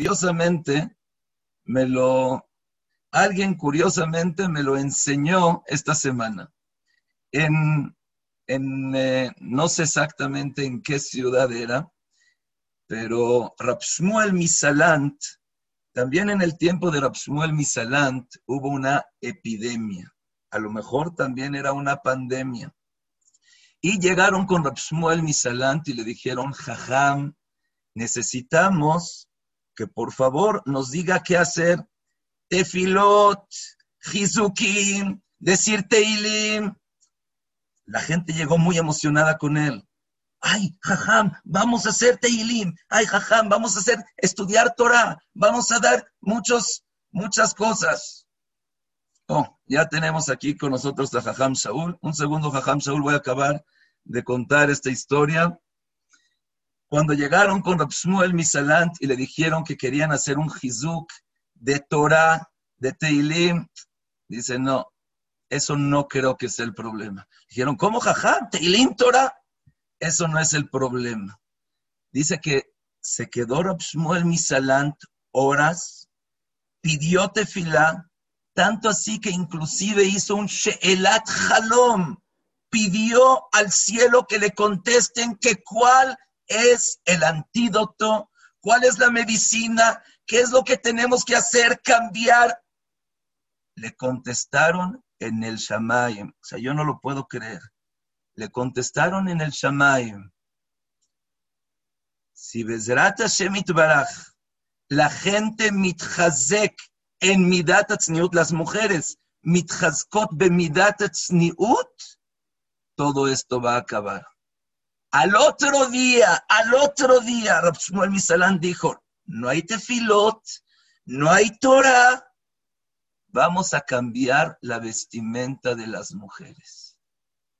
curiosamente me lo, alguien curiosamente me lo enseñó esta semana. En, en eh, no sé exactamente en qué ciudad era, pero Rapsmuel Misalant, también en el tiempo de Rapsmuel Misalant hubo una epidemia. A lo mejor también era una pandemia. Y llegaron con Rapsmuel Misalant y le dijeron, Jajam, necesitamos que por favor nos diga qué hacer. Tefilot, Hizukim, decir Teilim. La gente llegó muy emocionada con él. Ay, jajam, vamos a hacer Teilim. Ay, jajam, vamos a hacer estudiar Torah. Vamos a dar muchos, muchas cosas. Oh, ya tenemos aquí con nosotros a Jajam Saúl. Un segundo, Jajam Saúl, voy a acabar de contar esta historia. Cuando llegaron con Rabshmuel Misalant y le dijeron que querían hacer un hizuk de Torah, de Teilim, dice, no, eso no creo que sea el problema. Dijeron, ¿cómo jajam? Teilim Torah. Eso no es el problema. Dice que se quedó Rabshmuel Misalant horas, pidió tefilá, tanto así que inclusive hizo un She'elat Halom, pidió al cielo que le contesten que cuál es el antídoto? ¿Cuál es la medicina? ¿Qué es lo que tenemos que hacer? Cambiar. Le contestaron en el Shamayim. O sea, yo no lo puedo creer. Le contestaron en el Shamayim. Si Bezrat Shemit Baraj, la gente mitchazek en midat atzniut, las mujeres mitchazkot be midat atzniut, todo esto va a acabar. Al otro día, al otro día, Rabshmuel Misalán dijo, no hay tefilot, no hay Torah, vamos a cambiar la vestimenta de las mujeres.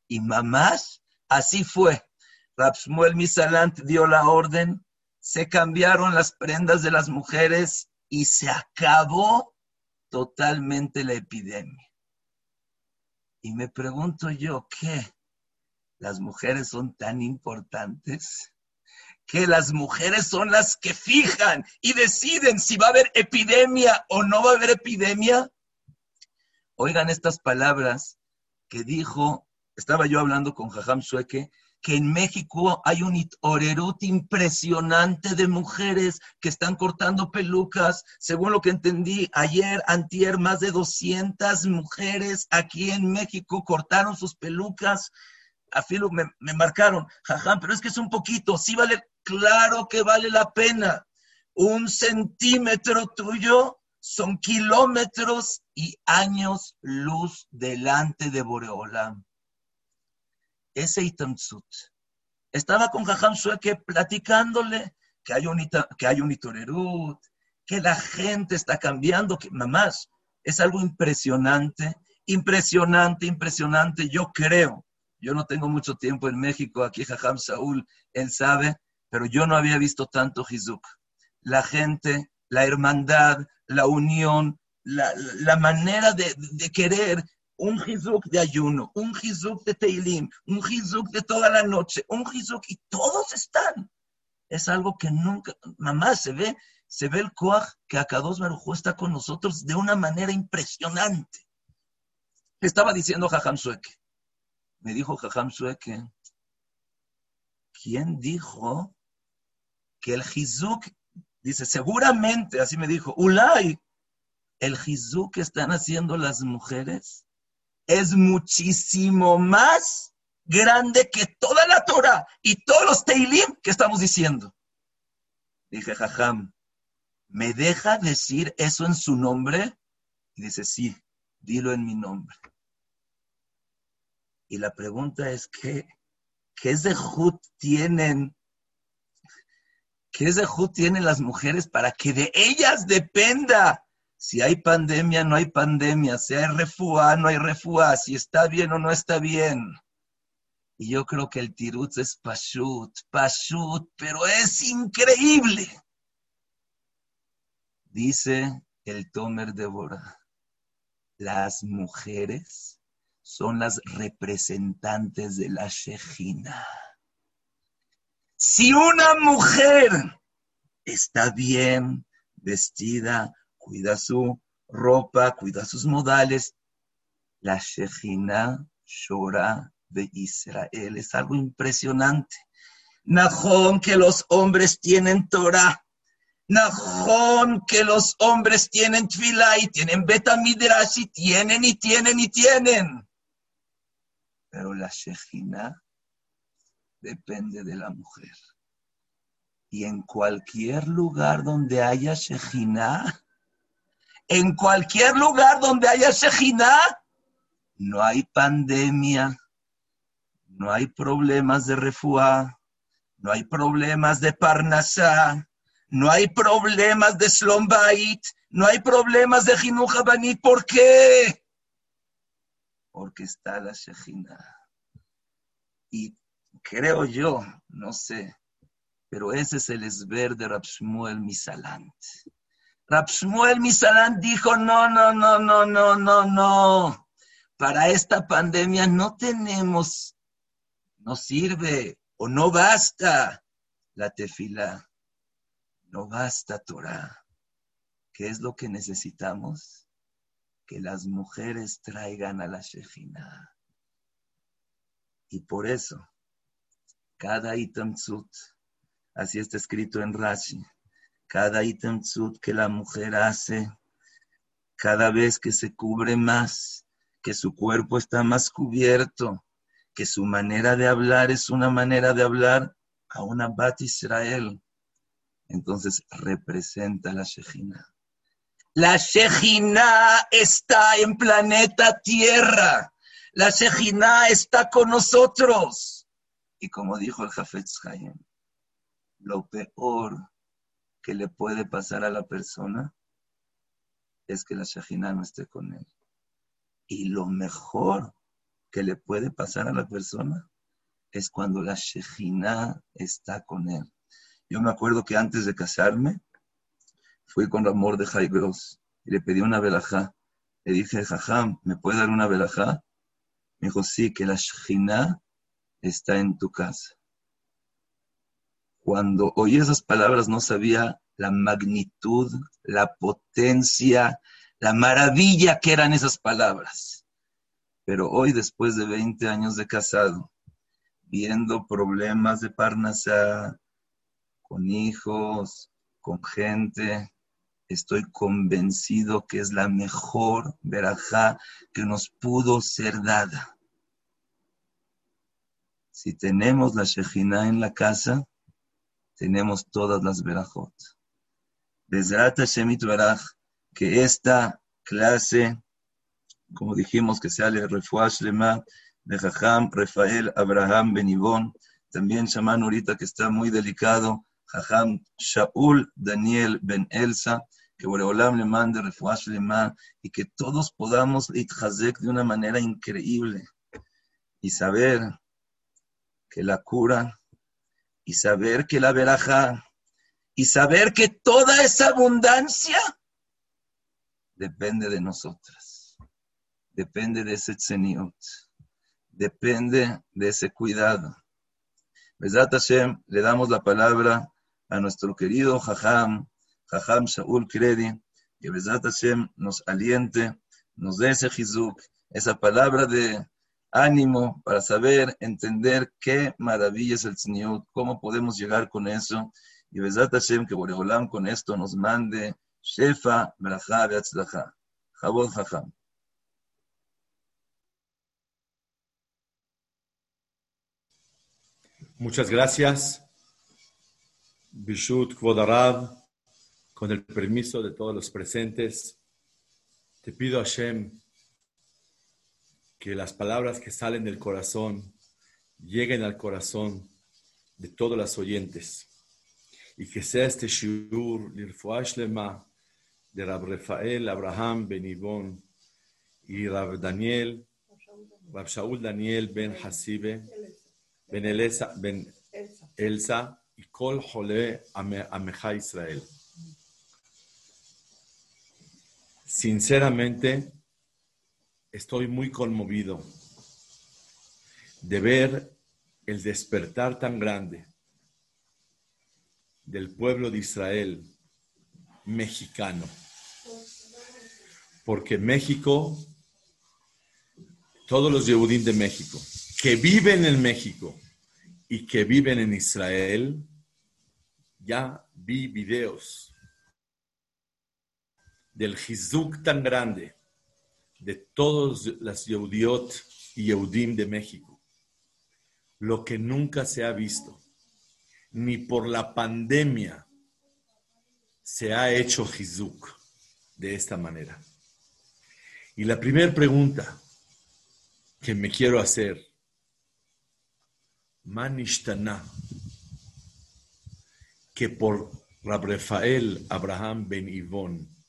Y mamás, así fue. Rabshmuel Misalant dio la orden, se cambiaron las prendas de las mujeres y se acabó totalmente la epidemia. Y me pregunto yo, ¿qué? Las mujeres son tan importantes que las mujeres son las que fijan y deciden si va a haber epidemia o no va a haber epidemia. Oigan estas palabras que dijo, estaba yo hablando con Jajam Sueque, que en México hay un orerut impresionante de mujeres que están cortando pelucas. Según lo que entendí, ayer, antier, más de 200 mujeres aquí en México cortaron sus pelucas a filo me, marcaron, jajam, pero es que es un poquito, sí vale, claro que vale la pena. Un centímetro tuyo son kilómetros y años luz delante de Boreolam. Ese Itamtsut. Estaba con Jajam Sueque platicándole que hay un, que hay un itorerut, que la gente está cambiando, que mamás, es algo impresionante, impresionante, impresionante. Yo creo yo no tengo mucho tiempo en México, aquí Jajam Saúl, él sabe, pero yo no había visto tanto Hizuk. La gente, la hermandad, la unión, la, manera de, querer un Hizuk de ayuno, un Hizuk de Teilim, un Hizuk de toda la noche, un Hizuk y todos están. Es algo que nunca, mamá, se ve, se ve el Koach que Akados Baruj está con nosotros de una manera impresionante. Estaba diciendo Jajam Sueke, me dijo Jajam Sueke, ¿quién dijo que el Hizuk, dice, seguramente, así me dijo, Ulay, el Hizuk que están haciendo las mujeres es muchísimo más grande que toda la Torah y todos los Teilim que estamos diciendo. Dije, Jajam, ¿me deja decir eso en su nombre? Y dice, sí, dilo en mi nombre. Y la pregunta es, ¿qué, qué Zehut tienen? ¿Qué Zehut tienen las mujeres para que de ellas dependa? Si hay pandemia, no hay pandemia. Si hay refúa, no hay refúa. Si está bien o no está bien. Y yo creo que el tirutz es pashut, pashut, pero es increíble. Dice el Tomer de Bora, las mujeres son las representantes de la Shejina. Si una mujer está bien, vestida, cuida su ropa, cuida sus modales. La Shejina llora de Israel. Es algo impresionante. Najón que los hombres tienen Torah. Najón que los hombres tienen Tfilah y tienen Betamidrash y tienen y tienen y tienen. Pero la Shejina depende de la mujer. Y en cualquier lugar donde haya Shejina, en cualquier lugar donde haya Shejina, no hay pandemia, no hay problemas de refuá, no hay problemas de parnasá, no hay problemas de slombait, no hay problemas de jinujabanit. ¿Por qué? Porque está la Shejina. Y creo yo, no sé, pero ese es el esber de Rapshmuel Misalant. Rapshmuel Misalant dijo, no, no, no, no, no, no, no. Para esta pandemia no tenemos, no sirve o no basta la tefila, no basta Torah. ¿Qué es lo que necesitamos? Que las mujeres traigan a la Shejina. Y por eso, cada itamzut, así está escrito en Rashi, cada itamzut que la mujer hace, cada vez que se cubre más, que su cuerpo está más cubierto, que su manera de hablar es una manera de hablar a una Bat Israel, entonces representa la Shejina. La Shejina está en planeta Tierra. La Shejina está con nosotros. Y como dijo el Jafetz Hayem, lo peor que le puede pasar a la persona es que la Shejina no esté con él. Y lo mejor que le puede pasar a la persona es cuando la Shejina está con él. Yo me acuerdo que antes de casarme, fui con Ramor de Gross y le pedí una velajá. Le dije, Jajam, ¿me puede dar una velajá? Me dijo, sí, que la Shejina está en tu casa. Cuando oí esas palabras no sabía la magnitud, la potencia, la maravilla que eran esas palabras. Pero hoy, después de 20 años de casado, viendo problemas de Parnasá, con hijos, con gente, estoy convencido que es la mejor verajá que nos pudo ser dada. Si tenemos la Shejina en la casa, tenemos todas las verajot. Bezrat Shemit Baraj, que esta clase, como dijimos, que sale Refuash Lema de Jajam Rafael Abraham Benibón, también Shaman ahorita que está muy delicado, Jajam Shaul Daniel Ben Elsa, que Boreolam le mande Refuash Lema y que todos podamos itchazek de una manera increíble y saber que la cura y saber que la veraja y saber que toda esa abundancia depende de nosotras, depende de ese tzeniot, depende de ese cuidado. Besat le damos la palabra a nuestro querido Jajam, Jajam Shaul Kredi, que Besat Hashem nos aliente, nos dé ese jizuk, esa palabra de ánimo para saber, entender qué maravilla es el Señor, cómo podemos llegar con eso. Y Besat Hashem, que Boreolam con esto nos mande Shefa, Braja, Beatzlacha. Jabot Jajam. Muchas gracias. Bishut Kvodarab, con el permiso de todos los presentes, te pido a Hashem que las palabras que salen del corazón lleguen al corazón de todos los oyentes y que sea este shiur lema de Rab Rafael Abraham Ben y Rab Daniel Rab Shaul Daniel Ben Hasibe Ben Elsa Ben Elsa y Kol Jole Ameja Israel. Sinceramente, estoy muy conmovido de ver el despertar tan grande del pueblo de Israel mexicano. Porque México, todos los Yehudim de México, que viven en México y que viven en Israel, ya vi videos del Hizuk tan grande de todos las Yehudiot y Yehudim de México. Lo que nunca se ha visto, ni por la pandemia se ha hecho Hizuk de esta manera. Y la primera pregunta que me quiero hacer, Manishtana, que por Rafael Abraham Ben Ivón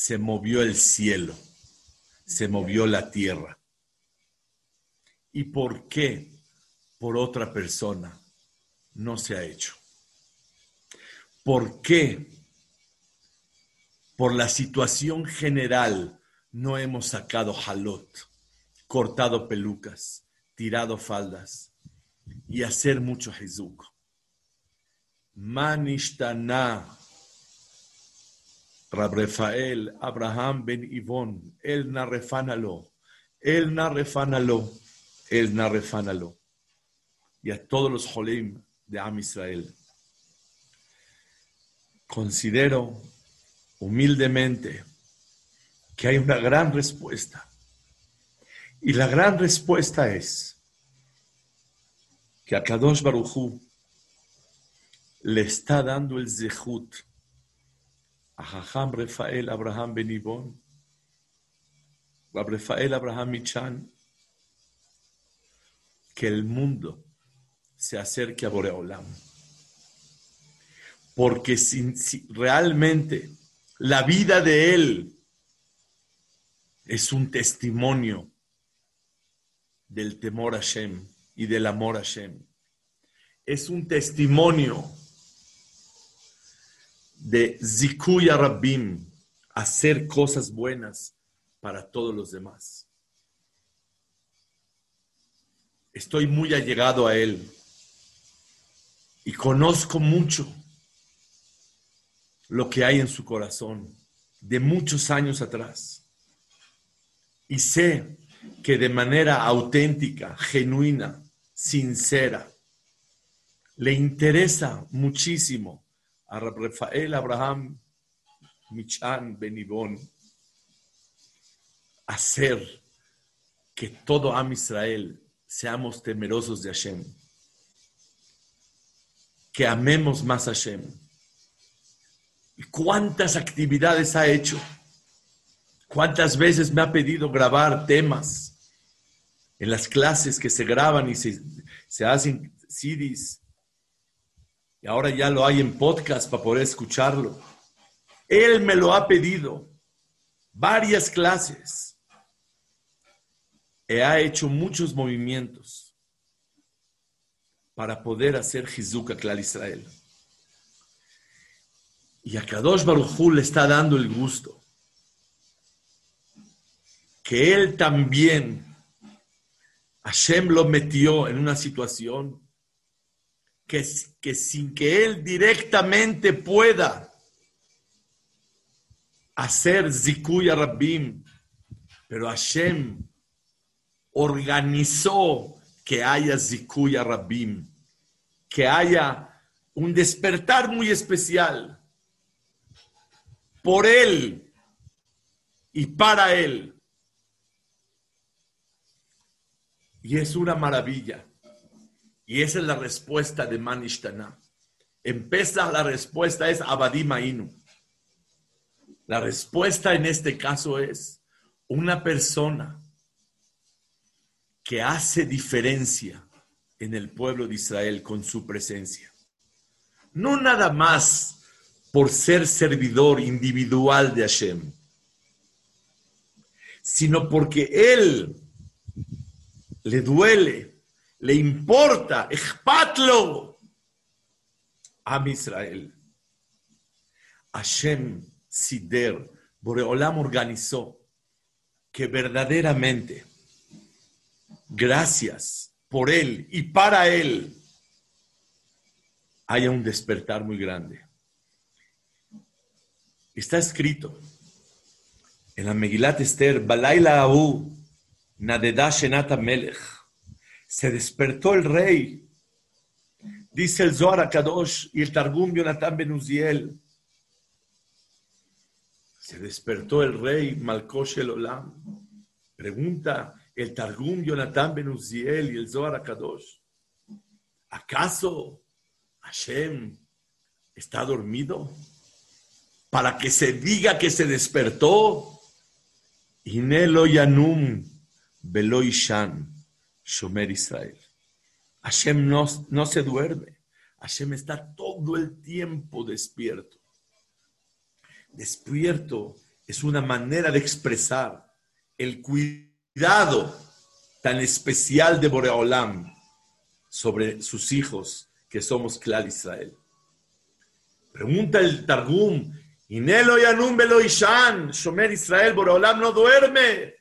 se movió el cielo, se movió la tierra. ¿Y por qué por otra persona no se ha hecho? ¿Por qué por la situación general no hemos sacado halot, cortado pelucas, tirado faldas y hacer mucho jezuk? Manishtana. Rafael, Abraham ben Ivón, el narefánalo, el narefánalo, el narefánalo. Y a todos los jolim de Am Israel. Considero humildemente que hay una gran respuesta. Y la gran respuesta es que a Kadosh Baruchú le está dando el zehut a Jajam Rafael Abraham Benibón, a Rafael Abraham Michan, que el mundo se acerque a Boreolam. Porque si, realmente la vida de él es un testimonio del temor a Hashem y del amor a Hashem. Es un testimonio de Zikuya Rabbim, hacer cosas buenas para todos los demás. Estoy muy allegado a él y conozco mucho lo que hay en su corazón de muchos años atrás. Y sé que de manera auténtica, genuina, sincera, le interesa muchísimo a Rafael Abraham Michan Benibón hacer que todo Am Israel seamos temerosos de Hashem, que amemos más a Hashem. ¿Y cuántas actividades ha hecho? ¿Cuántas veces me ha pedido grabar temas en las clases que se graban y se, se hacen CDs? Y ahora ya lo hay en podcast para poder escucharlo. Él me lo ha pedido. Varias clases. He ha hecho muchos movimientos para poder hacer Jizuka Clar Israel. Y a Kadosh Baruj le está dando el gusto que él también, Hashem lo metió en una situación que, sin que él directamente pueda hacer Zikuya Rabbim, pero Hashem organizó que haya Zikuya Rabbim, que haya un despertar muy especial por él y para él. Y es una maravilla. Y esa es la respuesta de Manishtana. Empieza la respuesta es Abadimainu. La respuesta en este caso es una persona que hace diferencia en el pueblo de Israel con su presencia. No nada más por ser servidor individual de Hashem, sino porque él le duele le importa, ejpatlo a Israel. Hashem Sider, Boreolam organizó que verdaderamente, gracias por él y para él, haya un despertar muy grande. Está escrito en la Megilat Esther, Balaila Nadeda Shenata Melech. Se despertó el rey. Dice el Zohar Kadosh y el Targum Yonatan Benuziel. Se despertó el rey Malkosh el Olam. Pregunta el Targum Yonatan Benuziel y el Zohar Kadosh. ¿Acaso Hashem está dormido? Para que se diga que se despertó. Inelo Yanum Beloishan Shomer Israel. Hashem no, no se duerme. Hashem está todo el tiempo despierto. Despierto es una manera de expresar el cuidado tan especial de Boreolam sobre sus hijos que somos Klal Israel. Pregunta el Targum, Inelo Yanum Beloishan, Shomer Israel, Boreolam no duerme.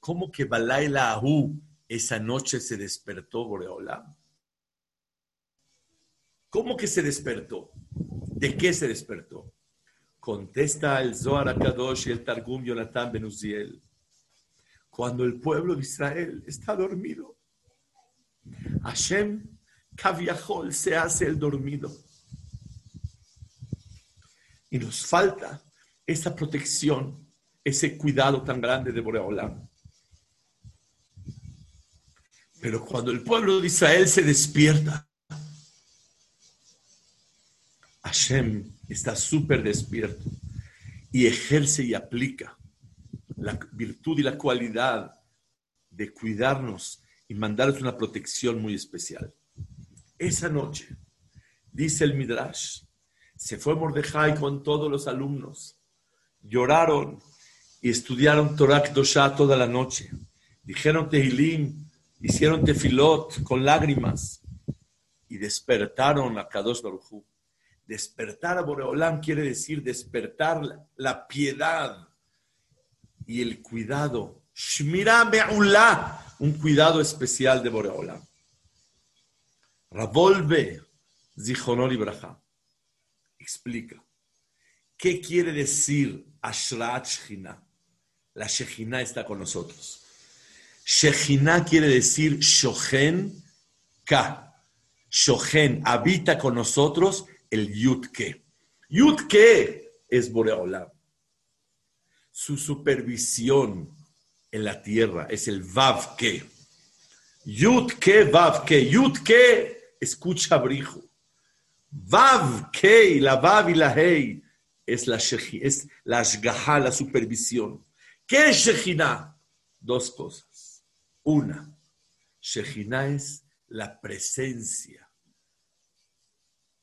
¿Cómo que Balaila Ahu esa noche se despertó Boreolam? ¿Cómo que se despertó? ¿De qué se despertó? Contesta el Zohar Akadosh y el Targum Yonatan Benuziel. Cuando el pueblo de Israel está dormido, Hashem Kaviahol se hace el dormido. Y nos falta esa protección, ese cuidado tan grande de Boreolam. Pero cuando el pueblo de Israel se despierta, Hashem está súper despierto y ejerce y aplica la virtud y la cualidad de cuidarnos y mandarles una protección muy especial. Esa noche, dice el Midrash, se fue Mordejai con todos los alumnos, lloraron y estudiaron Torah Kedoshá toda la noche, dijeron Tehilim, hicieron tefilot con lágrimas y despertaron a Kadosh Baruj Despertar a Boreolam quiere decir despertar la piedad y el cuidado. Shmira un cuidado especial de Boreolam. Ravolve, Zichonor Ibraha, explica. ¿Qué quiere decir Ashrat Shechina? La Shechina está con nosotros. Shechina quiere decir Shochen Ka. Shochen habita con nosotros el Yutke. Yutke es Boreolam. Su supervisión en la tierra es el Vavke. Yutke, Vavke. Yutke, escucha brijo. Vavke, la Vav y la Hei, es la es la Shgaha, la supervisión. ¿Qué es Shechina? Dos cosas. Una, Shechina es la presencia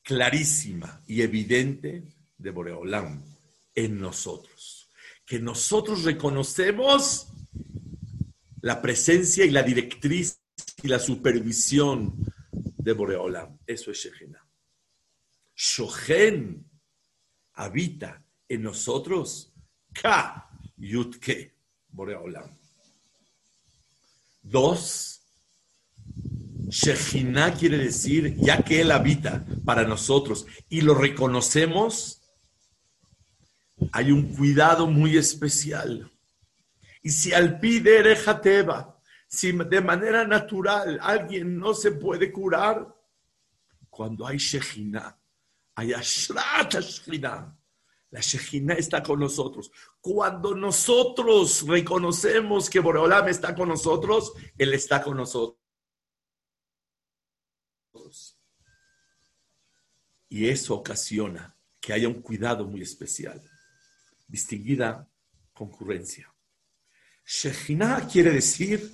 clarísima y evidente de Boreolam en nosotros. Que nosotros reconocemos la presencia y la directriz y la supervisión de Boreolam. Eso es Shechina. Shochen habita en nosotros Ka Yutke Boreolam. Dos, Shejina quiere decir, ya que Él habita para nosotros y lo reconocemos, hay un cuidado muy especial. Y si al pide Erejateba, si de manera natural alguien no se puede curar, cuando hay Shejina, hay Ashrat Shejina, la Shejina está con nosotros. Cuando nosotros reconocemos que Boreolam está con nosotros, Él está con nosotros. Y eso ocasiona que haya un cuidado muy especial. Distinguida concurrencia. Shejina quiere decir,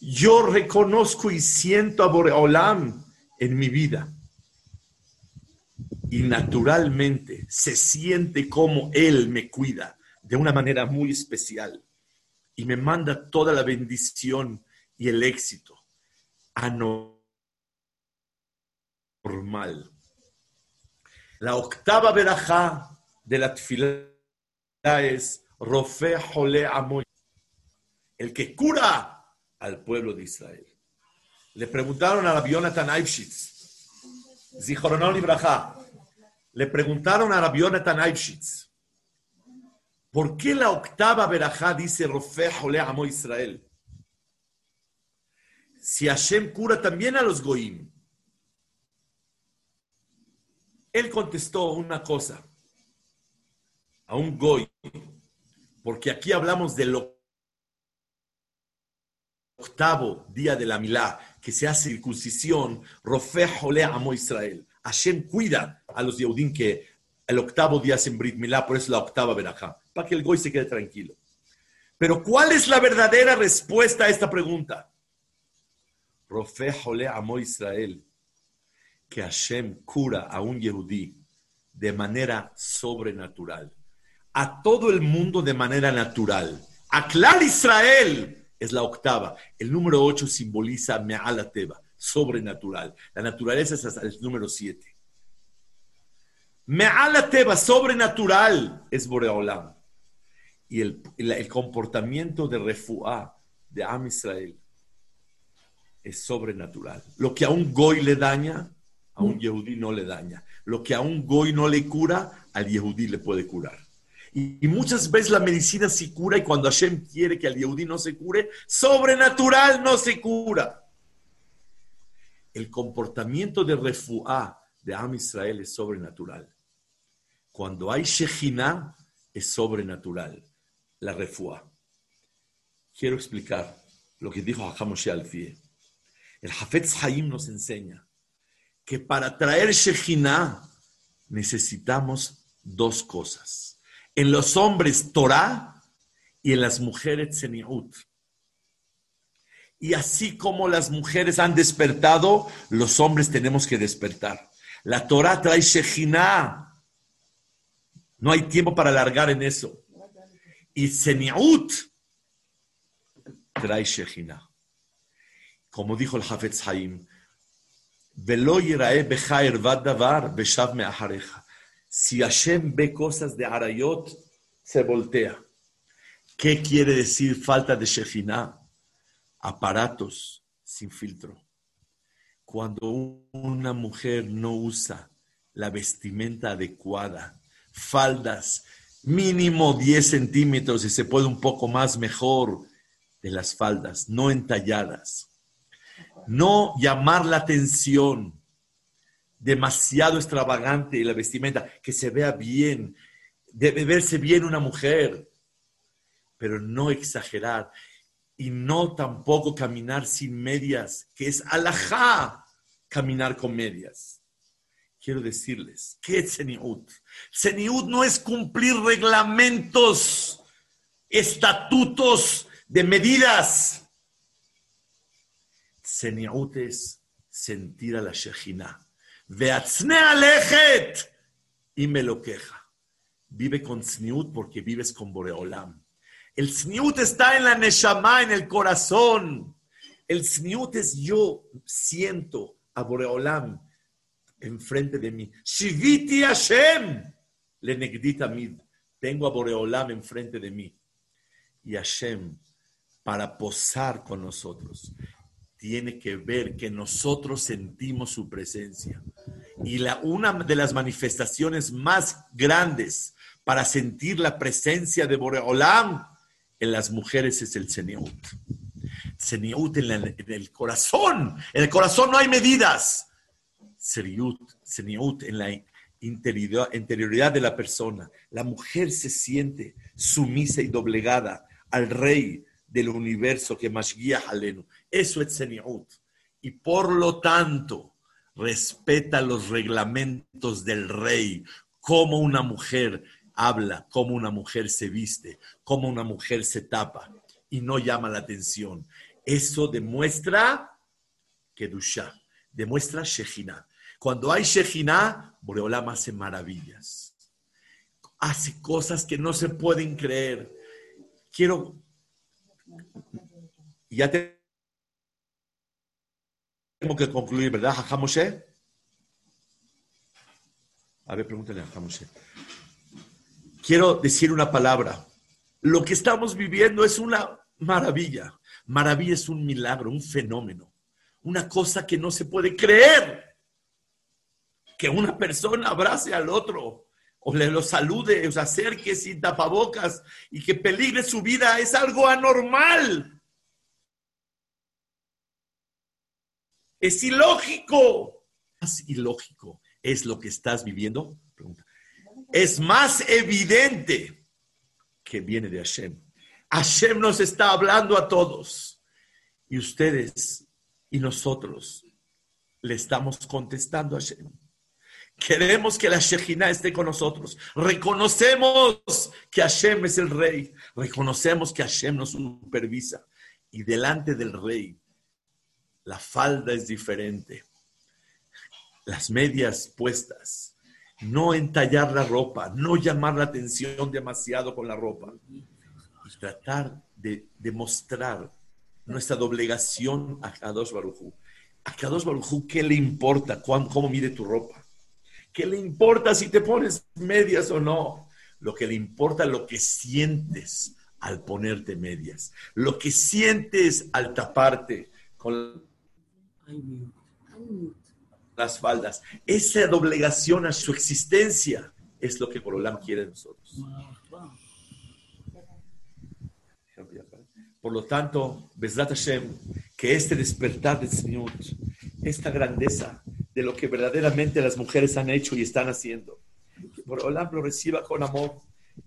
yo reconozco y siento a Boreolam en mi vida. Y naturalmente se siente como Él me cuida de una manera muy especial y me manda toda la bendición y el éxito anormal la octava verajá de la tefilá es Rofe Jole Amoy, el que cura al pueblo de Israel. Le preguntaron a Rabbi Yonatan Aibshitz, Zichronon Ibrahá, le preguntaron a Rabbi Yonatan Aibshitz, ¿Por qué la octava verajá dice Rofeh Jole Amo Israel? Si Hashem cura también a los goim. Él contestó una cosa a un goy, porque aquí hablamos del octavo día de la milá, que se hace circuncisión, Rofeh Jole Amo Israel. Hashem cuida a los Yehudim que el octavo día hacen Brit Milá, por eso la octava verajá, para que el goy se quede tranquilo. Pero ¿cuál es la verdadera respuesta a esta pregunta? Rofeh Jole Amo Israel, que Hashem cura a un Yehudí de manera sobrenatural, a todo el mundo de manera natural. A Clar Israel es la octava. El número ocho simboliza Me'alateva, sobrenatural. La naturaleza es el número siete. Me'alateva, sobrenatural, es Boreolam. Y el, comportamiento de refuá de Am Israel es sobrenatural. Lo que a un goy le daña, a un yehudí no le daña. Lo que a un goy no le cura, al yehudí le puede curar. Y, y, muchas veces la medicina sí cura y cuando Hashem quiere que al yehudí no se cure, sobrenatural no se cura. El comportamiento de refuá de Am Israel es sobrenatural. Cuando hay Shejinah, es sobrenatural la refuá. Quiero explicar lo que dijo Hakamoshi Alfie. El Hafetz Haim nos enseña que para traer Shejinah necesitamos dos cosas. En los hombres, Torah y en las mujeres, Seniut. Y así como las mujeres han despertado, los hombres tenemos que despertar. La Torah trae Shejinah. No hay tiempo para alargar en eso. Y Seniut trae Shejinah. Como dijo el Hafetz Haim, si Hashem ve cosas de Arayot, se voltea. ¿Qué quiere decir falta de Shejinah? Aparatos sin filtro. Cuando una mujer no usa la vestimenta adecuada, faldas mínimo 10 centímetros y se puede un poco más mejor de las faldas, no entalladas no llamar la atención demasiado extravagante la vestimenta, que se vea bien, debe verse bien una mujer, pero no exagerar y no tampoco caminar sin medias, que es alajá caminar con medias. Quiero decirles, ¿qué es Seniut? Seniut no es cumplir reglamentos, estatutos de medidas. Seniut es sentir a la Shejina. Veatzne alechet y me lo queja. Vive con Sniut porque vives con Boreolam. El Sniut está en la Neshama, en el corazón. El Sniut es yo siento a Boreolam enfrente de mí. Shiviti Hashem le negdita mid. Tengo a Boreolam enfrente de mí. Y Hashem para posar con nosotros tiene que ver que nosotros sentimos su presencia. Y la, una de las manifestaciones más grandes para sentir la presencia de Boreolam en las mujeres es el Seniut. Seniut en, el corazón. En el corazón no hay medidas. Seniut en la interioridad, de la persona. La mujer se siente sumisa y doblegada al rey del universo que guía Halenu. Eso es Seniut. Y por lo tanto, respeta los reglamentos del rey, cómo una mujer habla, cómo una mujer se viste, cómo una mujer se tapa y no llama la atención. Eso demuestra Kedusha, demuestra Shejina. Cuando hay Shejina, Boreolam hace maravillas. Hace cosas que no se pueden creer. Quiero. Ya te tengo que concluir, ¿verdad, Moshe? A ver, pregúntale a Moshe. Quiero decir una palabra. Lo que estamos viviendo es una maravilla. Maravilla es un milagro, un fenómeno. Una cosa que no se puede creer. Que una persona abrace al otro. o le lo salude, o se acerque sin tapabocas y que peligre su vida es algo anormal. Es ilógico. Más ilógico es lo que estás viviendo. Es más evidente que viene de Hashem. Hashem nos está hablando a todos. Y ustedes y nosotros le estamos contestando a Hashem. Queremos que la Shejina esté con nosotros. Reconocemos que Hashem es el rey. Reconocemos que Hashem nos supervisa. Y delante del rey, la falda es diferente. Las medias puestas. No entallar la ropa. No llamar la atención demasiado con la ropa. Y tratar de demostrar nuestra doblegación a Kadosh Barujú. A Kadosh Barujú, ¿qué le importa cómo mide tu ropa? ¿Qué le importa si te pones medias o no? Lo que le importa es lo que sientes al ponerte medias, lo que sientes al taparte con las faldas. Esa doblegación a su existencia es lo que Borolam quiere de nosotros. Por lo tanto, Besrat Hashem, que este despertar de Señor, esta grandeza, de lo que verdaderamente las mujeres han hecho y están haciendo. Que Boreolam lo reciba con amor.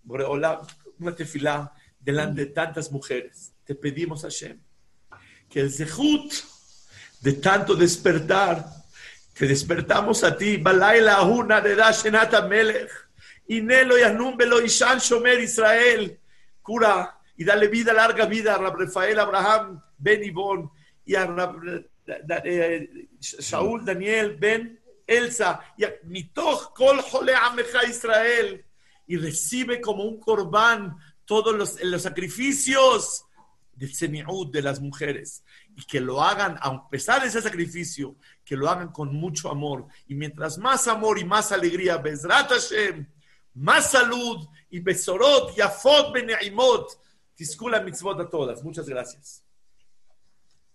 Boreolam, una tefilá delante de tantas mujeres. Te pedimos, Hashem, que el zehut de tanto despertar, te despertamos a ti, Balaila una de Dashenata Melech, Inelo y Anumbelo y Shan Shomer Israel, cura y dale vida, larga vida a Rafael Abraham Ben Ibon y a Shaul Daniel Ben Elsa, y Mitoch Kol Jole Ameja Israel, y recibe como un corbán todos los sacrificios del semiud de las mujeres, y que lo hagan, a pesar de ese sacrificio, que lo hagan con mucho amor, y mientras más amor y más alegría, Bezrat Hashem, más salud, y Besorot, y Afot Beneimot, Tiskula Mitzvot a todas. Muchas gracias.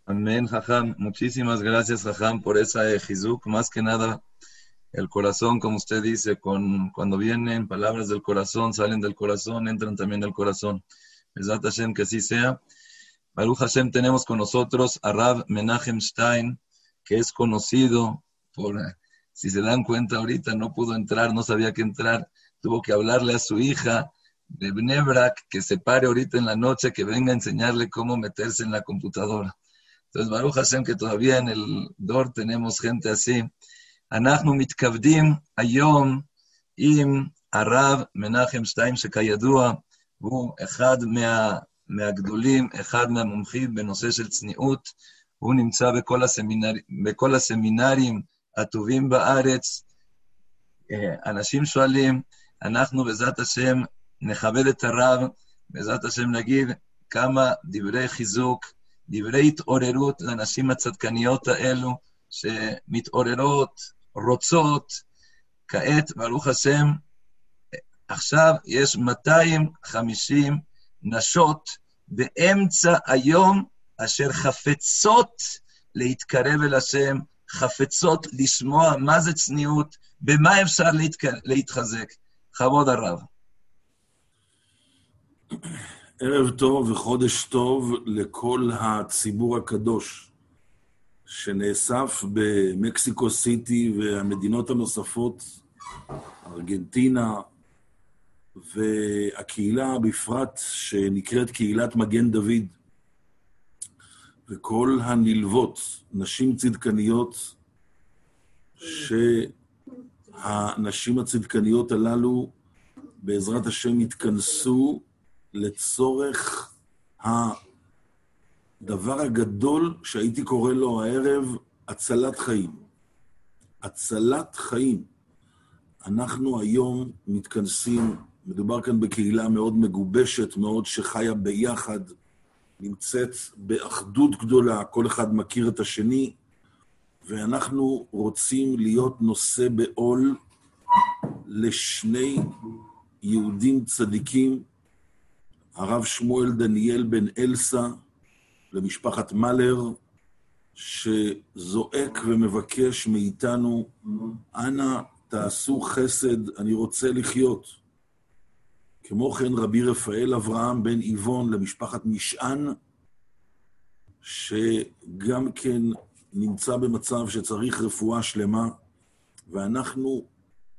Amén, Jajam. Muchísimas gracias, Jajam, por esa ejizuk. Más que nada, el corazón, como usted dice, con, cuando vienen palabras del corazón, salen del corazón, entran también del corazón. Besat Hashem, que así sea. Baruch Hashem, tenemos con nosotros a Rab Menachem Stein, que es conocido por, si se dan cuenta ahorita, no pudo entrar, no sabía que entrar, tuvo que hablarle a su hija de Bnebrak, que se pare ahorita en la noche, que venga a enseñarle cómo meterse en la computadora. Entonces, Baruch Hashem, que todavía en el DOR tenemos gente así. אנחנו מתכבדים היום עם הרב מנחם שטיין, שכידוע הוא אחד מה, מהגדולים, אחד מהמומחים בנושא של צניעות. הוא נמצא בכל, הסמינר, בכל הסמינרים הטובים בארץ. אנשים שואלים, אנחנו בעזרת השם נכבד את הרב, בעזרת השם נגיד כמה דברי חיזוק, דברי התעוררות לנשים הצדקניות האלו, שמתעוררות, רוצות. כעת, ברוך השם, עכשיו יש 250 נשות באמצע היום אשר חפצות להתקרב אל השם, חפצות לשמוע מה זה צניעות, במה אפשר להתק... להתחזק. כבוד הרב. ערב טוב וחודש טוב לכל הציבור הקדוש שנאסף במקסיקו סיטי והמדינות הנוספות, ארגנטינה, והקהילה בפרט שנקראת קהילת מגן דוד, וכל הנלוות, נשים צדקניות, שהנשים הצדקניות הללו בעזרת השם יתכנסו לצורך הדבר הגדול שהייתי קורא לו הערב הצלת חיים. הצלת חיים. אנחנו היום מתכנסים, מדובר כאן בקהילה מאוד מגובשת, מאוד שחיה ביחד, נמצאת באחדות גדולה, כל אחד מכיר את השני, ואנחנו רוצים להיות נושא בעול לשני יהודים צדיקים, הרב שמואל דניאל בן אלסה, למשפחת מלר, שזועק ומבקש מאיתנו, אנא תעשו חסד, אני רוצה לחיות. כמו כן רבי רפאל אברהם בן איבון למשפחת משען, שגם כן נמצא במצב שצריך רפואה שלמה, ואנחנו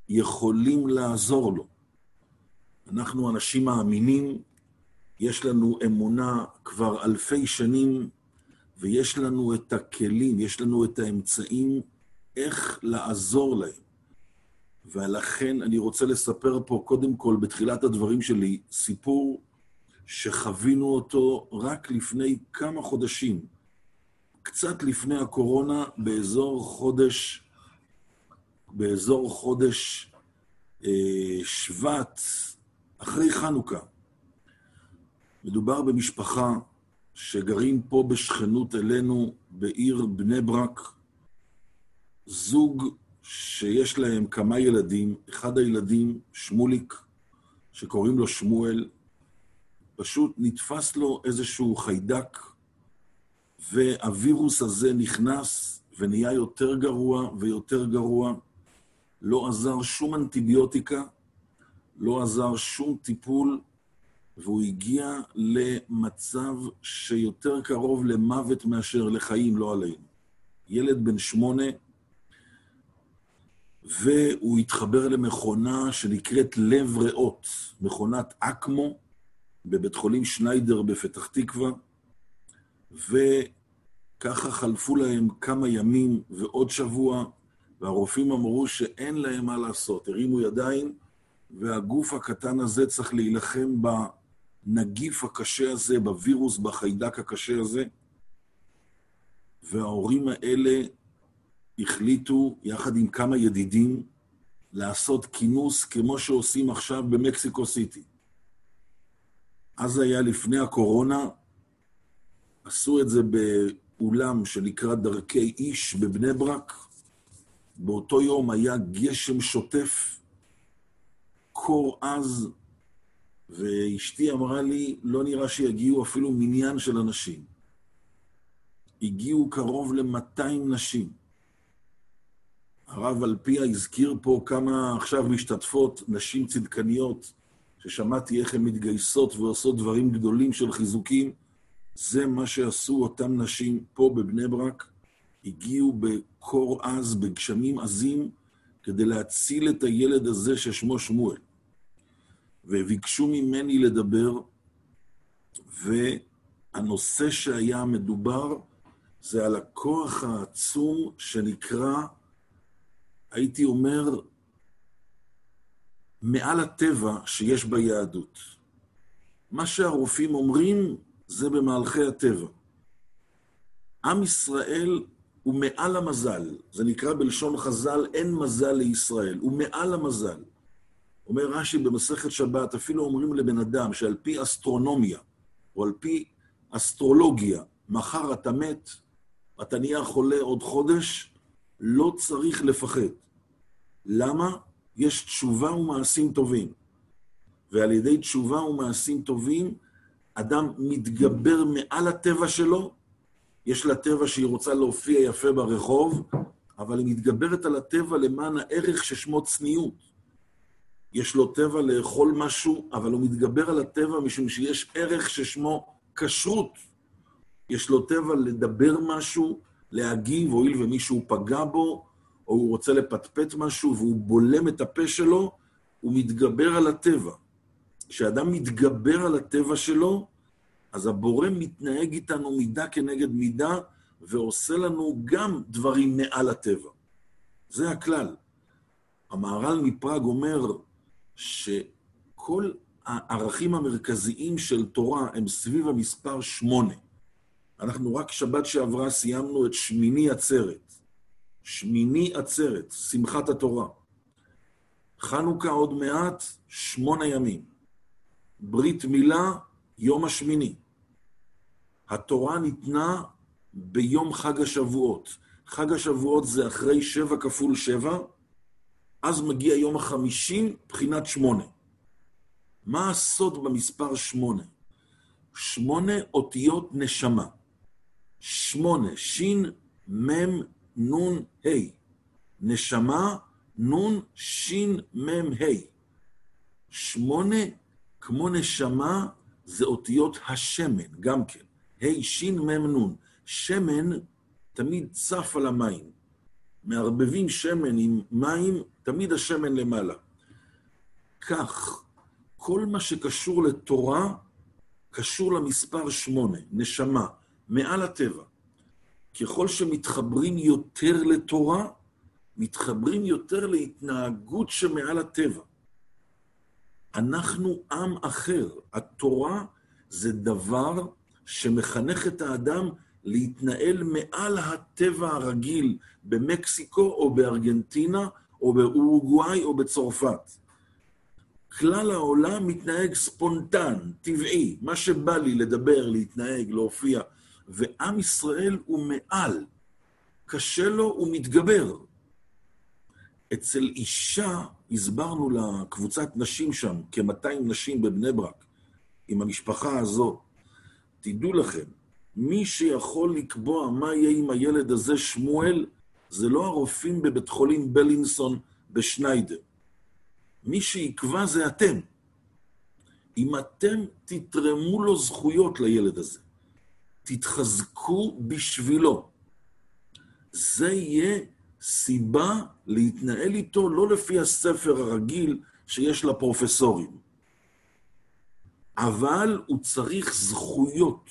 יכולים לעזור לו. אנחנו אנשים מאמינים, יש לנו אמונה כבר אלפי שנים, ויש לנו את הכלים, יש לנו את האמצעים איך לעזור להם. ולכן אני רוצה לספר פה, קודם כל, בתחילת הדברים שלי, סיפור שחווינו אותו רק לפני כמה חודשים, קצת לפני הקורונה, באזור חודש, באזור חודש אה, שבט, אחרי חנוכה. מדובר במשפחה שגרים פה בשכנות אלינו, בעיר בני ברק, זוג שיש להם כמה ילדים, אחד הילדים, שמוליק, שקוראים לו שמואל, פשוט נתפס לו איזשהו חיידק, והווירוס הזה נכנס ונהיה יותר גרוע ויותר גרוע. לא עזר שום אנטיביוטיקה, לא עזר שום טיפול, והוא הגיע למצב שיותר קרוב למוות מאשר לחיים, לא עלינו. ילד בן שמונה, והוא התחבר למכונה שנקראת לב ריאות, מכונת אקמו, בבית חולים שניידר בפתח תקווה, וככה חלפו להם כמה ימים ועוד שבוע, והרופאים אמרו שאין להם מה לעשות, הרימו ידיים, והגוף הקטן הזה צריך להילחם בנגיף הקשה הזה, בווירוס, בחיידק הקשה הזה. וההורים האלה החליטו, יחד עם כמה ידידים, לעשות כינוס כמו שעושים עכשיו במקסיקו סיטי. אז היה לפני הקורונה, עשו את זה באולם שנקרא דרכי איש בבני ברק. באותו יום היה גשם שוטף, קור עז, ואשתי אמרה לי, לא נראה שיגיעו אפילו מניין של אנשים. הגיעו קרוב ל-200 נשים. הרב אלפיה הזכיר פה כמה עכשיו משתתפות, נשים צדקניות, ששמעתי איך הן מתגייסות ועושות דברים גדולים של חיזוקים. זה מה שעשו אותן נשים פה בבני ברק. הגיעו בקור עז, בגשמים עזים, כדי להציל את הילד הזה ששמו שמואל. וביקשו ממני לדבר, והנושא שהיה מדובר זה על הכוח העצום שנקרא הייתי אומר, מעל הטבע שיש ביהדות. מה שהרופאים אומרים זה במהלכי הטבע. עם ישראל הוא מעל המזל, זה נקרא בלשון חז"ל, אין מזל לישראל, הוא מעל המזל. אומר רש"י במסכת שבת, אפילו אומרים לבן אדם שעל פי אסטרונומיה, או על פי אסטרולוגיה, מחר אתה מת, אתה נהיה חולה עוד חודש, לא צריך לפחד. למה? יש תשובה ומעשים טובים. ועל ידי תשובה ומעשים טובים, אדם מתגבר מעל הטבע שלו. יש לה טבע שהיא רוצה להופיע יפה ברחוב, אבל היא מתגברת על הטבע למען הערך ששמו צניעות. יש לו טבע לאכול משהו, אבל הוא מתגבר על הטבע משום שיש ערך ששמו כשרות. יש לו טבע לדבר משהו, להגיב, הואיל ומישהו פגע בו, או הוא רוצה לפטפט משהו והוא בולם את הפה שלו, הוא מתגבר על הטבע. כשאדם מתגבר על הטבע שלו, אז הבורא מתנהג איתנו מידה כנגד מידה, ועושה לנו גם דברים מעל הטבע. זה הכלל. המהר"ל מפראג אומר שכל הערכים המרכזיים של תורה הם סביב המספר שמונה. אנחנו רק שבת שעברה סיימנו את שמיני עצרת. שמיני עצרת, שמחת התורה. חנוכה עוד מעט, שמונה ימים. ברית מילה, יום השמיני. התורה ניתנה ביום חג השבועות. חג השבועות זה אחרי שבע כפול שבע, אז מגיע יום החמישים, בחינת שמונה. מה הסוד במספר שמונה? שמונה אותיות נשמה. שמונה, שין, מם, נון, ה', נשמה נון, שין, מם, ה'. שמונה, כמו נשמה, זה אותיות השמן, גם כן. ה', שין, מם, נון. שמן תמיד צף על המים. מערבבים שמן עם מים, תמיד השמן למעלה. כך, כל מה שקשור לתורה, קשור למספר שמונה, נשמה, מעל הטבע. ככל שמתחברים יותר לתורה, מתחברים יותר להתנהגות שמעל הטבע. אנחנו עם אחר. התורה זה דבר שמחנך את האדם להתנהל מעל הטבע הרגיל במקסיקו או בארגנטינה או באורוגוואי או בצרפת. כלל העולם מתנהג ספונטן, טבעי, מה שבא לי לדבר, להתנהג, להופיע, ועם ישראל הוא מעל. קשה לו, הוא מתגבר. אצל אישה, הסברנו לקבוצת נשים שם, כ-200 נשים בבני ברק, עם המשפחה הזו, תדעו לכם, מי שיכול לקבוע מה יהיה עם הילד הזה, שמואל, זה לא הרופאים בבית חולים בלינסון בשניידר. מי שיקבע זה אתם. אם אתם תתרמו לו זכויות לילד הזה, תתחזקו בשבילו, זה יהיה סיבה להתנהל איתו לא לפי הספר הרגיל שיש לפרופסורים. אבל הוא צריך זכויות.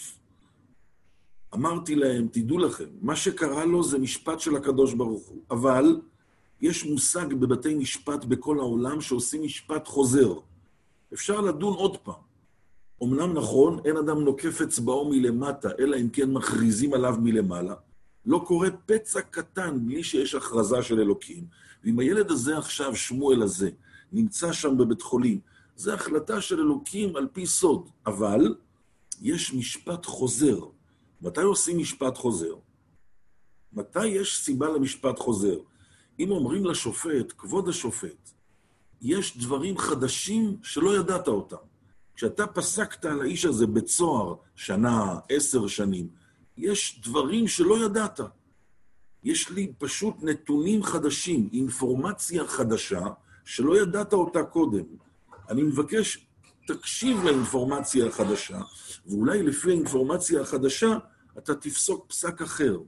אמרתי להם, תדעו לכם, מה שקרה לו זה משפט של הקדוש ברוך הוא, אבל יש מושג בבתי משפט בכל העולם שעושים משפט חוזר. אפשר לדון עוד פעם. אמנם נכון, אין אדם נוקף אצבעו מלמטה, אלא אם כן מכריזים עליו מלמעלה. לא קורה פצע קטן בלי שיש הכרזה של אלוקים. ואם הילד הזה עכשיו, שמואל הזה, נמצא שם בבית חולים, זו החלטה של אלוקים על פי סוד. אבל יש משפט חוזר. מתי עושים משפט חוזר? מתי יש סיבה למשפט חוזר? אם אומרים לשופט, כבוד השופט, יש דברים חדשים שלא ידעת אותם. כשאתה פסקת על האיש הזה בצוהר שנה, עשר שנים, יש דברים שלא ידעת. יש לי פשוט נתונים חדשים, אינפורמציה חדשה, שלא ידעת אותה קודם. אני מבקש, תקשיב לאינפורמציה החדשה, ואולי לפי האינפורמציה החדשה, אתה תפסוק פסק אחר.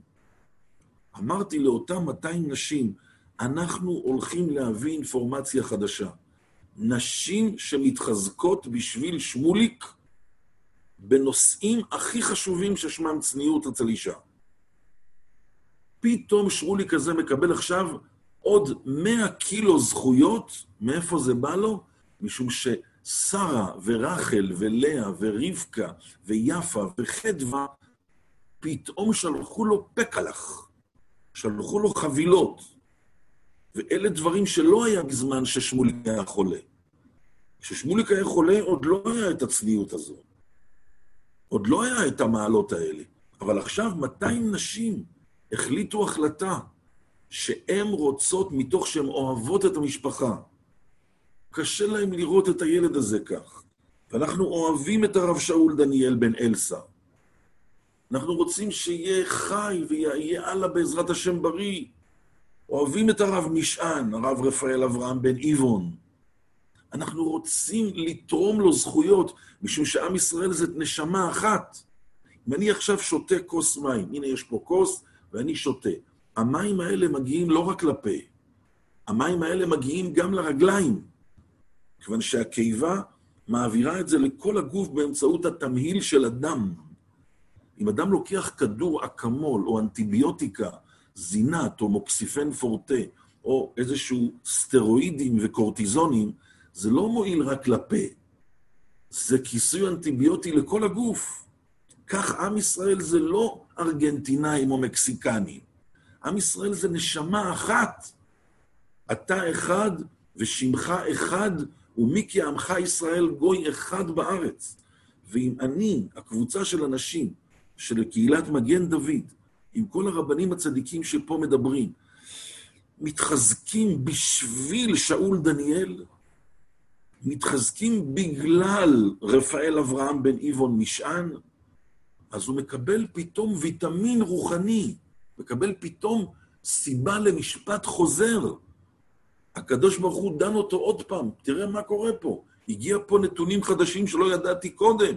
אמרתי לאותם 200 נשים, אנחנו הולכים להביא אינפורמציה חדשה. נשים שמתחזקות בשביל שמוליק בנושאים הכי חשובים ששמם צניעות אצל אישה. פתאום שמוליק הזה מקבל עכשיו עוד 100 קילו זכויות, מאיפה זה בא לו? משום ששרה ורחל ולאה ורבקה ויפה וחדווה פתאום שלחו לו פקלח, שלחו לו חבילות. ואלה דברים שלא היה בזמן ששמוליק היה חולה. כששמוליק היה חולה, עוד לא היה את הצניעות הזו. עוד לא היה את המעלות האלה. אבל עכשיו 200 נשים החליטו החלטה שהן רוצות מתוך שהן אוהבות את המשפחה. קשה להן לראות את הילד הזה כך. ואנחנו אוהבים את הרב שאול דניאל בן אלסה. אנחנו רוצים שיהיה חי ויהיה הלאה בעזרת השם בריא. אוהבים את הרב משען, הרב רפאל אברהם בן איבון. אנחנו רוצים לתרום לו זכויות, משום שעם ישראל זה נשמה אחת. אם אני עכשיו שותה כוס מים, הנה יש פה כוס ואני שותה, המים האלה מגיעים לא רק לפה, המים האלה מגיעים גם לרגליים, כיוון שהקיבה מעבירה את זה לכל הגוף באמצעות התמהיל של הדם. אם אדם לוקח כדור אקמול או אנטיביוטיקה, זינת או מוקסיפן פורטה, או איזשהו סטרואידים וקורטיזונים, זה לא מועיל רק לפה, זה כיסוי אנטיביוטי לכל הגוף. כך עם ישראל זה לא ארגנטינאים או מקסיקנים. עם ישראל זה נשמה אחת. אתה אחד ושמך אחד, ומי כי עמך ישראל גוי אחד בארץ. ואם אני, הקבוצה של אנשים, של קהילת מגן דוד, עם כל הרבנים הצדיקים שפה מדברים, מתחזקים בשביל שאול דניאל, מתחזקים בגלל רפאל אברהם בן איבון משען, אז הוא מקבל פתאום ויטמין רוחני, מקבל פתאום סיבה למשפט חוזר. הקדוש ברוך הוא דן אותו עוד פעם, תראה מה קורה פה. הגיע פה נתונים חדשים שלא ידעתי קודם.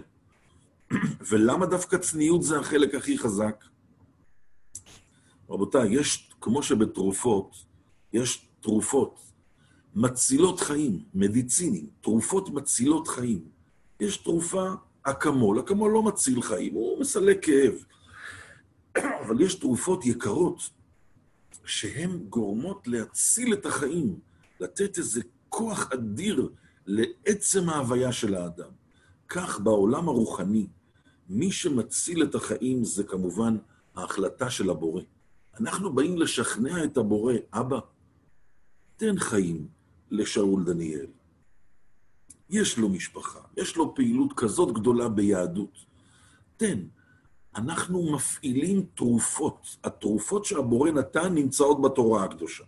ולמה דווקא צניעות זה החלק הכי חזק? רבותיי, יש, כמו שבתרופות, יש תרופות מצילות חיים, מדיצינים, תרופות מצילות חיים. יש תרופה, אקמול, אקמול לא מציל חיים, הוא מסלק כאב. אבל יש תרופות יקרות שהן גורמות להציל את החיים, לתת איזה כוח אדיר לעצם ההוויה של האדם. כך בעולם הרוחני, מי שמציל את החיים זה כמובן ההחלטה של הבורא. אנחנו באים לשכנע את הבורא, אבא, תן חיים לשאול דניאל. יש לו משפחה, יש לו פעילות כזאת גדולה ביהדות. תן. אנחנו מפעילים תרופות. התרופות שהבורא נתן נמצאות בתורה הקדושה.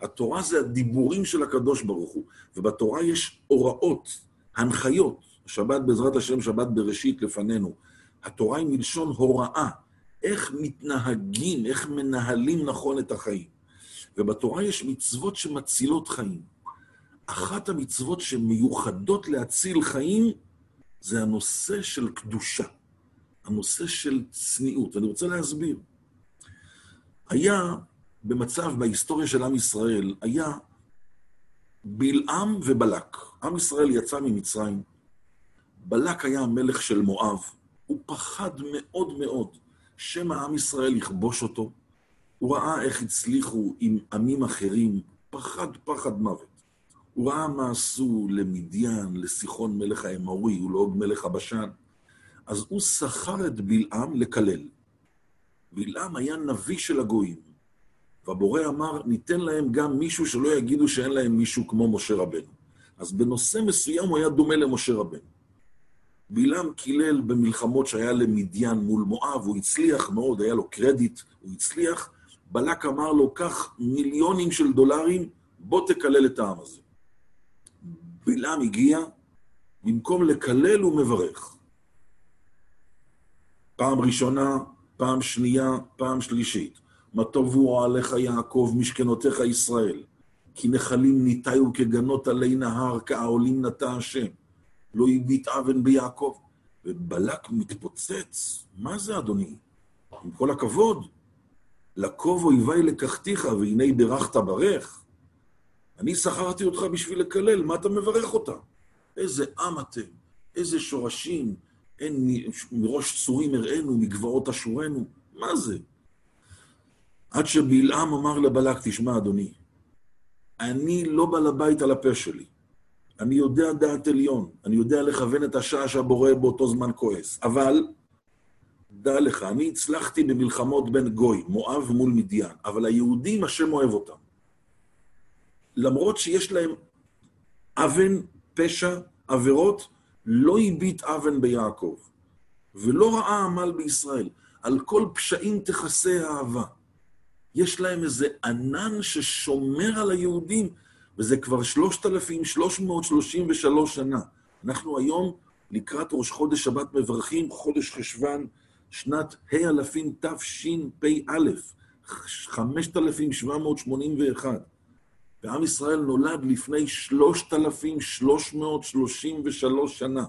התורה זה הדיבורים של הקדוש ברוך הוא, ובתורה יש הוראות, הנחיות. שבת בעזרת השם, שבת בראשית לפנינו. התורה היא מלשון הוראה, איך מתנהגים, איך מנהלים נכון את החיים. ובתורה יש מצוות שמצילות חיים. אחת המצוות שמיוחדות להציל חיים זה הנושא של קדושה, הנושא של צניעות. ואני רוצה להסביר. היה במצב בהיסטוריה של עם ישראל, היה בלעם ובלק. עם ישראל יצא ממצרים, בלק היה המלך של מואב, הוא פחד מאוד מאוד שמא עם ישראל יכבוש אותו. הוא ראה איך הצליחו עם עמים אחרים, פחד פחד מוות. הוא ראה מה עשו למדיין, לסיחון מלך האמורי ולעוד מלך הבשן. אז הוא שכר את בלעם לקלל. בלעם היה נביא של הגויים, והבורא אמר, ניתן להם גם מישהו שלא יגידו שאין להם מישהו כמו משה רבנו. אז בנושא מסוים הוא היה דומה למשה רבנו. בלעם קילל במלחמות שהיה למדיין מול מואב, הוא הצליח מאוד, היה לו קרדיט, הוא הצליח. בלק אמר לו, קח מיליונים של דולרים, בוא תקלל את העם הזה. בלעם הגיע, במקום לקלל הוא מברך. פעם ראשונה, פעם שנייה, פעם שלישית. מה טובו עליך יעקב, משכנותיך ישראל. כי נחלים ניטהו כגנות עלי נהר, כעולים נטע השם. לא הביט אבן ביעקב. ובלק מתפוצץ. מה זה, אדוני? עם כל הכבוד, לקוב אויבי לקחתיך, והנה ברכת ברך. אני שכרתי אותך בשביל לקלל, מה אתה מברך אותה? איזה עם אתם, איזה שורשים, אין מראש צורים הראינו, מגבעות אשורנו, מה זה? עד שבלעם אמר לבלק, תשמע, אדוני, אני לא בעל הבית על הפה שלי. אני יודע דעת עליון, אני יודע לכוון את השעה שהבורא באותו זמן כועס. אבל, דע לך, אני הצלחתי במלחמות בין גוי, מואב מול מדיין, אבל היהודים, השם אוהב אותם. למרות שיש להם אבן, פשע, עבירות, לא הביט אבן ביעקב, ולא ראה עמל בישראל. על כל פשעים תכסה אהבה. יש להם איזה ענן ששומר על היהודים, וזה כבר 3,333 שנה. אנחנו היום לקראת ראש חודש שבת מברכים, חודש חשוון, שנת ה' אלפים תשפ"א, 5,781. ועם ישראל נולד לפני 3,333 שנה,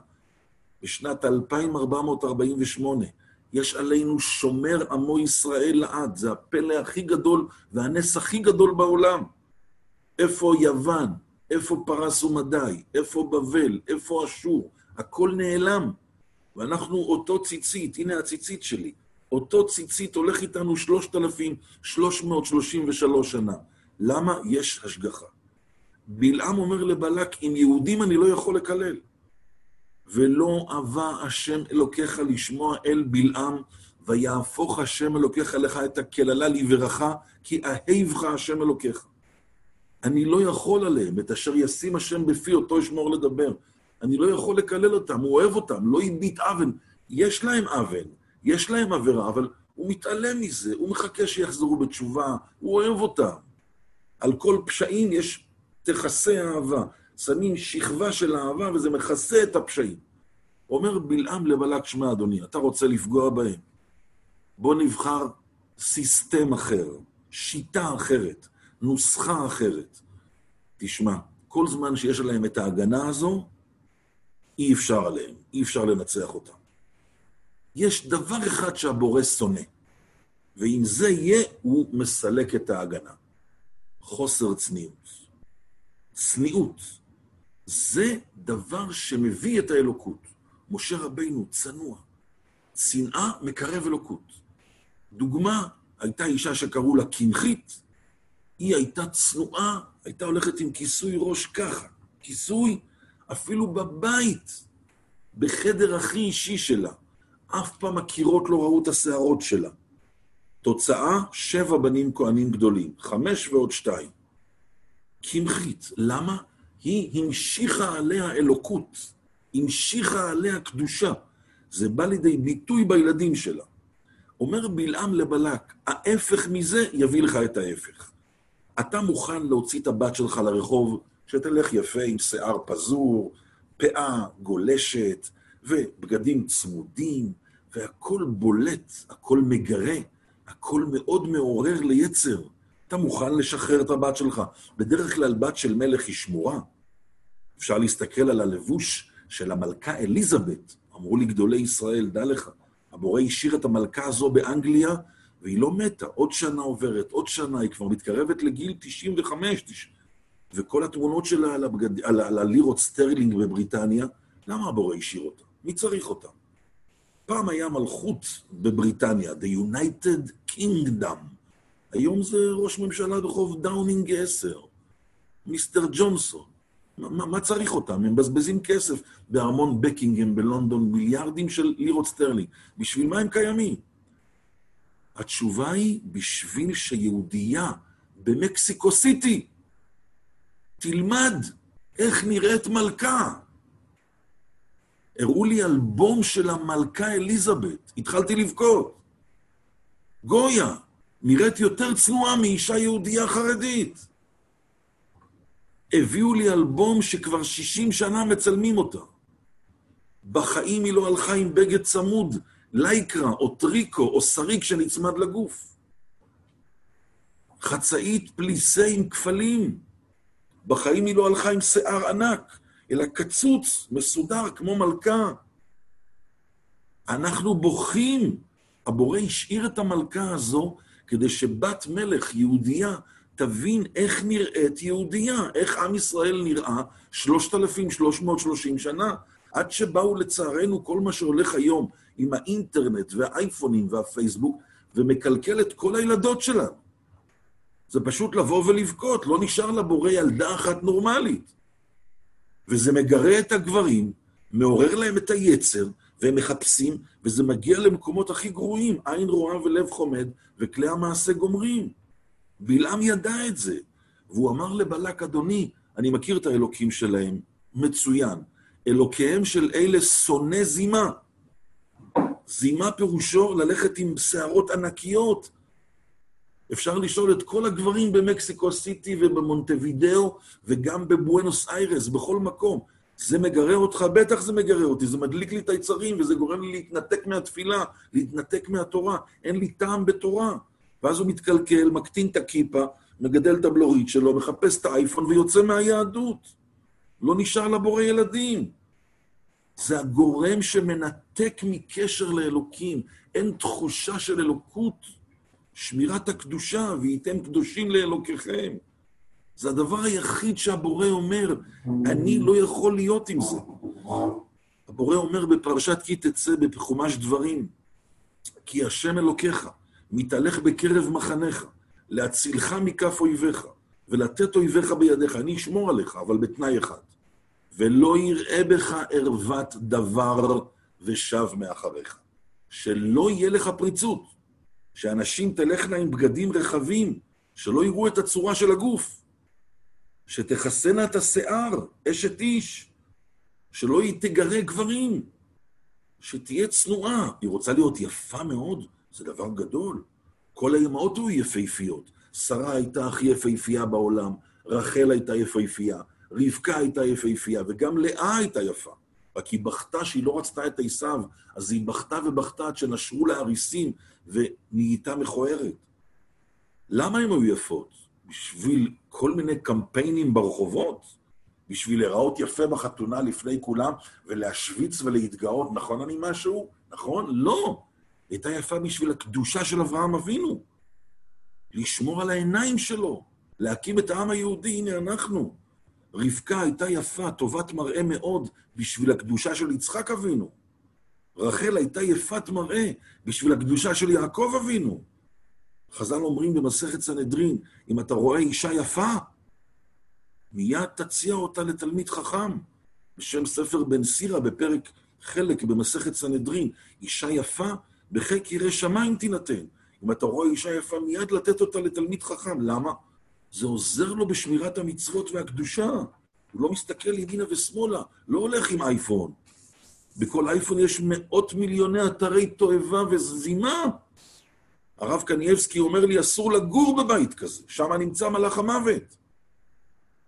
בשנת 2448. יש עלינו שומר עמו ישראל לעד, זה הפלא הכי גדול והנס הכי גדול בעולם. איפה יוון? איפה פרס ומדי? איפה בבל? איפה אשור? הכל נעלם. ואנחנו אותו ציצית, הנה הציצית שלי. אותו ציצית הולך איתנו 3,333 שנה. למה? יש השגחה. בלעם אומר לבלק, עם יהודים אני לא יכול לקלל. ולא אבה השם אלוקיך לשמוע אל בלעם, ויהפוך השם אלוקיך לך את הקללה לברכה, כי אהבך השם אלוקיך. אני לא יכול עליהם, את אשר ישים השם בפי אותו ישמור לדבר. אני לא יכול לקלל אותם, הוא אוהב אותם, לא הביט אבן. יש להם אבן, יש להם עבירה, אבל הוא מתעלם מזה, הוא מחכה שיחזרו בתשובה, הוא אוהב אותם. על כל פשעים יש תכסה אהבה. שמים שכבה של אהבה וזה מכסה את הפשעים. אומר בלעם לבלק, שמע, אדוני, אתה רוצה לפגוע בהם? בוא נבחר סיסטם אחר, שיטה אחרת, נוסחה אחרת. תשמע, כל זמן שיש עליהם את ההגנה הזו, אי אפשר עליהם, אי אפשר לנצח אותם. יש דבר אחד שהבורא שונא, ואם זה יהיה, הוא מסלק את ההגנה. חוסר צניעות. צניעות. זה דבר שמביא את האלוקות. משה רבינו צנוע. צנעה מקרב אלוקות. דוגמה, הייתה אישה שקראו לה קמחית, היא הייתה צנועה, הייתה הולכת עם כיסוי ראש ככה. כיסוי אפילו בבית, בחדר הכי אישי שלה. אף פעם הקירות לא ראו את השערות שלה. תוצאה, שבע בנים כהנים גדולים, חמש ועוד שתיים. קמחית, למה? היא המשיכה עליה אלוקות, המשיכה עליה קדושה. זה בא לידי ביטוי בילדים שלה. אומר בלעם לבלק, ההפך מזה יביא לך את ההפך. אתה מוכן להוציא את הבת שלך לרחוב, שתלך יפה עם שיער פזור, פאה גולשת, ובגדים צמודים, והכול בולט, הכל מגרה, הכל מאוד מעורר ליצר. אתה מוכן לשחרר את הבת שלך. בדרך כלל בת של מלך היא שמורה. אפשר להסתכל על הלבוש של המלכה אליזבת. אמרו לי גדולי ישראל, דע לך, הבורא השאיר את המלכה הזו באנגליה, והיא לא מתה. עוד שנה עוברת, עוד שנה, היא כבר מתקרבת לגיל 95, 90. וכל התמונות שלה על, הבגד... על, על הלירות סטרלינג בבריטניה, למה הבורא השאיר אותה? מי צריך אותה? פעם היה מלכות בבריטניה, The United Kingdom. היום זה ראש ממשלה ברחוב דאונינג 10, Mister ג'ונסון. מה, מה צריך אותם? הם מבזבזים כסף בארמון בקינגהם בלונדון, מיליארדים של לירות סטרלינג. בשביל מה הם קיימים? התשובה היא, בשביל שיהודייה במקסיקו סיטי תלמד איך נראית מלכה. הראו לי אלבום של המלכה אליזבת, התחלתי לבכות. גויה, נראית יותר צנועה מאישה יהודייה חרדית. הביאו לי אלבום שכבר 60 שנה מצלמים אותה. בחיים היא לא הלכה עם בגד צמוד, לייקרה או טריקו או שריק שנצמד לגוף. חצאית פליסה עם כפלים. בחיים היא לא הלכה עם שיער ענק, אלא קצוץ, מסודר, כמו מלכה. אנחנו בוכים. הבורא השאיר את המלכה הזו כדי שבת מלך, יהודייה, תבין איך נראית יהודייה, איך עם ישראל נראה 3,330 שנה, עד שבאו לצערנו כל מה שהולך היום עם האינטרנט והאייפונים והפייסבוק, ומקלקל את כל הילדות שלנו. זה פשוט לבוא ולבכות, לא נשאר לבורא ילדה אחת נורמלית. וזה מגרה את הגברים, מעורר להם את היצר, והם מחפשים, וזה מגיע למקומות הכי גרועים, עין רואה ולב חומד, וכלי המעשה גומרים. בלעם ידע את זה, והוא אמר לבלק, אדוני, אני מכיר את האלוקים שלהם, מצוין. אלוקיהם של אלה שונא זימה. זימה פירושו ללכת עם שערות ענקיות. אפשר לשאול את כל הגברים במקסיקו סיטי ובמונטווידאו וגם בבואנוס איירס, בכל מקום. זה מגרה אותך? בטח זה מגרה אותי, זה מדליק לי את היצרים וזה גורם לי להתנתק מהתפילה, להתנתק מהתורה. אין לי טעם בתורה. ואז הוא מתקלקל, מקטין את הכיפה, מגדל את הבלורית שלו, מחפש את האייפון ויוצא מהיהדות. לא נשאר לבורא ילדים. זה הגורם שמנתק מקשר לאלוקים. אין תחושה של אלוקות. שמירת הקדושה, וייתם קדושים לאלוקיכם. זה הדבר היחיד שהבורא אומר, אני לא יכול להיות עם זה. הבורא אומר בפרשת כי תצא בחומש דברים, כי השם אלוקיך מתהלך בקרב מחניך, להצילך מכף אויביך, ולתת אויביך בידיך. אני אשמור עליך, אבל בתנאי אחד. ולא יראה בך ערוות דבר ושב מאחריך. שלא יהיה לך פריצות. שאנשים תלכנה עם בגדים רחבים, שלא יראו את הצורה של הגוף. שתכסנה את השיער, אשת איש. שלא תגרה גברים. שתהיה צנועה. היא רוצה להיות יפה מאוד, זה דבר גדול. כל האמהות היו יפהפיות. שרה הייתה הכי יפהפייה בעולם, רחל הייתה יפהפייה, רבקה הייתה יפהפייה, וגם לאה הייתה יפה. רק היא בכתה שהיא לא רצתה את עשיו, אז היא בכתה ובכתה עד שנשרו לה הריסים ונהייתה מכוערת. למה הן היו יפות? בשביל כל מיני קמפיינים ברחובות, בשביל להיראות יפה בחתונה לפני כולם ולהשוויץ ולהתגאות, נכון אני משהו? נכון? לא. היא הייתה יפה בשביל הקדושה של אברהם אבינו. לשמור על העיניים שלו, להקים את העם היהודי, הנה אנחנו. רבקה הייתה יפה, טובת מראה מאוד, בשביל הקדושה של יצחק אבינו. רחל הייתה יפת מראה בשביל הקדושה של יעקב אבינו. חז"ל אומרים במסכת סנהדרין, אם אתה רואה אישה יפה, מיד תציע אותה לתלמיד חכם. בשם ספר בן סירה, בפרק חלק במסכת סנהדרין, אישה יפה, בחיק ירא שמיים תינתן. אם אתה רואה אישה יפה, מיד לתת אותה לתלמיד חכם. למה? זה עוזר לו בשמירת המצוות והקדושה. הוא לא מסתכל ימינה ושמאלה, לא הולך עם אייפון. בכל אייפון יש מאות מיליוני אתרי תועבה וזימה. הרב קנייבסקי אומר לי, אסור לגור בבית כזה, שם נמצא מלאך המוות.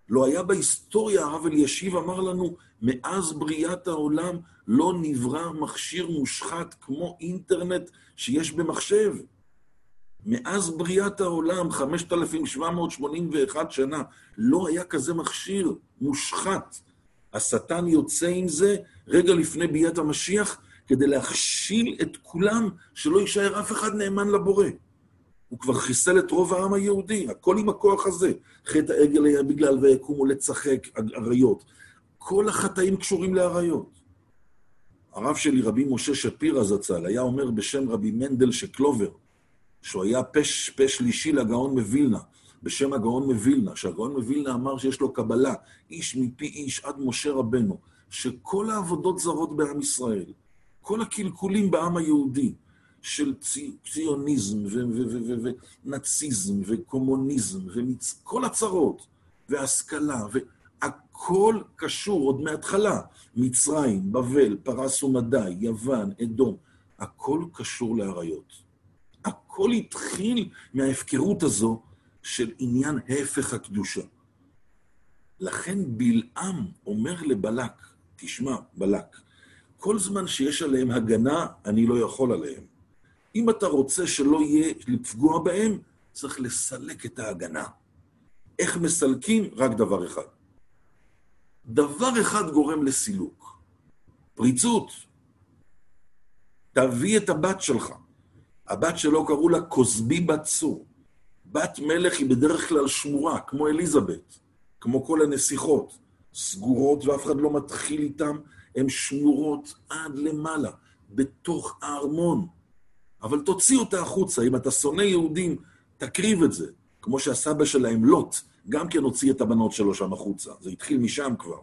לא היה בהיסטוריה, הרב אלישיב אמר לנו, מאז בריאת העולם לא נברא מכשיר מושחת כמו אינטרנט שיש במחשב. מאז בריאת העולם, 5,781 שנה, לא היה כזה מכשיר מושחת. השטן יוצא עם זה רגע לפני ביאת המשיח, כדי להכשיל את כולם, שלא יישאר אף אחד נאמן לבורא. הוא כבר חיסל את רוב העם היהודי, הכל עם הכוח הזה. חטא העגל היה בגלל ויקומו לצחק אריות. כל החטאים קשורים לאריות. הרב שלי, רבי משה שפירא זצ"ל, היה אומר בשם רבי מנדל שקלובר, שהוא היה פה שלישי לגאון מווילנה, בשם הגאון מווילנה, שהגאון מווילנה אמר שיש לו קבלה, איש מפי איש עד משה רבנו, שכל העבודות זרות בעם ישראל, כל הקלקולים בעם היהודי, של ציוניזם ונאציזם וקומוניזם וכל הצרות והשכלה, והכל קשור עוד מההתחלה. מצרים, בבל, פרס ומדי, יוון, אדום, הכל קשור לאריות. הכל התחיל מההפקרות הזו של עניין הפך הקדושה. לכן בלעם אומר לבלק, תשמע, בלק, כל זמן שיש עליהם הגנה, אני לא יכול עליהם. אם אתה רוצה שלא יהיה לפגוע בהם, צריך לסלק את ההגנה. איך מסלקים? רק דבר אחד. דבר אחד גורם לסילוק. פריצות. תביא את הבת שלך. הבת שלו קראו לה כוסבי בת צור. בת מלך היא בדרך כלל שמורה, כמו אליזבת, כמו כל הנסיכות. סגורות ואף אחד לא מתחיל איתן, הן שמורות עד למעלה, בתוך הארמון. אבל תוציא אותה החוצה. אם אתה שונא יהודים, תקריב את זה. כמו שהסבא שלהם, לוט, גם כן הוציא את הבנות שלו שם החוצה. זה התחיל משם כבר.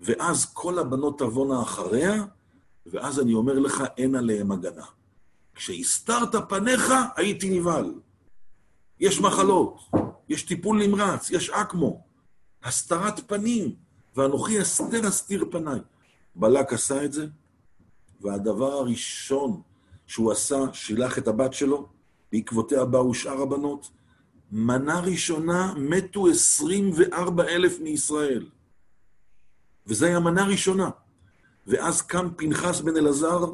ואז כל הבנות תבואנה אחריה, ואז אני אומר לך, אין עליהם הגנה. כשהסתרת פניך, הייתי נבהל. יש מחלות, יש טיפול נמרץ, יש אקמו. הסתרת פנים, ואנוכי אסתר אסתיר פניי. בלק עשה את זה, והדבר הראשון שהוא עשה, שילח את הבת שלו, בעקבותיה באו שאר הבנות. מנה ראשונה מתו 24 אלף מישראל. וזו הייתה מנה ראשונה. ואז קם פנחס בן אלעזר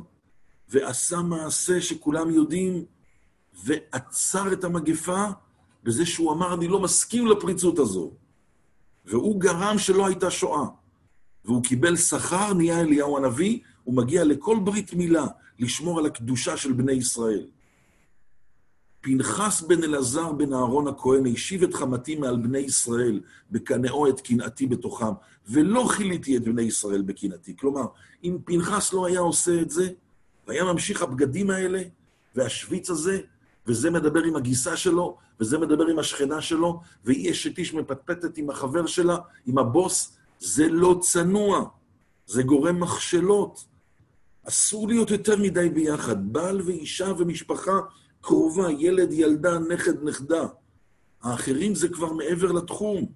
ועשה מעשה שכולם יודעים, ועצר את המגפה בזה שהוא אמר, אני לא מסכים לפריצות הזו. והוא גרם שלא הייתה שואה. והוא קיבל שכר, נהיה אליהו הנביא, הוא מגיע לכל ברית מילה לשמור על הקדושה של בני ישראל. פנחס בן אלעזר בן אהרון הכהן השיב את חמתי מעל בני ישראל, בקנאו את קנאתי בתוכם, ולא כיליתי את בני ישראל בקנאתי. כלומר, אם פנחס לא היה עושה את זה, והיה ממשיך הבגדים האלה, והשוויץ הזה, וזה מדבר עם הגיסה שלו, וזה מדבר עם השכנה שלו, והיא אשת איש מפטפטת עם החבר שלה, עם הבוס, זה לא צנוע, זה גורם מכשלות. אסור להיות יותר מדי ביחד. בעל ואישה ומשפחה קרובה, ילד, ילדה, נכד, נכדה. האחרים זה כבר מעבר לתחום.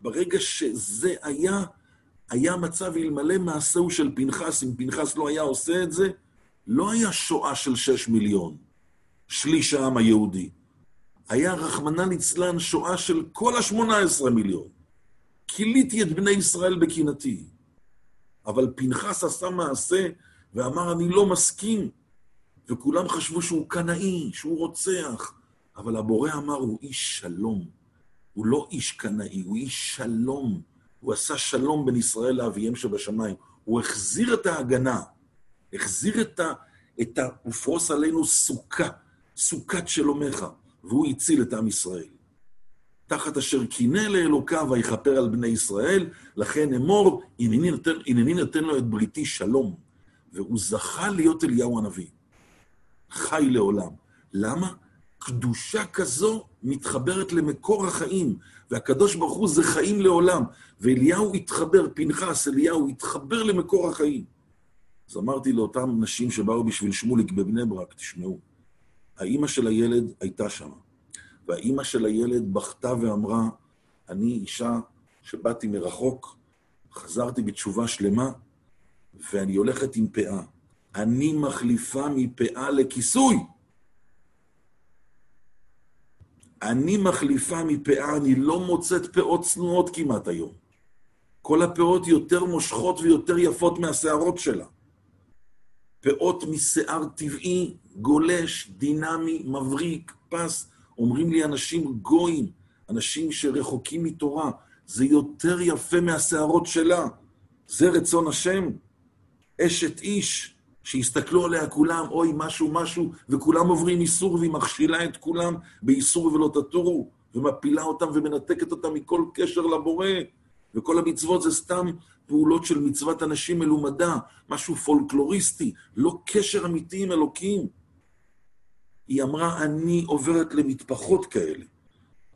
ברגע שזה היה, היה מצב אלמלא מעשהו של פנחס, אם פנחס לא היה עושה את זה, לא היה שואה של שש מיליון, שליש העם היהודי. היה, רחמנא ליצלן, שואה של כל השמונה עשרה מיליון. כיליתי את בני ישראל בקנאתי. אבל פנחס עשה מעשה ואמר, אני לא מסכים. וכולם חשבו שהוא קנאי, שהוא רוצח. אבל הבורא אמר, הוא איש שלום. הוא לא איש קנאי, הוא איש שלום. הוא עשה שלום בין ישראל לאביהם שבשמיים. הוא החזיר את ההגנה, החזיר את ה... את ה... ופרוס עלינו סוכה, סוכת שלומך, והוא הציל את עם ישראל. תחת אשר קינא לאלוקיו ויכפר על בני ישראל, לכן אמור, הנני נותן, הנני נותן לו את בריתי שלום. והוא זכה להיות אליהו הנביא. חי לעולם. למה? קדושה כזו מתחברת למקור החיים, והקדוש ברוך הוא זה חיים לעולם. ואליהו התחבר, פנחס, אליהו, התחבר למקור החיים. אז אמרתי לאותם נשים שבאו בשביל שמוליק בבני ברק, תשמעו, האימא של הילד הייתה שם, והאימא של הילד בכתה ואמרה, אני אישה שבאתי מרחוק, חזרתי בתשובה שלמה, ואני הולכת עם פאה. אני מחליפה מפאה לכיסוי. אני מחליפה מפאה, אני לא מוצאת פאות צנועות כמעט היום. כל הפאות יותר מושכות ויותר יפות מהשערות שלה. פאות משיער טבעי, גולש, דינמי, מבריק, פס. אומרים לי אנשים גויים, אנשים שרחוקים מתורה, זה יותר יפה מהשערות שלה. זה רצון השם. אשת איש, שיסתכלו עליה כולם, אוי, משהו, משהו, וכולם עוברים איסור, והיא מכשילה את כולם באיסור ולא תטורו, ומפילה אותם ומנתקת אותם מכל קשר לבורא. וכל המצוות זה סתם פעולות של מצוות אנשים מלומדה, משהו פולקלוריסטי, לא קשר אמיתי עם אלוקים. היא אמרה, אני עוברת למטפחות כאלה.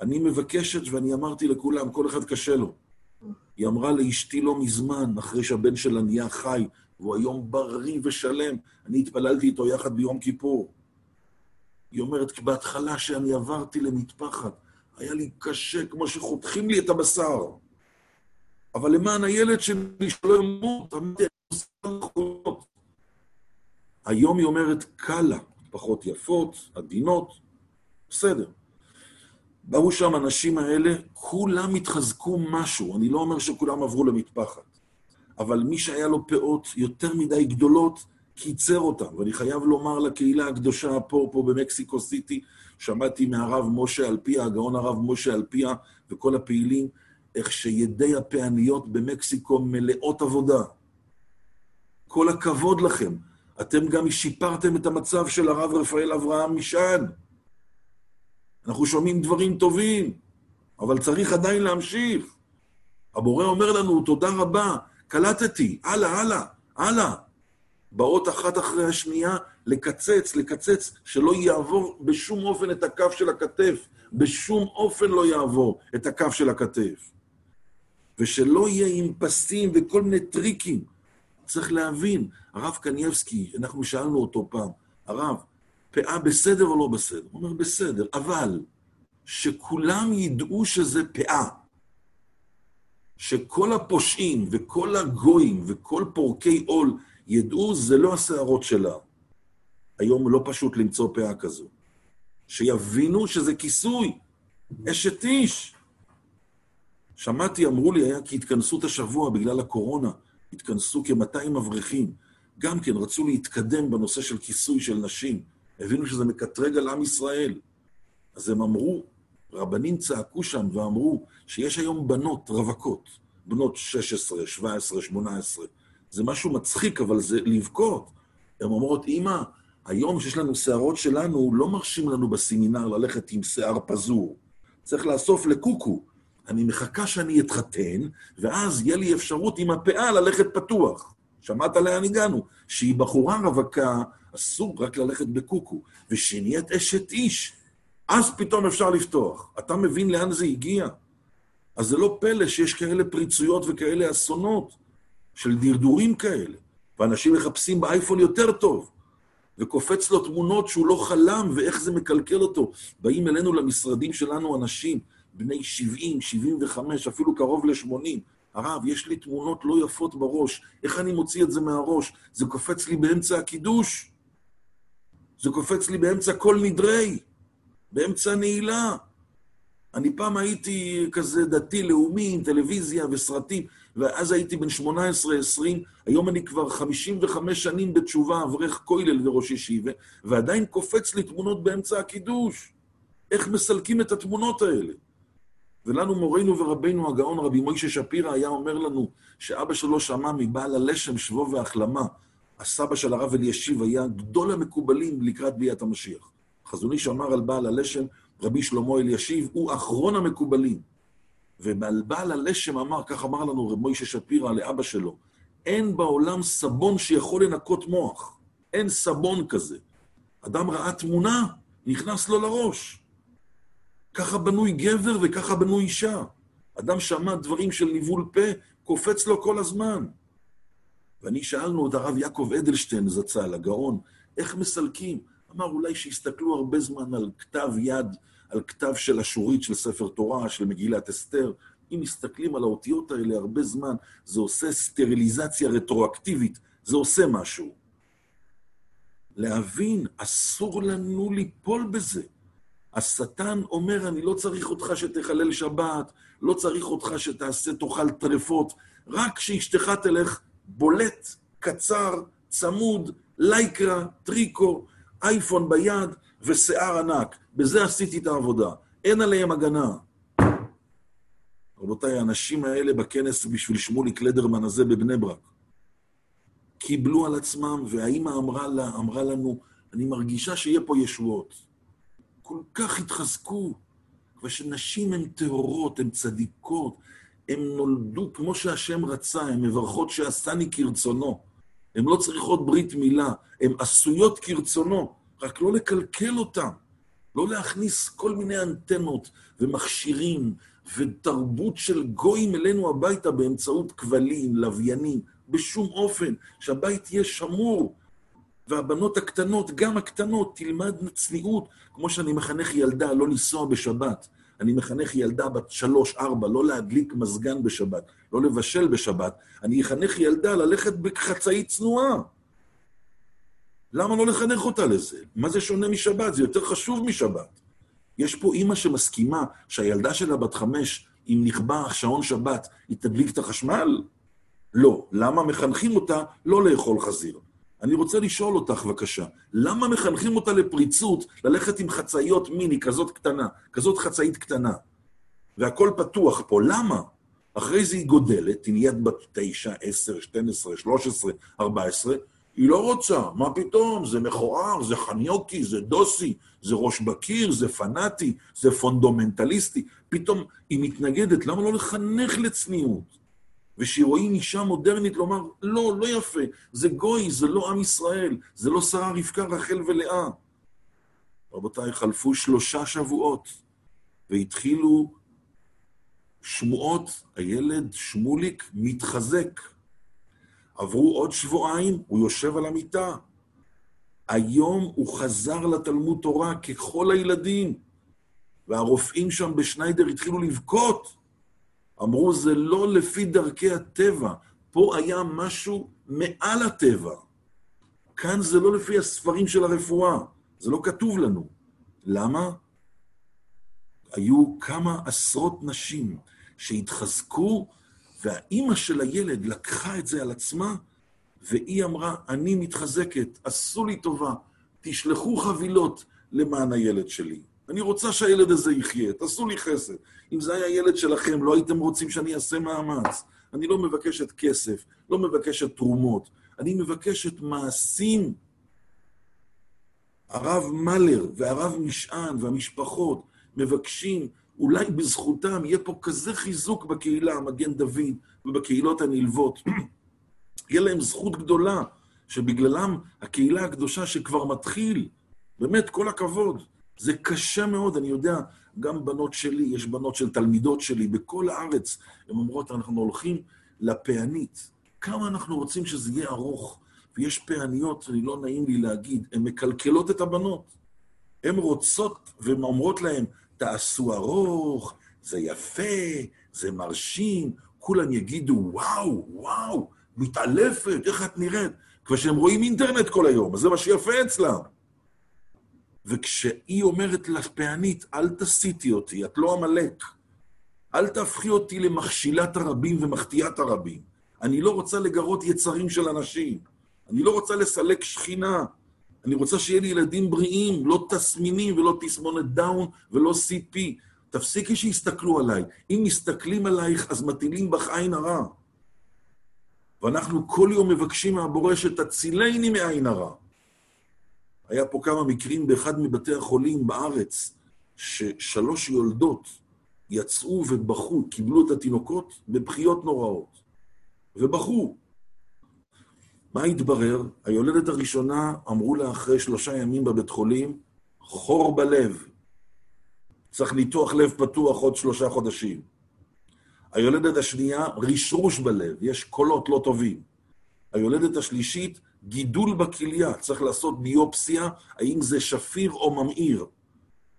אני מבקשת, ואני אמרתי לכולם, כל אחד קשה לו. היא אמרה לאשתי לא מזמן, אחרי שהבן שלה נהיה חי, והוא היום בריא ושלם, אני התפללתי איתו יחד ביום כיפור. היא אומרת, בהתחלה שאני עברתי למטפחת, היה לי קשה כמו שחותכים לי את הבשר. אבל למען הילד שלי שלא ימות, אמרתי, אני עושה נכונות. היום היא אומרת, קלה, פחות יפות, עדינות, בסדר. באו שם האנשים האלה, כולם התחזקו משהו, אני לא אומר שכולם עברו למטפחת, אבל מי שהיה לו פאות יותר מדי גדולות, קיצר אותם. ואני חייב לומר לקהילה הקדושה פה, פה במקסיקו סיטי, שמעתי מהרב משה אלפיה, הגאון הרב משה אלפיה, וכל הפעילים, איך שידי הפעניות במקסיקו מלאות עבודה. כל הכבוד לכם. אתם גם שיפרתם את המצב של הרב רפאל אברהם משען. אנחנו שומעים דברים טובים, אבל צריך עדיין להמשיך. הבורא אומר לנו, תודה רבה, קלטתי, הלאה, הלאה, הלאה. באות אחת אחרי השנייה לקצץ, לקצץ, שלא יעבור בשום אופן את הקו של הכתף. בשום אופן לא יעבור את הקו של הכתף. ושלא יהיה עם פסים וכל מיני טריקים. צריך להבין, הרב קנייבסקי, אנחנו שאלנו אותו פעם, הרב, פאה בסדר או לא בסדר? הוא אומר, בסדר, אבל שכולם ידעו שזה פאה. שכל הפושעים וכל הגויים וכל פורקי עול ידעו, זה לא השערות שלה. היום לא פשוט למצוא פאה כזו. שיבינו שזה כיסוי, אשת איש. שמעתי, אמרו לי, היה כהתכנסות השבוע בגלל הקורונה, התכנסו כ-200 אברכים. גם כן רצו להתקדם בנושא של כיסוי של נשים. הבינו שזה מקטרג על עם ישראל. אז הם אמרו, רבנים צעקו שם ואמרו שיש היום בנות רווקות, בנות 16, 17, 18. זה משהו מצחיק, אבל זה לבכות. הן אומרות, אמא, היום שיש לנו שערות שלנו, לא מרשים לנו בסמינר ללכת עם שיער פזור. צריך לאסוף לקוקו. אני מחכה שאני אתחתן, ואז יהיה לי אפשרות עם הפאה ללכת פתוח. שמעת לאן הגענו? שהיא בחורה רווקה, אסור רק ללכת בקוקו, ושנהיית אשת איש, אז פתאום אפשר לפתוח. אתה מבין לאן זה הגיע? אז זה לא פלא שיש כאלה פריצויות וכאלה אסונות של דרדורים כאלה, ואנשים מחפשים באייפון יותר טוב, וקופץ לו תמונות שהוא לא חלם ואיך זה מקלקל אותו. באים אלינו למשרדים שלנו אנשים, בני 70, 75, אפילו קרוב ל-80. הרב, יש לי תמונות לא יפות בראש, איך אני מוציא את זה מהראש? זה קופץ לי באמצע הקידוש, זה קופץ לי באמצע כל נדרי, באמצע נעילה. אני פעם הייתי כזה דתי-לאומי עם טלוויזיה וסרטים, ואז הייתי בן 18-20, היום אני כבר 55 שנים בתשובה, אברך כולל וראש ישיבה, ועדיין קופץ לי תמונות באמצע הקידוש. איך מסלקים את התמונות האלה? ולנו מורנו ורבנו הגאון רבי מוישה שפירא היה אומר לנו שאבא שלו שמע מבעל הלשם שבו והחלמה. הסבא של הרב אלישיב היה גדול המקובלים לקראת ביאת המשיח. חזון איש אמר על בעל הלשם, רבי שלמה אלישיב, הוא אחרון המקובלים. ועל בעל הלשם אמר, כך אמר לנו רב מוישה שפירא לאבא שלו, אין בעולם סבון שיכול לנקות מוח. אין סבון כזה. אדם ראה תמונה, נכנס לו לראש. ככה בנוי גבר וככה בנוי אישה. אדם שמע דברים של ניבול פה, קופץ לו כל הזמן. ואני שאלנו את הרב יעקב אדלשטיין זצ"ל, הגאון, איך מסלקים? אמר, אולי שיסתכלו הרבה זמן על כתב יד, על כתב של אשורית של ספר תורה, של מגילת אסתר. אם מסתכלים על האותיות האלה הרבה זמן, זה עושה סטריליזציה רטרואקטיבית, זה עושה משהו. להבין, אסור לנו ליפול בזה. השטן אומר, אני לא צריך אותך שתחלל שבת, לא צריך אותך שתעשה, תאכל טרפות, רק שאשתך תלך בולט, קצר, צמוד, לייקרה, טריקו, אייפון ביד ושיער ענק. בזה עשיתי את העבודה. אין עליהם הגנה. רבותיי, האנשים האלה בכנס בשביל שמוליק לדרמן הזה בבני ברק, קיבלו על עצמם, והאימא אמרה, לה, אמרה לנו, אני מרגישה שיהיה פה ישועות. כל כך התחזקו, ושנשים הן טהורות, הן צדיקות, הן נולדו כמו שהשם רצה, הן מברכות שעשני כרצונו. הן לא צריכות ברית מילה, הן עשויות כרצונו, רק לא לקלקל אותן. לא להכניס כל מיני אנטנות ומכשירים ותרבות של גויים אלינו הביתה באמצעות כבלים, לוויינים, בשום אופן, שהבית יהיה שמור. והבנות הקטנות, גם הקטנות, תלמדנה צניעות, כמו שאני מחנך ילדה לא לנסוע בשבת. אני מחנך ילדה בת שלוש-ארבע, לא להדליק מזגן בשבת, לא לבשל בשבת. אני אחנך ילדה ללכת בחצאית צנועה. למה לא לחנך אותה לזה? מה זה שונה משבת? זה יותר חשוב משבת. יש פה אימא שמסכימה שהילדה שלה בת חמש, אם נכבה שעון שבת, היא תדליק את החשמל? לא. למה מחנכים אותה לא לאכול חזיר? אני רוצה לשאול אותך, בבקשה, למה מחנכים אותה לפריצות ללכת עם חצאיות מיני כזאת קטנה, כזאת חצאית קטנה? והכל פתוח פה, למה? אחרי זה היא גודלת, היא נהיית בת תשע, עשר, שתים עשרה, שלוש עשרה, ארבע עשרה, היא לא רוצה, מה פתאום, זה מכוער, זה חניוקי, זה דוסי, זה ראש בקיר, זה פנאטי, זה פונדומנטליסטי. פתאום היא מתנגדת, למה לא לחנך לצניעות? ושרואים אישה מודרנית לומר, לא, לא יפה, זה גוי, זה לא עם ישראל, זה לא שרה, רבקה, רחל ולאה. רבותיי, חלפו שלושה שבועות, והתחילו שמועות, הילד שמוליק מתחזק. עברו עוד שבועיים, הוא יושב על המיטה. היום הוא חזר לתלמוד תורה ככל הילדים, והרופאים שם בשניידר התחילו לבכות. אמרו, זה לא לפי דרכי הטבע, פה היה משהו מעל הטבע. כאן זה לא לפי הספרים של הרפואה, זה לא כתוב לנו. למה? היו כמה עשרות נשים שהתחזקו והאימא של הילד לקחה את זה על עצמה, והיא אמרה, אני מתחזקת, עשו לי טובה, תשלחו חבילות למען הילד שלי. אני רוצה שהילד הזה יחיה, תעשו לי חסד. אם זה היה ילד שלכם, לא הייתם רוצים שאני אעשה מאמץ. אני לא מבקשת כסף, לא מבקשת תרומות, אני מבקשת מעשים. הרב מלר והרב משען והמשפחות מבקשים אולי בזכותם יהיה פה כזה חיזוק בקהילה, מגן דוד, ובקהילות הנלוות. יהיה להם זכות גדולה, שבגללם הקהילה הקדושה שכבר מתחיל, באמת, כל הכבוד. זה קשה מאוד, אני יודע, גם בנות שלי, יש בנות של תלמידות שלי בכל הארץ, הן אומרות, אנחנו הולכים לפענית. כמה אנחנו רוצים שזה יהיה ארוך, ויש פעניות, אני לא נעים לי להגיד, הן מקלקלות את הבנות. הן רוצות, והן אומרות להן, תעשו ארוך, זה יפה, זה מרשים, כולם יגידו, וואו, וואו, מתעלפת, איך את נראית? כבר שהם רואים אינטרנט כל היום, אז זה מה שיפה אצלם. וכשהיא אומרת לפענית, אל תסיתי אותי, את לא עמלק. אל תהפכי אותי למכשילת הרבים ומחטיאת הרבים. אני לא רוצה לגרות יצרים של אנשים. אני לא רוצה לסלק שכינה. אני רוצה שיהיה לי ילדים בריאים, לא תסמינים ולא תסמונת דאון ולא CP. תפסיקי שיסתכלו עליי. אם מסתכלים עלייך, אז מטילים בך עין הרע. ואנחנו כל יום מבקשים מהבורא שתצילני מעין הרע. היה פה כמה מקרים באחד מבתי החולים בארץ, ששלוש יולדות יצאו ובכו, קיבלו את התינוקות בבכיות נוראות. ובכו. מה התברר? היולדת הראשונה, אמרו לה אחרי שלושה ימים בבית חולים, חור בלב. צריך ניתוח לב פתוח עוד שלושה חודשים. היולדת השנייה, רשרוש בלב, יש קולות לא טובים. היולדת השלישית, גידול בכליה, צריך לעשות ביופסיה, האם זה שפיר או ממאיר.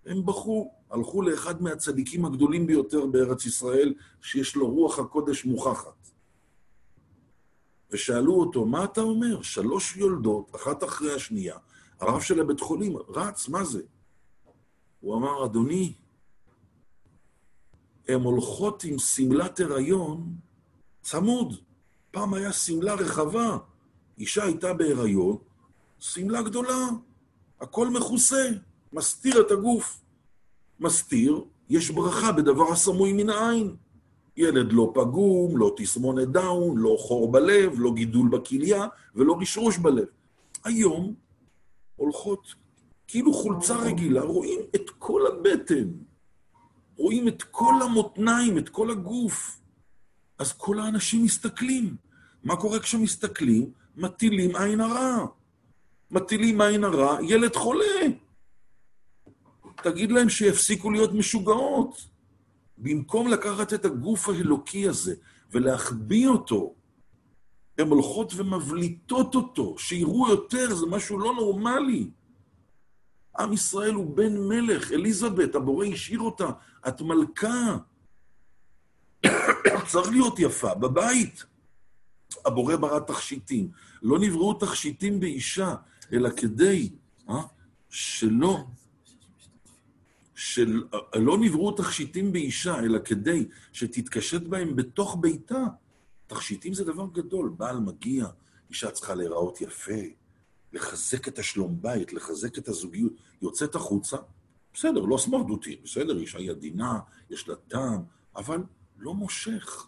הם בכו, הלכו לאחד מהצדיקים הגדולים ביותר בארץ ישראל, שיש לו רוח הקודש מוכחת. ושאלו אותו, מה אתה אומר? שלוש יולדות, אחת אחרי השנייה. הרב של הבית חולים רץ, מה זה? הוא אמר, אדוני, הן הולכות עם שמלת הריון צמוד. פעם היה שמלה רחבה. אישה הייתה בהיריון, שמלה גדולה, הכל מכוסה, מסתיר את הגוף. מסתיר, יש ברכה בדבר הסמוי מן העין. ילד לא פגום, לא תסמונת דאון, לא חור בלב, לא גידול בכליה ולא רשרוש בלב. היום הולכות כאילו חולצה רגילה, רואים את כל הבטן, רואים את כל המותניים, את כל הגוף. אז כל האנשים מסתכלים. מה קורה כשמסתכלים? מטילים עין הרע. מטילים עין הרע, ילד חולה. תגיד להם שיפסיקו להיות משוגעות. במקום לקחת את הגוף האלוקי הזה ולהחביא אותו, הן הולכות ומבליטות אותו, שיראו יותר, זה משהו לא נורמלי. עם ישראל הוא בן מלך, אליזבת, הבורא השאיר אותה, את מלכה. צריך להיות יפה, בבית. הבורא ברא תכשיטים. לא נבראו תכשיטים באישה, אלא כדי אה, שלא... של, לא נבראו תכשיטים באישה, אלא כדי שתתקשט בהם בתוך ביתה. תכשיטים זה דבר גדול. בעל מגיע, אישה צריכה להיראות יפה, לחזק את השלום בית, לחזק את הזוגיות. יוצאת החוצה, בסדר, לא סמרדותי, בסדר, אישה היא עדינה, יש לה טעם, אבל לא מושך.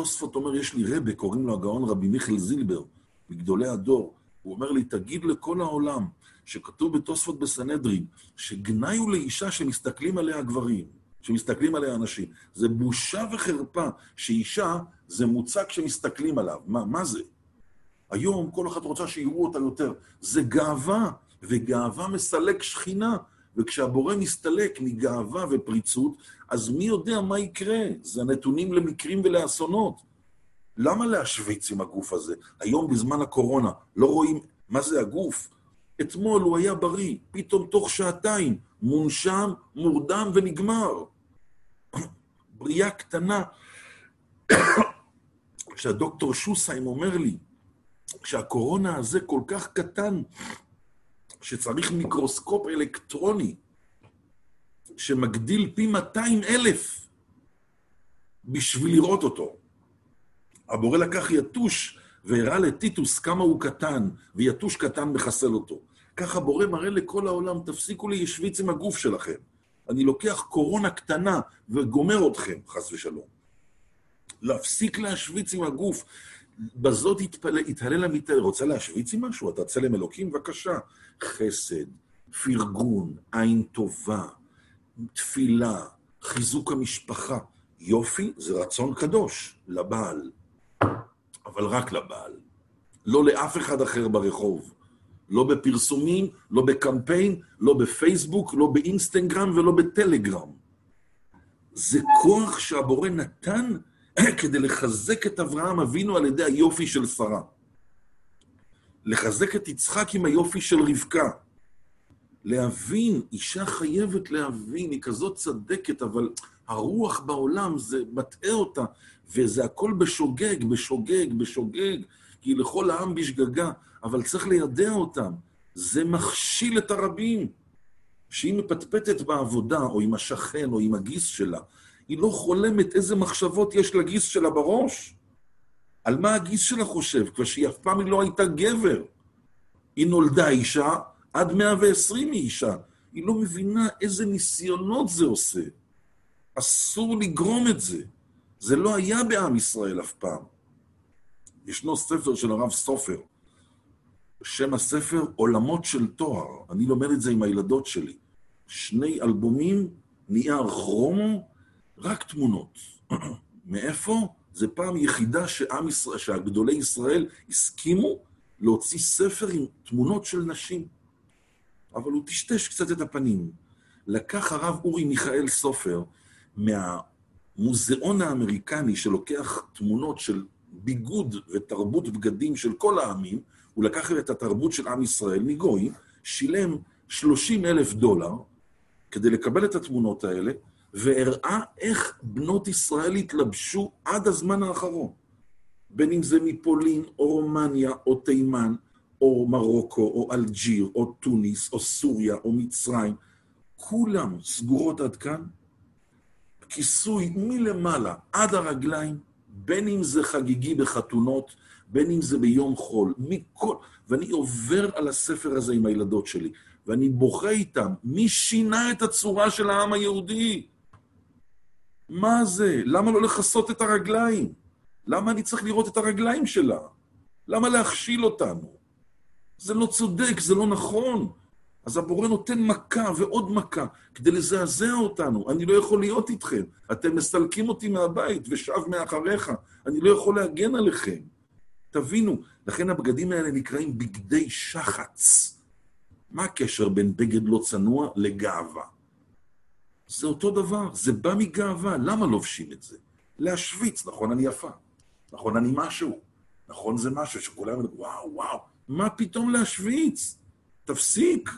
תוספות אומר, יש לי רבה, קוראים לו הגאון רבי מיכאל זילבר, מגדולי הדור. הוא אומר לי, תגיד לכל העולם, שכתוב בתוספות בסנהדרין, שגנאי הוא לאישה שמסתכלים עליה גברים, שמסתכלים עליה אנשים. זה בושה וחרפה שאישה זה מוצג שמסתכלים עליו. מה, מה זה? היום כל אחת רוצה שיראו אותה יותר. זה גאווה, וגאווה מסלק שכינה. וכשהבורא מסתלק מגאווה ופריצות, אז מי יודע מה יקרה? זה נתונים למקרים ולאסונות. למה להשוויץ עם הגוף הזה? היום בזמן הקורונה לא רואים מה זה הגוף? אתמול הוא היה בריא, פתאום תוך שעתיים, מונשם, מורדם ונגמר. בריאה קטנה. כשהדוקטור שוסיים אומר לי, כשהקורונה הזה כל כך קטן, שצריך מיקרוסקופ אלקטרוני שמגדיל פי 200 אלף בשביל לראות אותו. הבורא לקח יתוש והראה לטיטוס כמה הוא קטן, ויתוש קטן מחסל אותו. ככה בורא מראה לכל העולם, תפסיקו להשוויץ עם הגוף שלכם. אני לוקח קורונה קטנה וגומר אתכם, חס ושלום. להפסיק להשוויץ עם הגוף. בזאת יתהלל המתהלל. רוצה להשוויץ עם משהו? אתה צלם אלוקים? בבקשה. חסד, פרגון, עין טובה, תפילה, חיזוק המשפחה. יופי זה רצון קדוש לבעל, אבל רק לבעל. לא לאף אחד אחר ברחוב. לא בפרסומים, לא בקמפיין, לא בפייסבוק, לא באינסטגרם ולא בטלגרם. זה כוח שהבורא נתן כדי לחזק את אברהם אבינו על ידי היופי של שרה. לחזק את יצחק עם היופי של רבקה. להבין, אישה חייבת להבין, היא כזאת צדקת, אבל הרוח בעולם, זה מטעה אותה, וזה הכל בשוגג, בשוגג, בשוגג, כי לכל העם בשגגה, אבל צריך לידע אותם. זה מכשיל את הרבים. שהיא מפטפטת בעבודה, או עם השכן, או עם הגיס שלה, היא לא חולמת איזה מחשבות יש לגיס שלה בראש. על מה הגיס שלה חושב? כבר שהיא אף פעם לא הייתה גבר. היא נולדה אישה, עד 120 היא אישה. היא לא מבינה איזה ניסיונות זה עושה. אסור לגרום את זה. זה לא היה בעם ישראל אף פעם. ישנו ספר של הרב סופר, שם הספר עולמות של תואר. אני לומד את זה עם הילדות שלי. שני אלבומים, נייר כרומו, רק תמונות. מאיפה? זה פעם יחידה שעם ישראל, שהגדולי ישראל הסכימו להוציא ספר עם תמונות של נשים. אבל הוא טשטש קצת את הפנים. לקח הרב אורי מיכאל סופר מהמוזיאון האמריקני שלוקח תמונות של ביגוד ותרבות בגדים של כל העמים, הוא לקח את התרבות של עם ישראל מגויים, שילם 30 אלף דולר כדי לקבל את התמונות האלה, והראה איך בנות ישראל התלבשו עד הזמן האחרון. בין אם זה מפולין, או רומניה, או תימן, או מרוקו, או אלג'יר, או טוניס, או סוריה, או מצרים, כולם סגורות עד כאן, כיסוי מלמעלה עד הרגליים, בין אם זה חגיגי בחתונות, בין אם זה ביום חול, מכל... ואני עובר על הספר הזה עם הילדות שלי, ואני בוכה איתם, מי שינה את הצורה של העם היהודי? מה זה? למה לא לכסות את הרגליים? למה אני צריך לראות את הרגליים שלה? למה להכשיל אותנו? זה לא צודק, זה לא נכון. אז הבורא נותן מכה ועוד מכה כדי לזעזע אותנו. אני לא יכול להיות איתכם. אתם מסלקים אותי מהבית ושב מאחריך. אני לא יכול להגן עליכם. תבינו, לכן הבגדים האלה נקראים בגדי שחץ. מה הקשר בין בגד לא צנוע לגאווה? זה אותו דבר, זה בא מגאווה. למה לובשים את זה? להשוויץ, נכון, אני יפה. נכון, אני משהו. נכון, זה משהו שכולם אומרים, וואו, וואו, מה פתאום להשוויץ? תפסיק.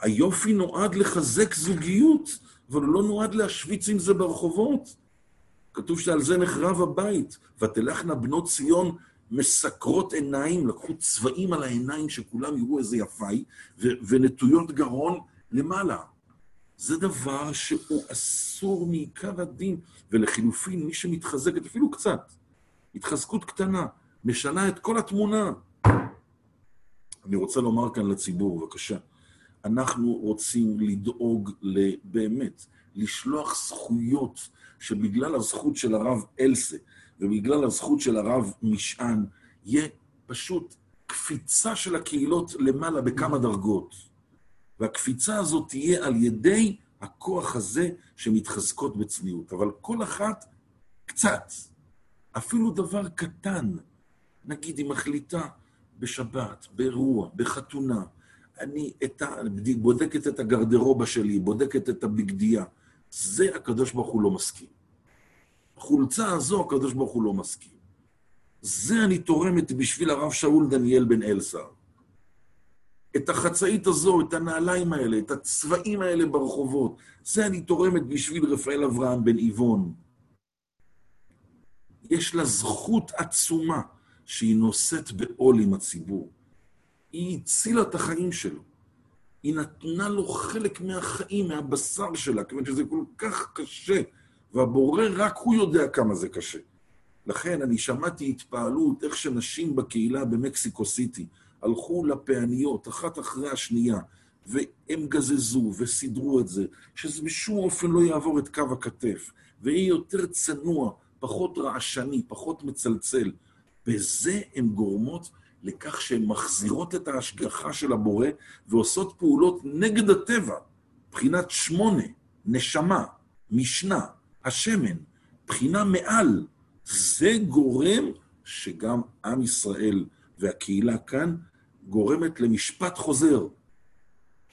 היופי נועד לחזק זוגיות, אבל הוא לא נועד להשוויץ עם זה ברחובות. כתוב שעל זה נחרב הבית, ותלכנה בנות ציון מסקרות עיניים, לקחו צבעים על העיניים שכולם יראו איזה יפאי, ו- ונטויות גרון למעלה. זה דבר שהוא אסור מעיקר הדין, ולחילופין, מי שמתחזקת, אפילו קצת, התחזקות קטנה, משנה את כל התמונה. אני רוצה לומר כאן לציבור, בבקשה, אנחנו רוצים לדאוג באמת, לשלוח זכויות שבגלל הזכות של הרב אלסה ובגלל הזכות של הרב משען, יהיה פשוט קפיצה של הקהילות למעלה בכמה דרגות. והקפיצה הזאת תהיה על ידי הכוח הזה שמתחזקות בצניעות. אבל כל אחת קצת, אפילו דבר קטן, נגיד היא מחליטה בשבת, באירוע, בחתונה, אני את ה... בודקת את הגרדרובה שלי, בודקת את הבגדיה. זה הקדוש ברוך הוא לא מסכים. החולצה הזו, הקדוש ברוך הוא לא מסכים. זה אני תורמת בשביל הרב שאול דניאל בן אלסר. את החצאית הזו, את הנעליים האלה, את הצבעים האלה ברחובות, זה אני תורמת בשביל רפאל אברהם בן איבון. יש לה זכות עצומה שהיא נושאת בעול עם הציבור. היא הצילה את החיים שלו. היא נתנה לו חלק מהחיים, מהבשר שלה, כיוון שזה כל כך קשה, והבורא, רק הוא יודע כמה זה קשה. לכן אני שמעתי התפעלות איך שנשים בקהילה במקסיקו סיטי הלכו לפעניות, אחת אחרי השנייה, והם גזזו וסידרו את זה, שזה בשום אופן לא יעבור את קו הכתף, ויהיה יותר צנוע, פחות רעשני, פחות מצלצל. בזה הן גורמות לכך שהן מחזירות את ההשגחה של הבורא ועושות פעולות נגד הטבע, מבחינת שמונה, נשמה, משנה, השמן, בחינה מעל. זה גורם שגם עם ישראל והקהילה כאן גורמת למשפט חוזר.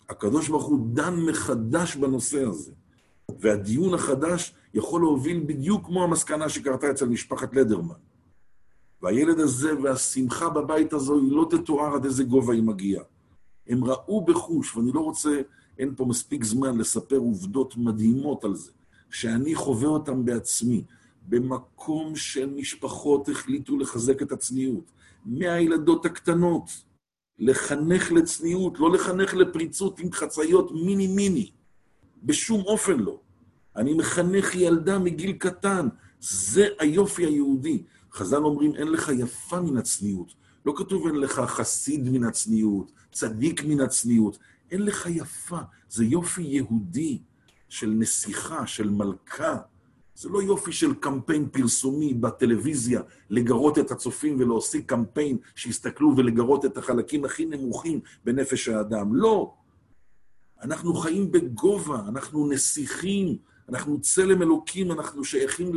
הקדוש ברוך הוא דן מחדש בנושא הזה, והדיון החדש יכול להוביל בדיוק כמו המסקנה שקרתה אצל משפחת לדרמן. והילד הזה והשמחה בבית הזו, היא לא תתואר עד איזה גובה היא מגיעה. הם ראו בחוש, ואני לא רוצה, אין פה מספיק זמן לספר עובדות מדהימות על זה, שאני חווה אותן בעצמי. במקום של משפחות החליטו לחזק את הצניעות. מהילדות הקטנות, לחנך לצניעות, לא לחנך לפריצות עם חצאיות מיני-מיני. בשום אופן לא. אני מחנך ילדה מגיל קטן. זה היופי היהודי. חז"ל אומרים, אין לך יפה מן הצניעות. לא כתוב אין לך חסיד מן הצניעות, צדיק מן הצניעות. אין לך יפה, זה יופי יהודי. של נסיכה, של מלכה. זה לא יופי של קמפיין פרסומי בטלוויזיה, לגרות את הצופים ולהוסיף קמפיין שיסתכלו ולגרות את החלקים הכי נמוכים בנפש האדם. לא. אנחנו חיים בגובה, אנחנו נסיכים, אנחנו צלם אלוקים, אנחנו שייכים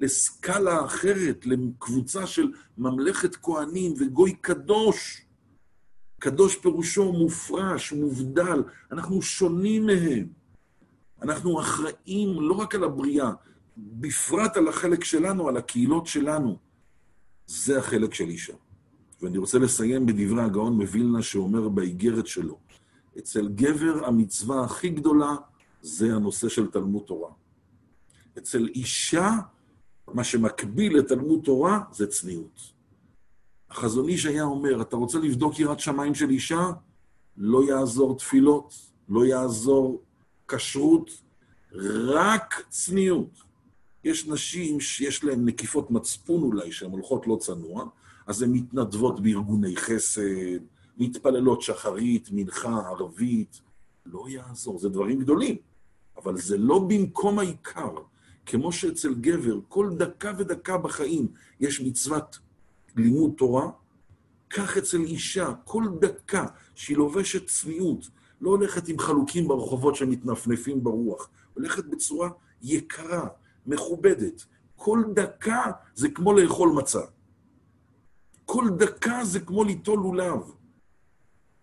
לסקאלה אחרת, לקבוצה של ממלכת כהנים וגוי קדוש. קדוש פירושו מופרש, מובדל, אנחנו שונים מהם. אנחנו אחראים לא רק על הבריאה, בפרט על החלק שלנו, על הקהילות שלנו. זה החלק של אישה. ואני רוצה לסיים בדברי הגאון מווילנה שאומר באיגרת שלו, אצל גבר המצווה הכי גדולה זה הנושא של תלמוד תורה. אצל אישה, מה שמקביל לתלמוד תורה זה צניעות. החזון איש היה אומר, אתה רוצה לבדוק יראת שמיים של אישה? לא יעזור תפילות, לא יעזור כשרות, רק צניעות. יש נשים שיש להן נקיפות מצפון אולי, שהן הולכות לא צנוע, אז הן מתנדבות בארגוני חסד, מתפללות שחרית, מנחה, ערבית. לא יעזור, זה דברים גדולים, אבל זה לא במקום העיקר. כמו שאצל גבר, כל דקה ודקה בחיים יש מצוות לימוד תורה, כך אצל אישה, כל דקה שהיא לובשת צניעות, לא הולכת עם חלוקים ברחובות שמתנפנפים ברוח, הולכת בצורה יקרה, מכובדת. כל דקה זה כמו לאכול מצה. כל דקה זה כמו ליטול לולב.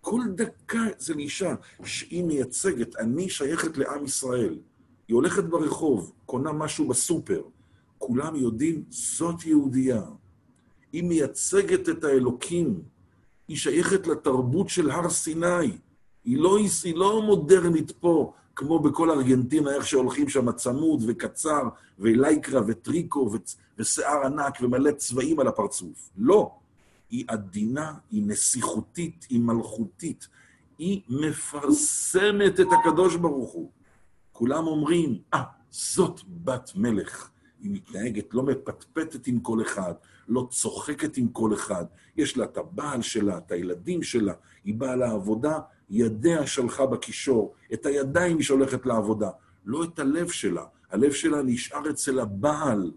כל דקה זה לאישה שהיא מייצגת, אני שייכת לעם ישראל. היא הולכת ברחוב, קונה משהו בסופר, כולם יודעים, זאת יהודייה. היא מייצגת את האלוקים, היא שייכת לתרבות של הר סיני. היא לא, היא לא מודרנית פה, כמו בכל ארגנטינה, איך שהולכים שם צמוד וקצר, ולייקרה וטריקו ושיער ענק ומלא צבעים על הפרצוף. לא. היא עדינה, היא נסיכותית, היא מלכותית. היא מפרסמת את הקדוש ברוך הוא. כולם אומרים, אה, ah, זאת בת מלך. היא מתנהגת, לא מפטפטת עם כל אחד, לא צוחקת עם כל אחד. יש לה את הבעל שלה, את הילדים שלה, היא באה לעבודה, ידיה שלחה בקישור, את הידיים היא שולחת לעבודה, לא את הלב שלה. הלב שלה נשאר אצל הבעל.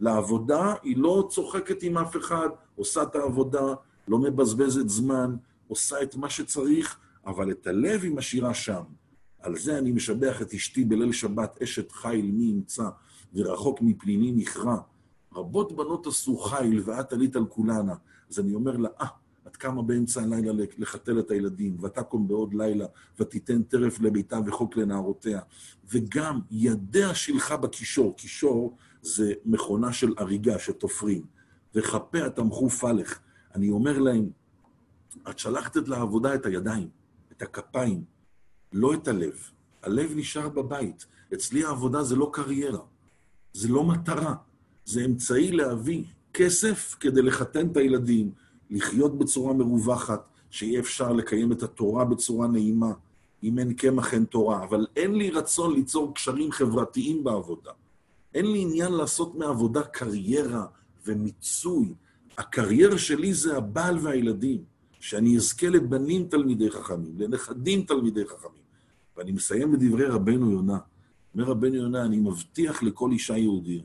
לעבודה היא לא צוחקת עם אף אחד, עושה את העבודה, לא מבזבזת זמן, עושה את מה שצריך, אבל את הלב היא משאירה שם. על זה אני משבח את אשתי בליל שבת, אשת חיל מי ימצא, ורחוק מפניני נכרע. רבות בנות עשו חיל, ואת עלית על כולנה. אז אני אומר לה, אה, את קמה באמצע הלילה לחתל את הילדים, ותקום בעוד לילה, ותיתן טרף לביתה וחוק לנערותיה. וגם ידיה שילחה בקישור, קישור זה מכונה של הריגה שתופרים, וכפיה תמכו פלך. אני אומר להם, את שלחת לעבודה את הידיים, את הכפיים, לא את הלב. הלב נשאר בבית. אצלי העבודה זה לא קריירה, זה לא מטרה, זה אמצעי להביא כסף כדי לחתן את הילדים, לחיות בצורה מרווחת, שיהיה אפשר לקיים את התורה בצורה נעימה. אם אין קמח אין תורה, אבל אין לי רצון ליצור קשרים חברתיים בעבודה. אין לי עניין לעשות מעבודה קריירה ומיצוי. הקריירה שלי זה הבעל והילדים, שאני אזכה לבנים תלמידי חכמים, לנכדים תלמידי חכמים. ואני מסיים בדברי רבנו יונה. אומר רבנו יונה, אני מבטיח לכל אישה יהודיה,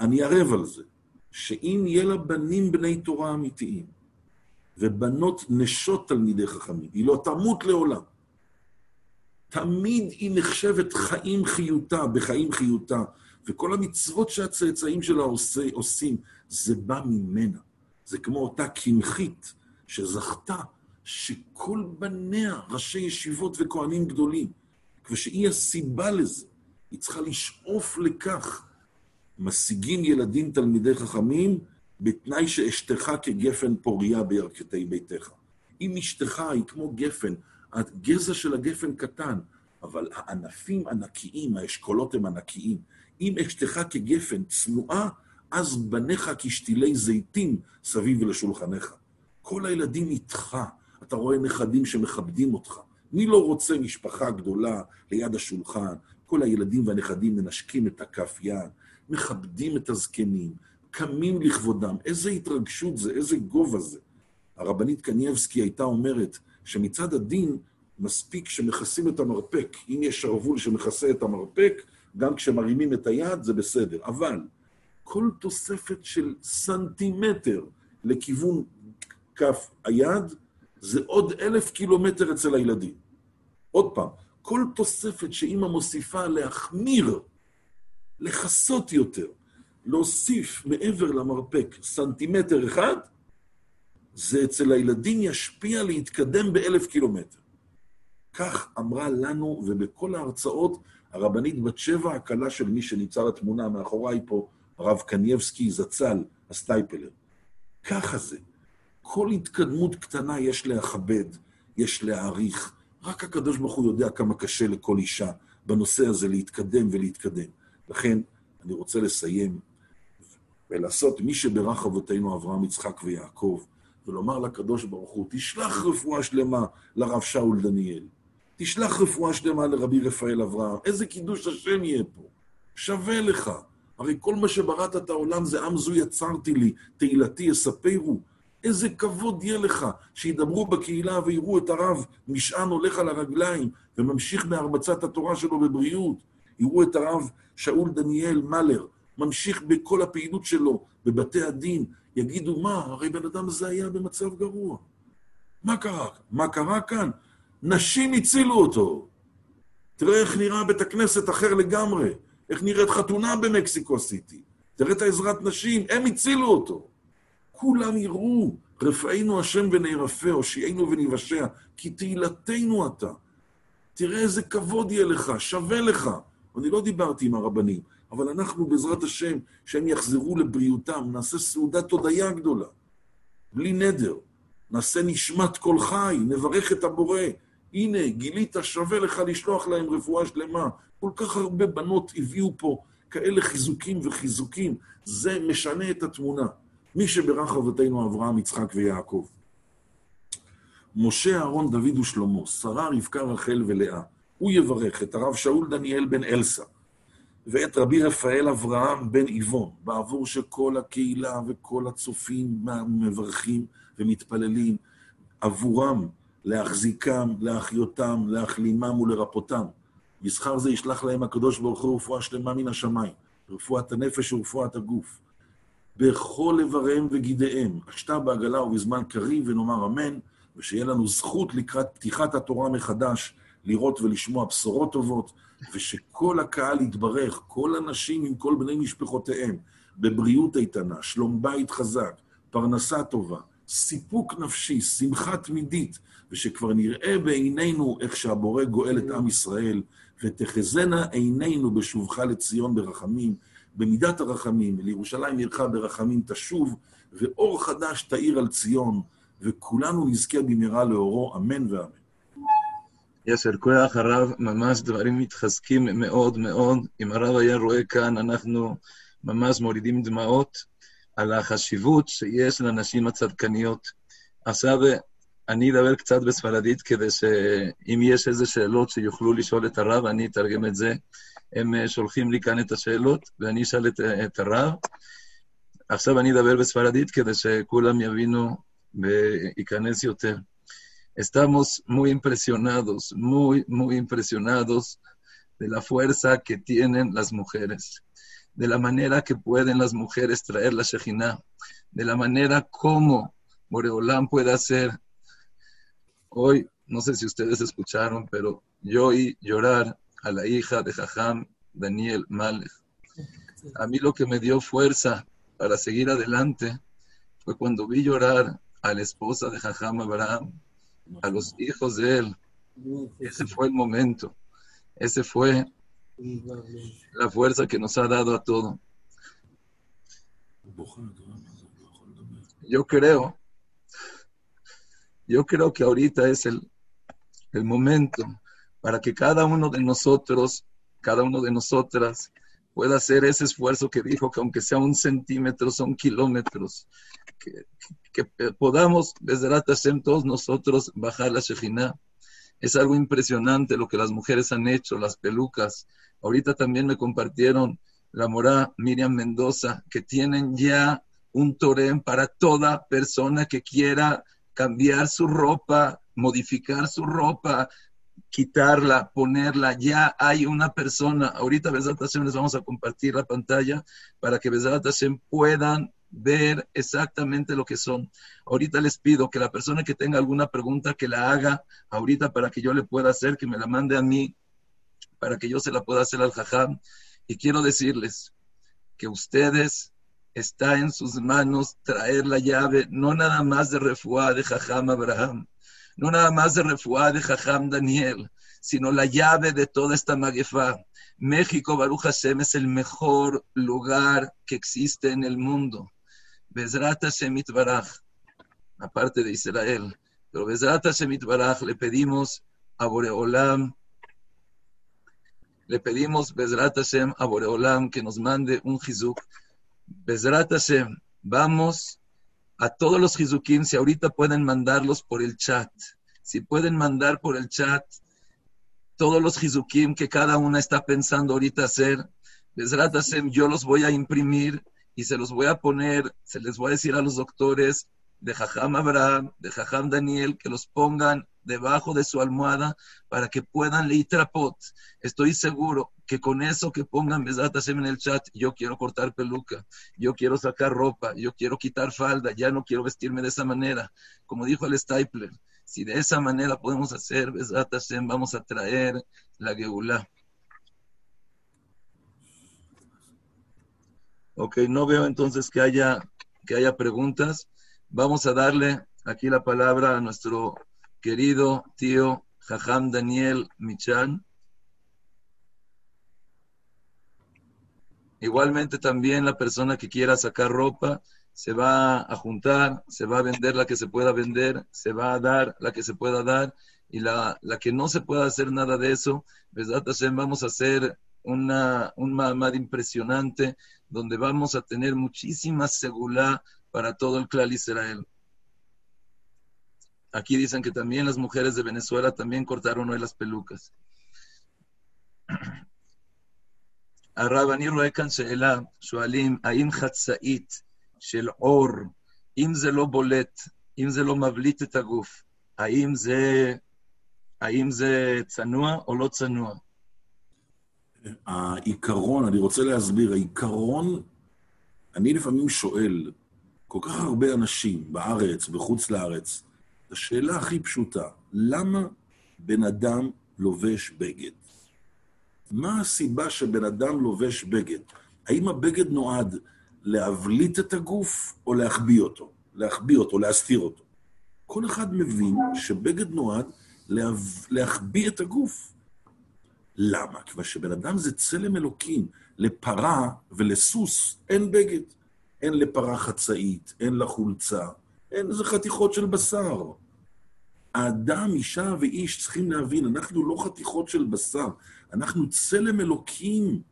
אני ערב על זה, שאם יהיה לה בנים בני תורה אמיתיים, ובנות נשות תלמידי חכמים, היא לא תמות לעולם. תמיד היא נחשבת חיים חיותה, בחיים חיותה, וכל המצוות שהצאצאים שלה עושה, עושים, זה בא ממנה. זה כמו אותה קמחית שזכתה שכל בניה ראשי ישיבות וכהנים גדולים, ושהיא הסיבה לזה. היא צריכה לשאוף לכך. משיגים ילדים תלמידי חכמים בתנאי שאשתך כגפן פוריה בירכתי ביתך. אם אשתך היא כמו גפן, הגזע של הגפן קטן, אבל הענפים ענקיים, האשכולות הם ענקיים. אם אשתך כגפן צנועה, אז בניך כשתילי זיתים סביב לשולחניך. כל הילדים איתך, אתה רואה נכדים שמכבדים אותך. מי לא רוצה משפחה גדולה ליד השולחן? כל הילדים והנכדים מנשקים את הכף יד, מכבדים את הזקנים, קמים לכבודם. איזה התרגשות זה, איזה גובה זה. הרבנית קנייבסקי הייתה אומרת שמצד הדין, מספיק שמכסים את המרפק. אם יש שרוול שמכסה את המרפק, גם כשמרימים את היד זה בסדר. אבל כל תוספת של סנטימטר לכיוון כף היד, זה עוד אלף קילומטר אצל הילדים. עוד פעם, כל תוספת שאימא מוסיפה להחמיר, לכסות יותר, להוסיף מעבר למרפק סנטימטר אחד, זה אצל הילדים ישפיע להתקדם באלף קילומטר. כך אמרה לנו, ובכל ההרצאות, הרבנית בת שבע, הכלה של מי שנמצא לתמונה מאחוריי פה, הרב קנייבסקי זצ"ל, הסטייפלר. ככה זה. כל התקדמות קטנה יש להכבד, יש להעריך. רק הקדוש ברוך הוא יודע כמה קשה לכל אישה בנושא הזה להתקדם ולהתקדם. לכן, אני רוצה לסיים ולעשות מי שברך אבותינו אברהם, יצחק ויעקב, ולומר לקדוש ברוך הוא, תשלח רפואה שלמה לרב שאול דניאל. תשלח רפואה שלמה לרבי רפאל אברהם. איזה קידוש השם יהיה פה. שווה לך. הרי כל מה שבראת את העולם זה עם זו יצרתי לי, תהילתי יספרו. איזה כבוד יהיה לך שידברו בקהילה ויראו את הרב נשען הולך על הרגליים וממשיך בהרבצת התורה שלו בבריאות. יראו את הרב שאול דניאל מלר, ממשיך בכל הפעילות שלו בבתי הדין. יגידו, מה, הרי בן אדם הזה היה במצב גרוע. מה קרה? מה קרה כאן? נשים הצילו אותו. תראה איך נראה בית הכנסת אחר לגמרי, איך נראית חתונה במקסיקו סיטי. תראה את העזרת נשים, הם הצילו אותו. כולם יראו, רפאנו השם ונערפה, הושיענו וניוושע, כי תהילתנו אתה. תראה איזה כבוד יהיה לך, שווה לך. אני לא דיברתי עם הרבנים, אבל אנחנו בעזרת השם, שהם יחזרו לבריאותם, נעשה סעודת הודיה גדולה, בלי נדר. נעשה נשמת כל חי, נברך את הבורא. הנה, גילית, שווה לך לשלוח להם רפואה שלמה. כל כך הרבה בנות הביאו פה כאלה חיזוקים וחיזוקים. זה משנה את התמונה. מי שברך אבותינו אברהם, יצחק ויעקב. משה, אהרון, דוד ושלמה, שרה, רבקה, רחל ולאה. הוא יברך את הרב שאול דניאל בן אלסה, ואת רבי רפאל אברהם בן איבון, בעבור שכל הקהילה וכל הצופים מברכים ומתפללים עבורם, להחזיקם, להחיותם, להחלימם ולרפאותם. בשכר זה ישלח להם הקדוש ברוך הוא רפואה שלמה מן השמיים, רפואת הנפש ורפואת הגוף. בכל איבריהם וגידיהם, השתה בעגלה ובזמן קריב, ונאמר אמן, ושיהיה לנו זכות לקראת פתיחת התורה מחדש, לראות ולשמוע בשורות טובות, ושכל הקהל יתברך, כל הנשים עם כל בני משפחותיהם, בבריאות איתנה, שלום בית חזק, פרנסה טובה, סיפוק נפשי, שמחה תמידית, ושכבר נראה בעינינו איך שהבורא גואל את עם ישראל, ותחזינה עינינו בשובך לציון ברחמים, במידת הרחמים, לירושלים עירך ברחמים תשוב, ואור חדש תאיר על ציון, וכולנו נזכה במהרה לאורו, אמן ואמן. יישר כוח הרב, ממש דברים מתחזקים מאוד מאוד. אם הרב היה רואה כאן, אנחנו ממש מורידים דמעות על החשיבות שיש לנשים הצדקניות. עכשיו אני אדבר קצת בספרדית כדי שאם יש איזה שאלות שיוכלו לשאול את הרב, אני אתרגם את זה. הם שולחים לי כאן את השאלות ואני אשאל את, את הרב. עכשיו אני אדבר בספרדית כדי שכולם יבינו וייכנס יותר. Estamos muy impresionados, muy, muy impresionados de la fuerza que tienen las mujeres, de la manera que pueden las mujeres traer la Shejina, de la manera como Boreolán puede hacer. Hoy, no sé si ustedes escucharon, pero yo oí llorar a la hija de Jajam Daniel Malek. A mí lo que me dio fuerza para seguir adelante fue cuando vi llorar a la esposa de Jajam Abraham, a los hijos de él. Ese fue el momento. Ese fue la fuerza que nos ha dado a todo. Yo creo, yo creo que ahorita es el, el momento para que cada uno de nosotros, cada uno de nosotras, pueda hacer ese esfuerzo que dijo, que aunque sea un centímetro, son kilómetros, que, podamos, desde la todos nosotros bajar la Shejina. Es algo impresionante lo que las mujeres han hecho, las pelucas. Ahorita también me compartieron la morá Miriam Mendoza, que tienen ya un torén para toda persona que quiera cambiar su ropa, modificar su ropa, quitarla, ponerla. Ya hay una persona, ahorita Besat les vamos a compartir la pantalla para que Besat puedan ver exactamente lo que son. Ahorita les pido que la persona que tenga alguna pregunta que la haga ahorita para que yo le pueda hacer, que me la mande a mí, para que yo se la pueda hacer al jajam. Y quiero decirles que ustedes está en sus manos traer la llave, no nada más de refuá de jajam Abraham, no nada más de refuá de jajam Daniel, sino la llave de toda esta maguefa. México, Baruch Hashem, es el mejor lugar que existe en el mundo. Bezrat Hashem Baraj, aparte de Israel. Pero Bezrat Hashem Baraj le pedimos a Boreolam, le pedimos Bezrat Hashem a Boreolam que nos mande un jizuk. Bezrat Hashem, vamos a todos los jizukim, si ahorita pueden mandarlos por el chat. Si pueden mandar por el chat todos los jizukim que cada una está pensando ahorita hacer, Hashem, yo los voy a imprimir y se los voy a poner, se les voy a decir a los doctores de Jajam Abraham, de Jajam Daniel, que los pongan debajo de su almohada para que puedan leer trapot. Estoy seguro que con eso que pongan Besat en el chat, yo quiero cortar peluca, yo quiero sacar ropa, yo quiero quitar falda, ya no quiero vestirme de esa manera. Como dijo el Stapler, si de esa manera podemos hacer vamos a traer la Geulah. Ok, no veo entonces que haya, que haya preguntas. Vamos a darle aquí la palabra a nuestro querido tío Jajam Daniel Michan. Igualmente también la persona que quiera sacar ropa se va a juntar, se va a vender la que se pueda vender, se va a dar la que se pueda dar y la, la que no se pueda hacer nada de eso, vamos a hacer una, un mamad impresionante donde vamos a tener muchísima seguridad para todo el clan Israel. Aquí dicen que también las mujeres de Venezuela también cortaron hoy las pelucas. הרב, אני רואה כאן שאלה, שואלים, האם חצאית של אור, אם זה לא בולט, אם זה לא מבליט את הגוף, האם זה, האם זה צנוע או לא צנוע? העיקרון, אני רוצה להסביר, העיקרון, אני לפעמים שואל, כל כך הרבה אנשים בארץ, בחוץ לארץ, השאלה הכי פשוטה, למה בן אדם לובש בגד? מה הסיבה שבן אדם לובש בגד? האם הבגד נועד להבליט את הגוף או להחביא אותו? להחביא אותו, להסתיר אותו. כל אחד מבין שבגד נועד להחביא את הגוף. למה? כיוון שבן אדם זה צלם אלוקים. לפרה ולסוס אין בגד. אין לפרה חצאית, אין לה חולצה, אין, זה חתיכות של בשר. האדם, אישה ואיש צריכים להבין, אנחנו לא חתיכות של בשר, אנחנו צלם אלוקים.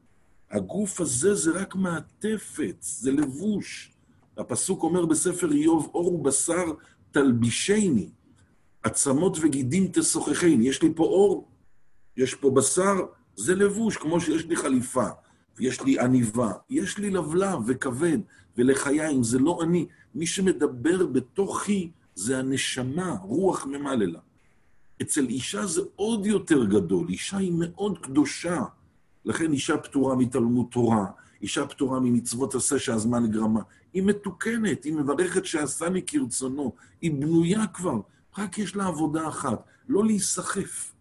הגוף הזה זה רק מעטפת, זה לבוש. הפסוק אומר בספר איוב, אור ובשר תלבישני, עצמות וגידים תשוחחני. יש לי פה אור, יש פה בשר, זה לבוש, כמו שיש לי חליפה, ויש לי עניבה, יש לי לבלב וכבד ולחיים, זה לא אני. מי שמדבר בתוכי זה הנשמה, רוח ממללה. אצל אישה זה עוד יותר גדול, אישה היא מאוד קדושה. לכן אישה פטורה מתלמוד תורה, אישה פטורה ממצוות עשה שהזמן גרמה. היא מתוקנת, היא מברכת שעשני כרצונו, היא בנויה כבר, רק יש לה עבודה אחת, לא להיסחף.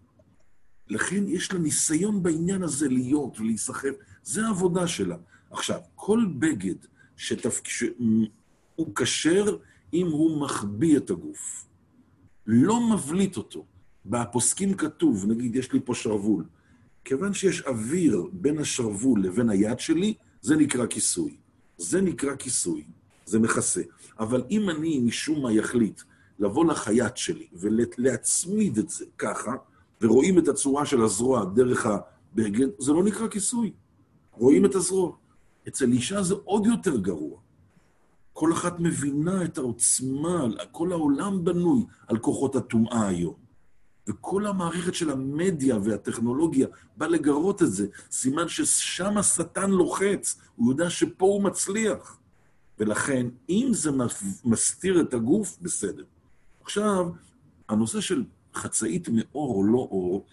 לכן יש לה ניסיון בעניין הזה להיות ולהיסחף, זה העבודה שלה. עכשיו, כל בגד שתפק... שהוא כשר אם הוא מחביא את הגוף. לא מבליט אותו. בפוסקים כתוב, נגיד, יש לי פה שרוול, כיוון שיש אוויר בין השרוול לבין היד שלי, זה נקרא כיסוי. זה נקרא כיסוי, זה מכסה. אבל אם אני משום מה יחליט לבוא לחייט שלי ולהצמיד את זה ככה, ורואים את הצורה של הזרוע דרך הבגד, זה לא נקרא כיסוי. רואים את הזרוע. אצל אישה זה עוד יותר גרוע. כל אחת מבינה את העוצמה, כל העולם בנוי על כוחות הטומאה היום. וכל המערכת של המדיה והטכנולוגיה בא לגרות את זה. סימן ששם השטן לוחץ, הוא יודע שפה הוא מצליח. ולכן, אם זה מסתיר את הגוף, בסדר. עכשיו, הנושא של חצאית מעור או לא עור,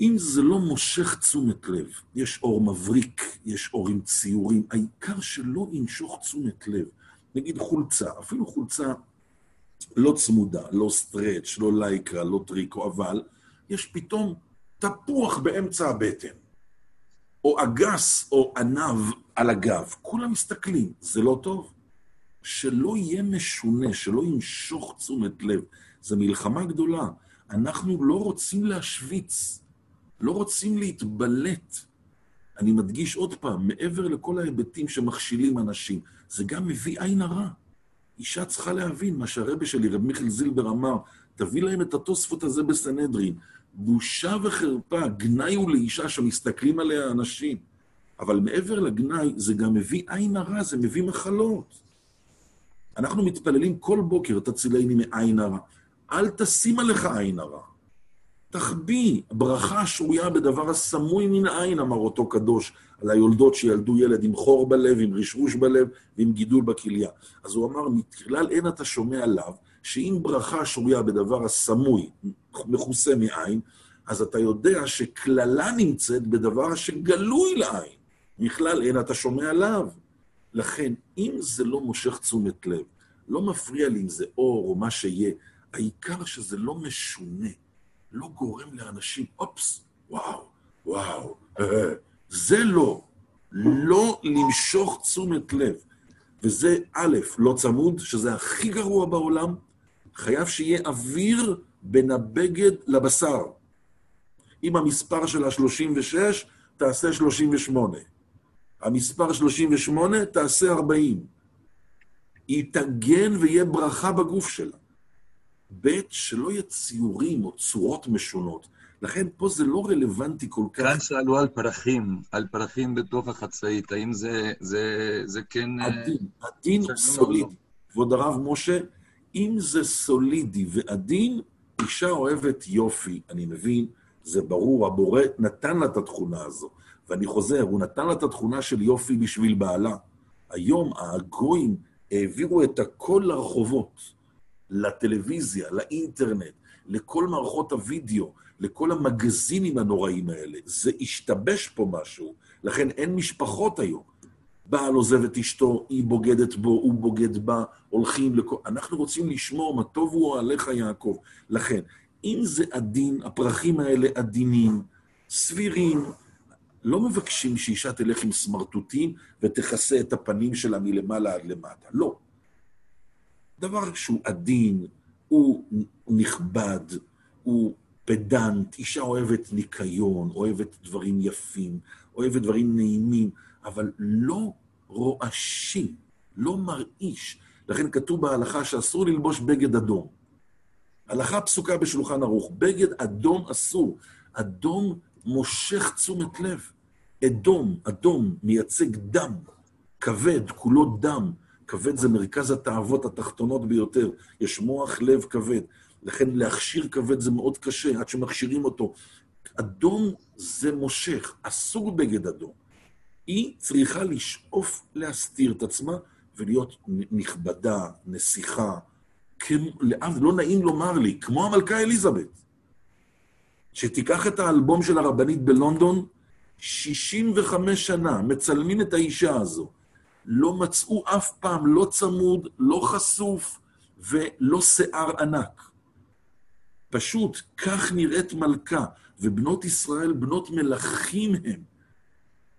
אם זה לא מושך תשומת לב, יש עור מבריק, יש עור עם ציורים, העיקר שלא ימשוך תשומת לב. נגיד חולצה, אפילו חולצה לא צמודה, לא סטרץ', לא לייקרה, לא טריקו, אבל יש פתאום תפוח באמצע הבטן, או אגס או ענב על הגב. כולם מסתכלים, זה לא טוב. שלא יהיה משונה, שלא ימשוך תשומת לב. זו מלחמה גדולה. אנחנו לא רוצים להשוויץ, לא רוצים להתבלט. אני מדגיש עוד פעם, מעבר לכל ההיבטים שמכשילים אנשים, זה גם מביא עין הרע. אישה צריכה להבין מה שהרבה שלי, רב מיכאל זילבר אמר, תביא להם את התוספות הזה בסנהדרין. בושה וחרפה, גנאי הוא לאישה שמסתכלים עליה אנשים. אבל מעבר לגנאי, זה גם מביא עין הרע, זה מביא מחלות. אנחנו מתפללים כל בוקר, תצילני מעין הרע. אל תשים עליך עין הרע. תחביא, ברכה שרויה בדבר הסמוי מן העין, אמר אותו קדוש, על היולדות שילדו ילד עם חור בלב, עם רשרוש בלב ועם גידול בכליה. אז הוא אמר, מכלל אין אתה שומע עליו, שאם ברכה שרויה בדבר הסמוי, מכוסה מעין, אז אתה יודע שקללה נמצאת בדבר שגלוי לעין. מכלל אין אתה שומע עליו. לכן, אם זה לא מושך תשומת לב, לא מפריע לי אם זה אור או מה שיהיה, העיקר שזה לא משונה, לא גורם לאנשים, אופס, וואו, וואו, זה לא. לא למשוך תשומת לב. וזה א', לא צמוד, שזה הכי גרוע בעולם, חייב שיהיה אוויר בין הבגד לבשר. אם המספר שלה 36, תעשה 38. המספר 38, תעשה 40. היא תגן ויהיה ברכה בגוף שלה. ב', שלא יהיה ציורים או צורות משונות. לכן פה זה לא רלוונטי כל כך. כאן שאלו על פרחים, על פרחים בתוך החצאית, האם זה, זה, זה כן... עדין, עדין סולידי. כבוד הרב משה, אם זה סולידי ועדין, אישה אוהבת יופי, אני מבין, זה ברור, הבורא נתן לה את התכונה הזו. ואני חוזר, הוא נתן לה את התכונה של יופי בשביל בעלה. היום הגויים העבירו את הכל לרחובות, לטלוויזיה, לאינטרנט, לכל מערכות הוידאו, לכל המגזינים הנוראים האלה. זה השתבש פה משהו, לכן אין משפחות היום. בעל עוזב את אשתו, היא בוגדת בו, הוא בוגד בה, הולכים לכל... אנחנו רוצים לשמור מה טוב הוא עליך יעקב. לכן, אם זה עדין, הפרחים האלה עדינים, סבירים, לא מבקשים שאישה תלך עם סמרטוטים ותכסה את הפנים שלה מלמעלה עד למטה. לא. דבר שהוא עדין, הוא נכבד, הוא פדנט, אישה אוהבת ניקיון, אוהבת דברים יפים, אוהבת דברים נעימים, אבל לא רועשים, לא מרעיש. לכן כתוב בהלכה שאסור ללבוש בגד אדום. הלכה פסוקה בשולחן ערוך, בגד אדום אסור. אדום מושך תשומת לב. אדום, אדום, מייצג דם, כבד, כולו דם. כבד זה מרכז התאוות התחתונות ביותר. יש מוח לב כבד. לכן להכשיר כבד זה מאוד קשה, עד שמכשירים אותו. אדום זה מושך, אסור בגד אדום. היא צריכה לשאוף להסתיר את עצמה ולהיות נכבדה, נסיכה, כמו, לא נעים לומר לי, כמו המלכה אליזבת. שתיקח את האלבום של הרבנית בלונדון, 65 שנה מצלמים את האישה הזו. לא מצאו אף פעם לא צמוד, לא חשוף ולא שיער ענק. פשוט כך נראית מלכה, ובנות ישראל בנות מלכים הם.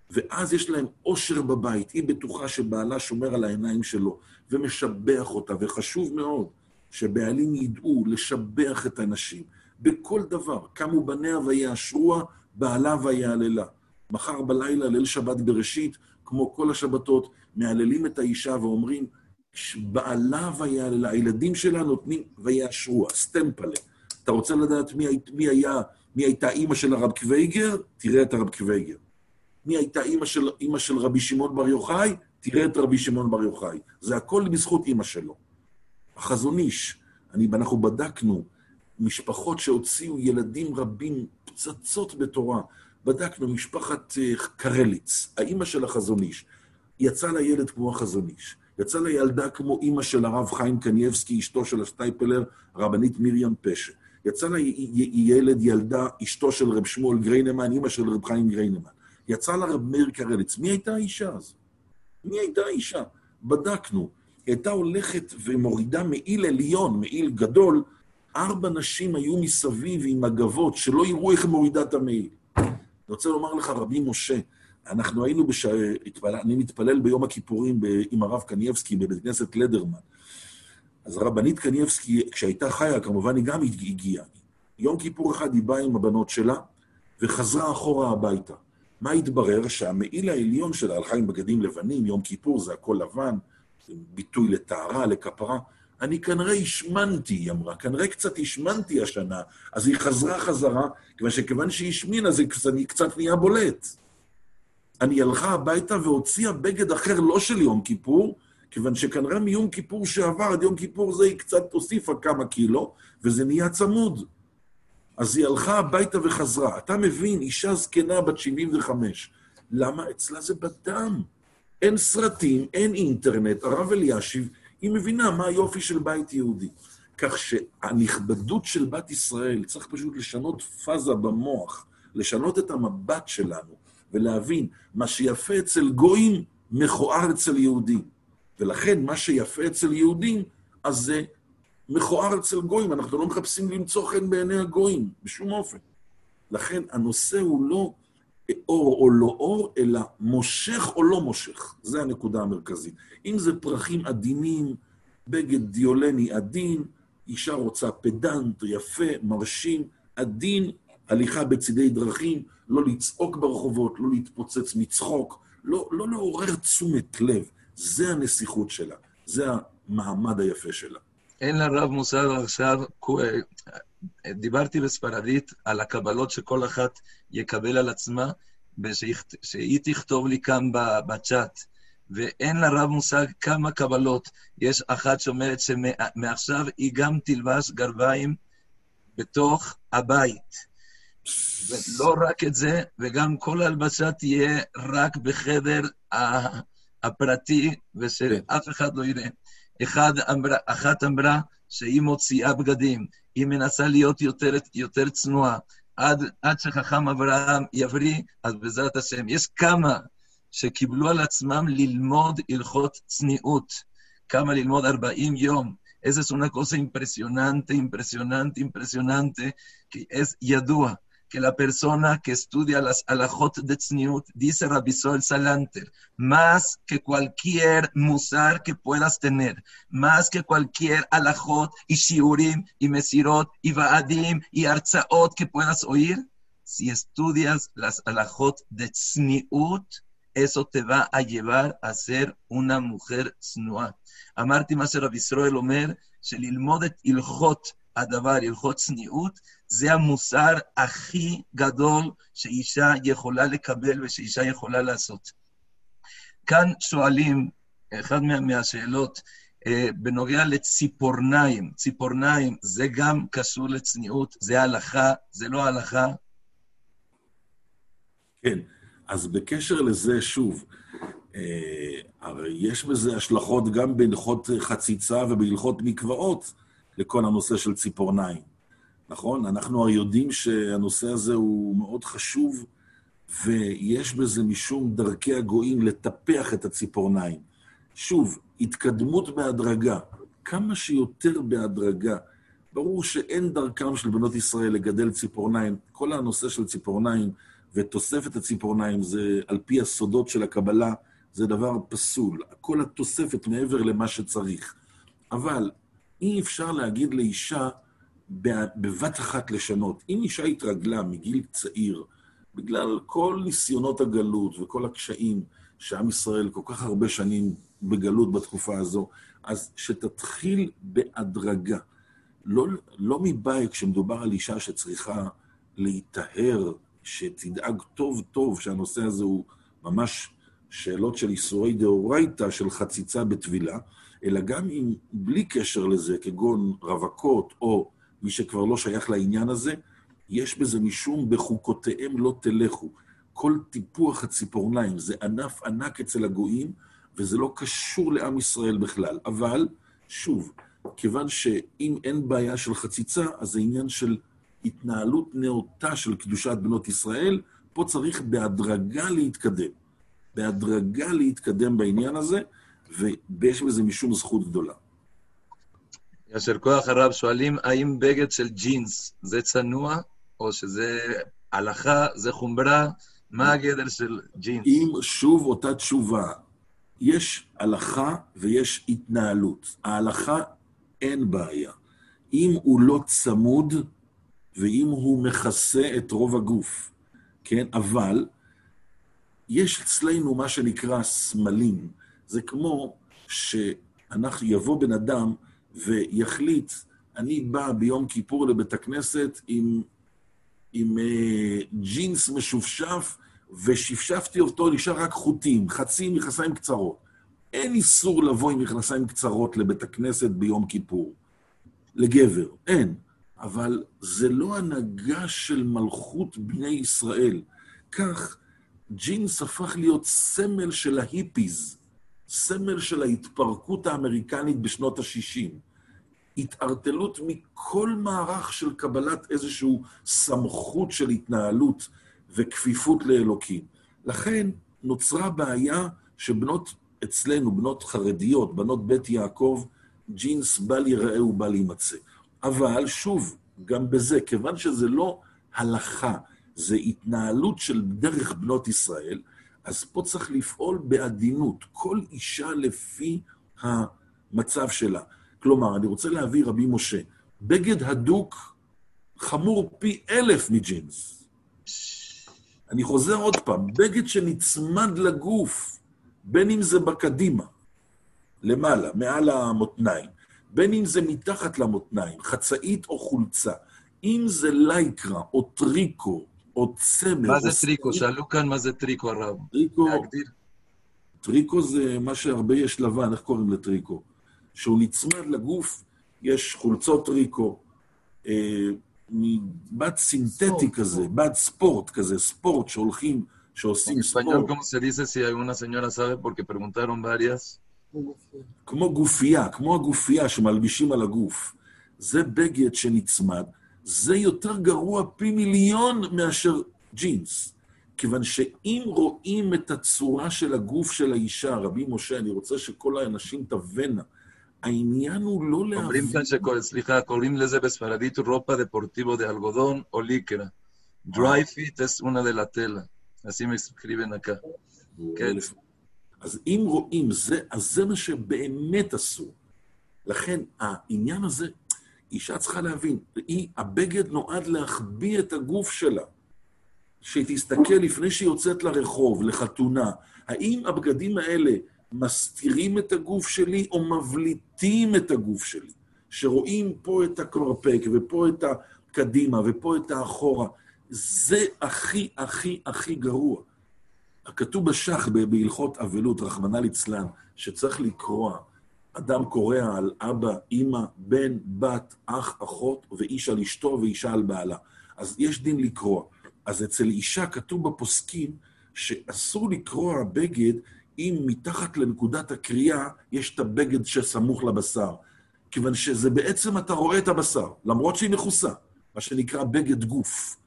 ואז יש להם אושר בבית, היא בטוחה שבעלה שומר על העיניים שלו ומשבח אותה, וחשוב מאוד שבעלים ידעו לשבח את הנשים בכל דבר. קמו בניה ויאשרוה, בעלה ויעללה. מחר בלילה, ליל שבת בראשית, כמו כל השבתות, מהללים את האישה ואומרים, בעלה ויעללה, הילדים שלה נותנים ויאשרוה, סטמפלה. אתה רוצה לדעת מי, מי, היה, מי הייתה אימא של הרב קוויגר? תראה את הרב קוויגר. מי הייתה אימא של, אימא של רבי שמעון בר יוחאי? תראה את רבי שמעון בר יוחאי. זה הכל בזכות אימא שלו. החזון איש, אנחנו בדקנו משפחות שהוציאו ילדים רבים, פצצות בתורה. בדקנו משפחת אה, קרליץ, האימא של החזון איש. יצא לה ילד כמו החזון איש. יצא לה ילדה כמו אימא של הרב חיים קנייבסקי, אשתו של השטייפלר, הרבנית מרים פשה. יצא לה ילד, ילדה, אשתו של רב שמואל גריינמן, אימא של רב חיים גריינמן. יצא לה רב מאיר קרליץ. מי הייתה האישה הזו? מי הייתה האישה? בדקנו. היא הייתה הולכת ומורידה מעיל עליון, מעיל גדול, ארבע נשים היו מסביב עם מגבות, שלא יראו איך מורידה את המעיל. אני רוצה לומר לך, רבי משה, אנחנו היינו, בש... אני מתפלל ביום הכיפורים עם הרב קנייבסקי בבית כנסת לדרמן. אז הרבנית קנייבסקי, כשהייתה חיה, כמובן היא גם הגיעה. יום כיפור אחד היא באה עם הבנות שלה וחזרה אחורה הביתה. מה התברר? שהמעיל העליון שלה הלכה עם בגדים לבנים, יום כיפור זה הכל לבן, זה ביטוי לטהרה, לכפרה. אני כנראה השמנתי, היא אמרה, כנראה קצת השמנתי השנה, אז היא חזרה חזרה, כיוון שכיוון שהיא השמינה זה קצת נהיה בולט. אני הלכה הביתה והוציאה בגד אחר לא של יום כיפור, כיוון שכנראה מיום כיפור שעבר עד יום כיפור זה היא קצת הוסיפה כמה קילו, וזה נהיה צמוד. אז היא הלכה הביתה וחזרה. אתה מבין, אישה זקנה בת 75, למה? אצלה זה בדם. אין סרטים, אין אינטרנט. הרב אלישיב, היא מבינה מה היופי של בית יהודי. כך שהנכבדות של בת ישראל, צריך פשוט לשנות פאזה במוח, לשנות את המבט שלנו, ולהבין, מה שיפה אצל גויים, מכוער אצל יהודים. ולכן, מה שיפה אצל יהודים, אז זה מכוער אצל גויים. אנחנו לא מחפשים למצוא חן בעיני הגויים, בשום אופן. לכן, הנושא הוא לא אור או לא אור, אלא מושך או לא מושך. זו הנקודה המרכזית. אם זה פרחים עדינים, בגד דיולני עדין, אישה רוצה פדנט, יפה, מרשים, עדין, הליכה בצידי דרכים, לא לצעוק ברחובות, לא להתפוצץ מצחוק, לא, לא לעורר תשומת לב. זה הנסיכות שלה, זה המעמד היפה שלה. אין לרב מוסר עכשיו, דיברתי בספרדית על הקבלות שכל אחת יקבל על עצמה, ושהיא תכתוב לי כאן בצ'אט. ואין לרב מושג כמה קבלות. יש אחת שאומרת שמעכשיו היא גם תלבש גרביים בתוך הבית. ולא רק את זה, וגם כל ההלבשה תהיה רק בחדר הפרטי, ושאף אחד לא יראה. אחד אמרה, אחת אמרה שהיא מוציאה בגדים, היא מנסה להיות יותר, יותר צנועה. עד, עד שחכם אברהם יבריא, אז בעזרת השם. יש כמה שקיבלו על עצמם ללמוד הלכות צניעות. כמה ללמוד 40 יום. Esa es una cosa impresionante, impresionante, impresionante, que es yadua. que la persona que estudia las alajot de Tzniut, dice Rabisol Salanter, más que cualquier musar que puedas tener, más que cualquier alajot y shiurim y mesirot y vaadim y arzaot que puedas oír, si estudias las alajot de Tzniut, eso te va a llevar a ser una mujer snua. Amarti Maser Abisroel Omer, Shelilmodet Ilhot, הדבר, הלכות צניעות, זה המוסר הכי גדול שאישה יכולה לקבל ושאישה יכולה לעשות. כאן שואלים, אחת מה, מהשאלות, אה, בנוגע לציפורניים, ציפורניים זה גם קשור לצניעות, זה הלכה, זה לא הלכה? כן, אז בקשר לזה, שוב, אה, הרי יש בזה השלכות גם בהלכות חציצה ובהלכות מקוואות לכל הנושא של ציפורניים. נכון? אנחנו הרי יודעים שהנושא הזה הוא מאוד חשוב, ויש בזה משום דרכי הגויים לטפח את הציפורניים. שוב, התקדמות בהדרגה, כמה שיותר בהדרגה. ברור שאין דרכם של בנות ישראל לגדל ציפורניים. כל הנושא של ציפורניים ותוספת הציפורניים זה, על פי הסודות של הקבלה, זה דבר פסול. כל התוספת מעבר למה שצריך. אבל אי אפשר להגיד לאישה, בבת אחת לשנות. אם אישה התרגלה מגיל צעיר, בגלל כל ניסיונות הגלות וכל הקשיים שעם ישראל כל כך הרבה שנים בגלות בתקופה הזו, אז שתתחיל בהדרגה. לא, לא מבית כשמדובר על אישה שצריכה להיטהר, שתדאג טוב טוב שהנושא הזה הוא ממש שאלות של איסורי דאורייתא, של חציצה בטבילה, אלא גם אם בלי קשר לזה, כגון רווקות או מי שכבר לא שייך לעניין הזה, יש בזה משום בחוקותיהם לא תלכו. כל טיפוח הציפורניים זה ענף ענק אצל הגויים, וזה לא קשור לעם ישראל בכלל. אבל, שוב, כיוון שאם אין בעיה של חציצה, אז זה עניין של התנהלות נאותה של קדושת בנות ישראל, פה צריך בהדרגה להתקדם. בהדרגה להתקדם בעניין הזה, ויש בזה משום זכות גדולה. יישר כוח הרב, שואלים האם בגד של ג'ינס זה צנוע, או שזה הלכה, זה חומרה, מה הגדר של ג'ינס? אם שוב אותה תשובה, יש הלכה ויש התנהלות. ההלכה אין בעיה. אם הוא לא צמוד ואם הוא מכסה את רוב הגוף, כן? אבל יש אצלנו מה שנקרא סמלים. זה כמו שאנחנו, יבוא בן אדם ויחליט, אני בא ביום כיפור לבית הכנסת עם, עם uh, ג'ינס משופשף, ושפשפתי אותו, נשאר רק חוטים, חצי מכנסיים קצרות. אין איסור לבוא עם מכנסיים קצרות לבית הכנסת ביום כיפור. לגבר, אין. אבל זה לא הנהגה של מלכות בני ישראל. כך, ג'ינס הפך להיות סמל של ההיפיז, סמל של ההתפרקות האמריקנית בשנות ה-60. התערטלות מכל מערך של קבלת איזושהי סמכות של התנהלות וכפיפות לאלוקים. לכן נוצרה בעיה שבנות אצלנו, בנות חרדיות, בנות בית יעקב, ג'ינס בל ייראה ובל יימצא. אבל שוב, גם בזה, כיוון שזה לא הלכה, זה התנהלות של דרך בנות ישראל, אז פה צריך לפעול בעדינות, כל אישה לפי המצב שלה. כלומר, אני רוצה להביא רבי משה, בגד הדוק חמור פי אלף מג'ינס. אני חוזר עוד פעם, בגד שנצמד לגוף, בין אם זה בקדימה, למעלה, מעל המותניים, בין אם זה מתחת למותניים, חצאית או חולצה, אם זה לייקרה או טריקו צמר... מה זה טריקו? שאלו כאן מה זה טריקו, הרב. טריקו, טריקו זה מה שהרבה יש לבן, איך קוראים לטריקו? שהוא נצמד לגוף, יש חולצות טריקו, אה, מבד סינתטי כזה, בד ספורט כזה, ספורט שהולכים, שעושים ספורט. כמו se dice si alguna señora sabe porque preguntaron varias? כמו גופייה, כמו הגופייה שמלבישים על הגוף. זה בגד שנצמד, זה יותר גרוע פי מיליון מאשר ג'ינס. כיוון שאם רואים את הצורה של הגוף של האישה, רבי משה, אני רוצה שכל האנשים תבנה, העניין הוא לא להבין... אומרים כאן שכל, סליחה, קוראים לזה בספרדית רופה דפורטיבו דה אלגודון או ליקרה. dry fit es una de la tela. así me escriben acá. כן. אז אם רואים, זה, אז זה מה שבאמת אסור. לכן העניין הזה, אישה צריכה להבין, היא, הבגד נועד להחביא את הגוף שלה. שהיא תסתכל לפני שהיא יוצאת לרחוב, לחתונה, האם הבגדים האלה מסתירים את הגוף שלי או מבליטים את הגוף שלי? שרואים פה את הקרפק ופה את הקדימה ופה את האחורה. זה הכי, הכי, הכי גרוע. כתוב בשח בהלכות אבלות, רחמנא ליצלן, שצריך לקרוע. אדם קורע על אבא, אימא, בן, בת, אח, אחות, ואיש על אשתו ואישה על בעלה. אז יש דין לקרוע. אז אצל אישה כתוב בפוסקים שאסור לקרוע בגד אם מתחת לנקודת הקריאה יש את הבגד שסמוך לבשר. כיוון שזה בעצם, אתה רואה את הבשר, למרות שהיא מכוסה, מה שנקרא בגד גוף.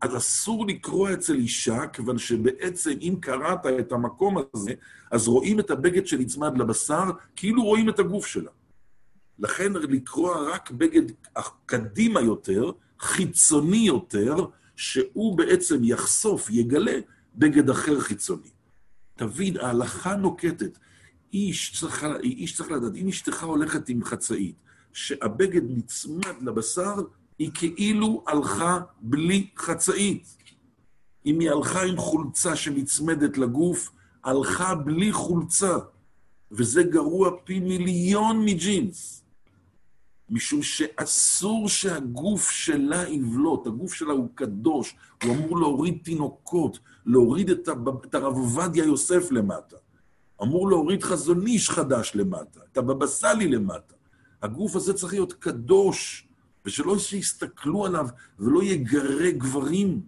אז אסור לקרוע אצל אישה, כיוון שבעצם אם קראת את המקום הזה, אז רואים את הבגד שנצמד לבשר, כאילו רואים את הגוף שלה. לכן לקרוע רק בגד קדימה יותר, חיצוני יותר, שהוא בעצם יחשוף, יגלה, בגד אחר חיצוני. תבין, ההלכה נוקטת. איש צריך, איש צריך לדעת, אם אשתך הולכת עם חצאית, שהבגד נצמד לבשר, היא כאילו הלכה בלי חצאית. אם היא הלכה עם חולצה שנצמדת לגוף, הלכה בלי חולצה. וזה גרוע פי מיליון מג'ינס. משום שאסור שהגוף שלה יבלוט, הגוף שלה הוא קדוש, הוא אמור להוריד תינוקות, להוריד את הרב עובדיה יוסף למטה. אמור להוריד חזון איש חדש למטה, את הבבא סאלי למטה. הגוף הזה צריך להיות קדוש, ושלא שיסתכלו עליו ולא יגרה גברים.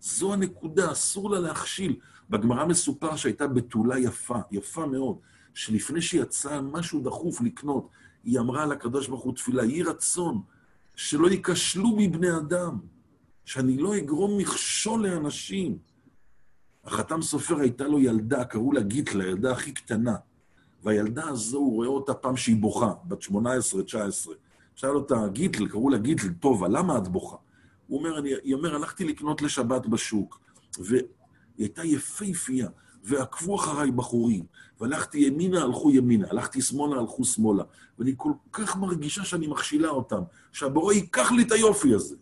זו הנקודה, אסור לה להכשיל. בגמרא מסופר שהייתה בתולה יפה, יפה מאוד, שלפני שיצאה משהו דחוף לקנות, היא אמרה לקדוש ברוך הוא תפילה, יהי רצון שלא ייכשלו מבני אדם, שאני לא אגרום מכשול לאנשים. החתם סופר הייתה לו ילדה, קראו לה גיטלה, הילדה הכי קטנה. והילדה הזו, הוא רואה אותה פעם שהיא בוכה, בת 18-19. שאל אותה, גיטל, קראו לה גיטל, טובה, למה את בוכה? הוא אומר, אני, היא אומר, הלכתי לקנות לשבת בשוק, והיא הייתה יפהפייה, ועקבו אחריי בחורים, והלכתי ימינה, הלכו ימינה, הלכתי שמאלה, הלכו שמאלה, ואני כל כך מרגישה שאני מכשילה אותם, שהבורא ייקח לי את היופי הזה.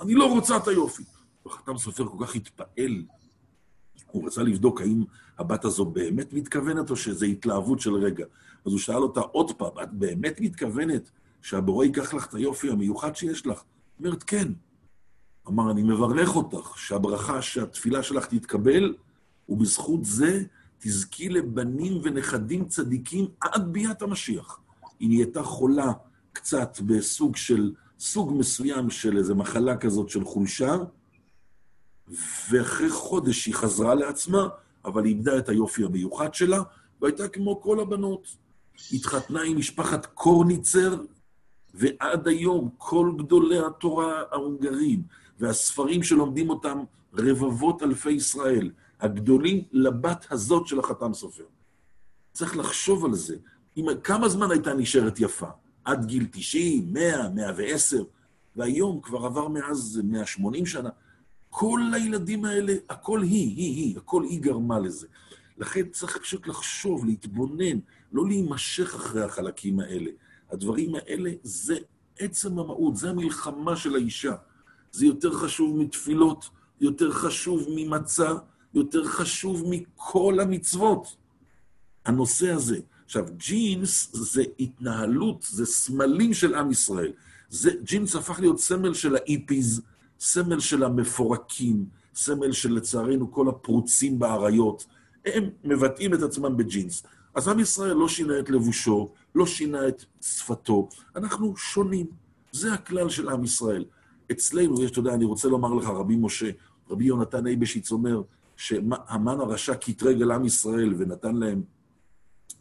אני לא רוצה את היופי. וחתם סופר כל כך התפעל. הוא רצה לבדוק האם הבת הזו באמת מתכוונת או שזו התלהבות של רגע. אז הוא שאל אותה עוד פעם, את באמת מתכוונת שהבורא ייקח לך את היופי המיוחד שיש לך? היא אומרת, כן. אמר, אני מברך אותך שהברכה, שהתפילה שלך תתקבל, ובזכות זה תזכי לבנים ונכדים צדיקים עד ביאת המשיח. היא נהייתה חולה קצת בסוג של, סוג מסוים של איזו מחלה כזאת של חולשה, ואחרי חודש היא חזרה לעצמה, אבל היא איבדה את היופי המיוחד שלה, והייתה כמו כל הבנות. התחתנה עם משפחת קורניצר, ועד היום כל גדולי התורה ההונגרים והספרים שלומדים אותם רבבות אלפי ישראל, הגדולים לבת הזאת של החתם סופר. צריך לחשוב על זה. עם, כמה זמן הייתה נשארת יפה? עד גיל 90, 100, 110, והיום כבר עבר מאז 180 שנה. כל הילדים האלה, הכל היא, היא, היא, הכל היא גרמה לזה. לכן צריך פשוט לחשוב, להתבונן, לא להימשך אחרי החלקים האלה. הדברים האלה זה עצם המהות, זה המלחמה של האישה. זה יותר חשוב מתפילות, יותר חשוב ממצה, יותר חשוב מכל המצוות. הנושא הזה. עכשיו, ג'ינס זה התנהלות, זה סמלים של עם ישראל. זה, ג'ינס הפך להיות סמל של האיפיז, סמל של המפורקים, סמל של לצערנו כל הפרוצים באריות. הם מבטאים את עצמם בג'ינס. אז עם ישראל לא שינה את לבושו, לא שינה את שפתו. אנחנו שונים. זה הכלל של עם ישראל. אצלנו יש, אתה יודע, אני רוצה לומר לך, רבי משה, רבי יונתן אייבשיץ אומר, שהמן הרשע קטרג על עם ישראל ונתן להם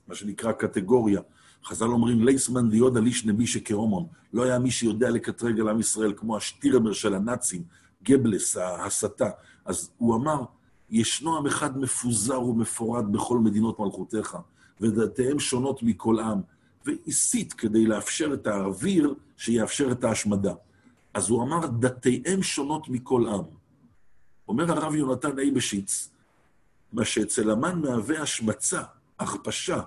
מה שנקרא קטגוריה. חז"ל אומרים, לייסמן דיודה ליש נבי שכהומון. לא היה מי שיודע לקטרג על עם ישראל כמו השטירמר של הנאצים, גבלס, ההסתה. אז הוא אמר, ישנו עם אחד מפוזר ומפורד בכל מדינות מלכותיך, ודעתיהם שונות מכל עם, והסית כדי לאפשר את האוויר שיאפשר את ההשמדה. אז הוא אמר, דתיהם שונות מכל עם. אומר הרב יונתן אייבשיץ, מה שאצל המן מהווה השמצה, הכפשה,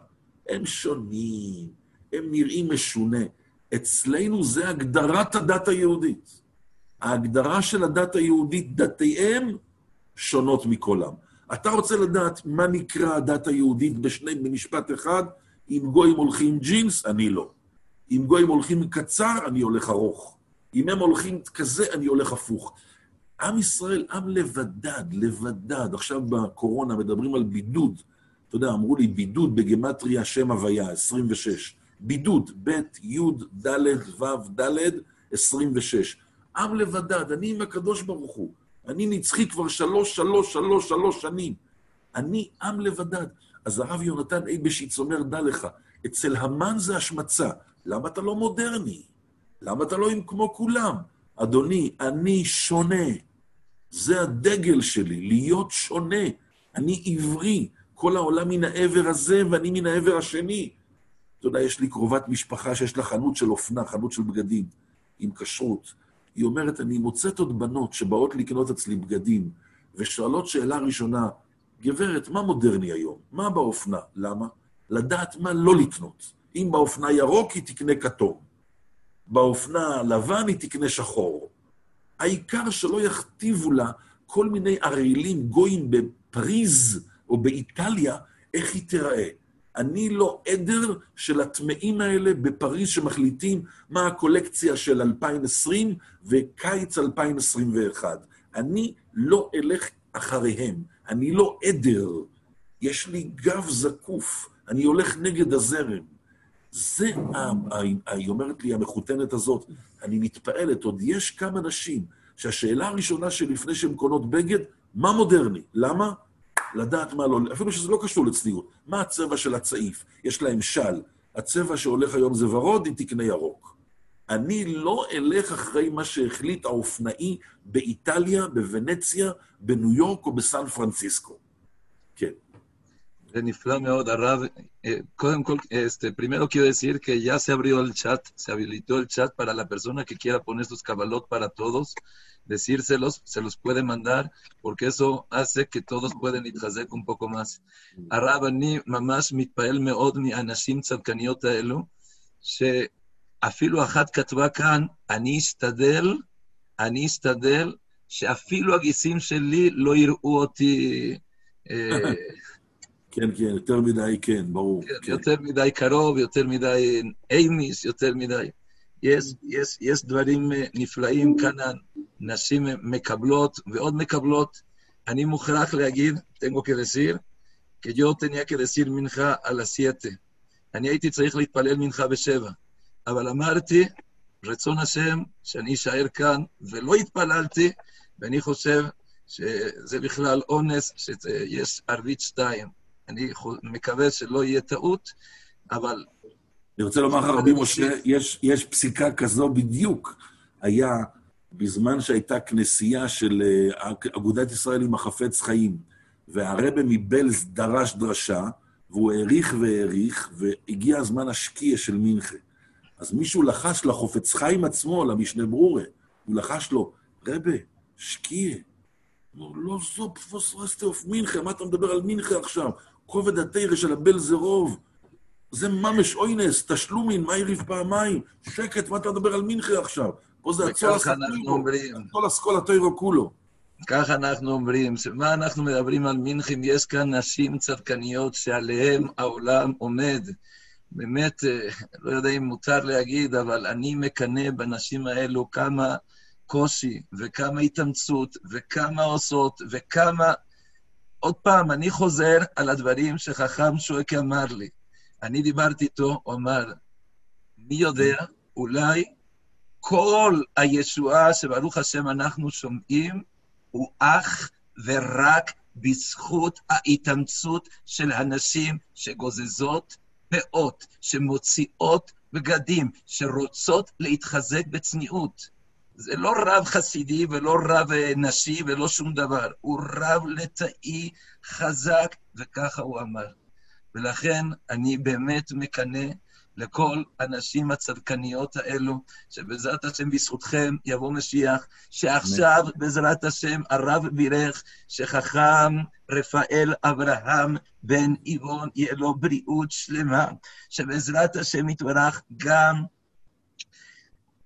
הם שונים, הם נראים משונה. אצלנו זה הגדרת הדת היהודית. ההגדרה של הדת היהודית, דתיהם שונות מכל עם. אתה רוצה לדעת מה נקרא הדת היהודית בשני, במשפט אחד? אם גויים הולכים ג'ינס, אני לא. אם גויים הולכים קצר, אני הולך ארוך. אם הם הולכים כזה, אני הולך הפוך. עם ישראל, עם לבדד, לבדד. עכשיו בקורונה מדברים על בידוד. אתה יודע, אמרו לי, בידוד בגמטריה שם הוויה, 26. בידוד, ב', י', ד', ו', ד', 26. עם לבדד, אני עם הקדוש ברוך הוא. אני נצחי כבר שלוש, שלוש, שלוש, שלוש שנים. אני עם לבדד. אז הרב יונתן אייבשיץ אומר, דע לך, אצל המן זה השמצה. למה אתה לא מודרני? למה אתה לא עם כמו כולם? אדוני, אני שונה. זה הדגל שלי, להיות שונה. אני עברי. כל העולם מן העבר הזה ואני מן העבר השני. אתה יודע, יש לי קרובת משפחה שיש לה חנות של אופנה, חנות של בגדים, עם כשרות. היא אומרת, אני מוצאת עוד בנות שבאות לקנות אצלי בגדים, ושואלות שאלה ראשונה, גברת, מה מודרני היום? מה באופנה? למה? לדעת מה לא לקנות. אם באופנה ירוק, היא תקנה כתום. באופנה לבן, היא תקנה שחור. העיקר שלא יכתיבו לה כל מיני ערלים גויים בפריז או באיטליה, איך היא תיראה. אני לא עדר של הטמאים האלה בפריז שמחליטים מה הקולקציה של 2020 וקיץ 2021. אני לא אלך אחריהם, אני לא עדר. יש לי גב זקוף, אני הולך נגד הזרם. זה, היא אומרת לי, המחותנת הזאת, אני מתפעלת, עוד יש כמה נשים שהשאלה הראשונה שלפני שהן קונות בגד, מה מודרני? למה? לדעת מה לא, אפילו שזה לא קשור לצניעות. מה הצבע של הצעיף? יש להם של, הצבע שהולך היום זה ורוד, היא תקנה ירוק. אני לא אלך אחרי מה שהחליט האופנאי באיטליה, בוונציה, בניו יורק או בסן פרנסיסקו. este, primero quiero decir que ya se abrió el chat, se habilitó el chat para la persona que quiera poner sus cabalot para todos. decírselos, se los puede mandar, porque eso hace que todos pueden להתחזק un poco más. הרב, אני ממש מתפעל מאוד מאנשים צדקניות האלו, שאפילו אחת כתבה כאן, אני אשתדל, אני אשתדל, שאפילו הגיסים שלי לא יראו אותי... כן, כן, יותר מדי כן, ברור. כן, כן. יותר מדי קרוב, יותר מדי אימיס, יותר מדי. יש, יש, יש דברים נפלאים כאן, נשים מקבלות ועוד מקבלות. אני מוכרח להגיד, tengo que decir, que yo tenía que decir מנחה על הסייטה. אני הייתי צריך להתפלל מנחה בשבע, אבל אמרתי, רצון השם שאני אשאר כאן, ולא התפללתי, ואני חושב שזה בכלל אונס, שיש ערבית שתיים. אני מקווה שלא יהיה טעות, אבל... אני רוצה לומר לך, רבי משה, יש, יש פסיקה כזו בדיוק. היה בזמן שהייתה כנסייה של אה, אגודת ישראל עם החפץ חיים, והרבי מבלז דרש דרשה, והוא האריך והאריך, והגיע הזמן השקיעה של מנחה. אז מישהו לחש לחפץ חיים עצמו, למשנה ברורה, הוא לחש לו, רבי, שקיעה. הוא לא זו וואָס רעדסטו אויף מנחה, מה אתה מדבר על מנחה עכשיו? כובד התרא של הבל זה רוב. זה ממש אוינס, תשלומין, מה יריב פעמיים? שקט, מה אתה מדבר על מנחה עכשיו? פה זה הצול אסכול התוירו כולו. ככה אנחנו אומרים, מה אנחנו מדברים על מנחם? יש כאן נשים צדקניות שעליהן העולם עומד. באמת, אה, לא יודע אם מותר להגיד, אבל אני מקנא בנשים האלו כמה קושי וכמה התאמצות וכמה עושות וכמה... עוד פעם, אני חוזר על הדברים שחכם שואקי אמר לי. אני דיברתי איתו, הוא אמר, מי יודע, אולי כל הישועה שברוך השם אנחנו שומעים, הוא אך ורק בזכות ההתאמצות של הנשים שגוזזות פאות, שמוציאות בגדים, שרוצות להתחזק בצניעות. זה לא רב חסידי ולא רב נשי ולא שום דבר, הוא רב לטאי חזק, וככה הוא אמר. ולכן אני באמת מקנא לכל הנשים הצדקניות האלו, שבעזרת השם בזכותכם יבוא משיח, שעכשיו בעזרת השם הרב בירך שחכם רפאל אברהם בן איבון יהיה לו בריאות שלמה, שבעזרת השם יתברך גם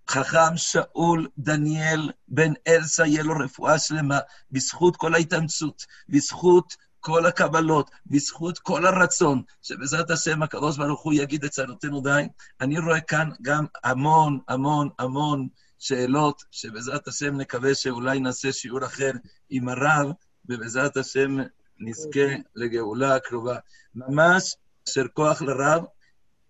חכם שאול דניאל בן אלסה יהיה לו רפואה שלמה, בזכות כל ההתאמצות, בזכות כל הקבלות, בזכות כל הרצון, שבעזרת השם הקדוש ברוך הוא יגיד את צרותינו די. אני רואה כאן גם המון, המון, המון שאלות, שבעזרת השם נקווה שאולי נעשה שיעור אחר עם הרב, ובעזרת השם נזכה לגאולה הקרובה. ממש אשר כוח לרב.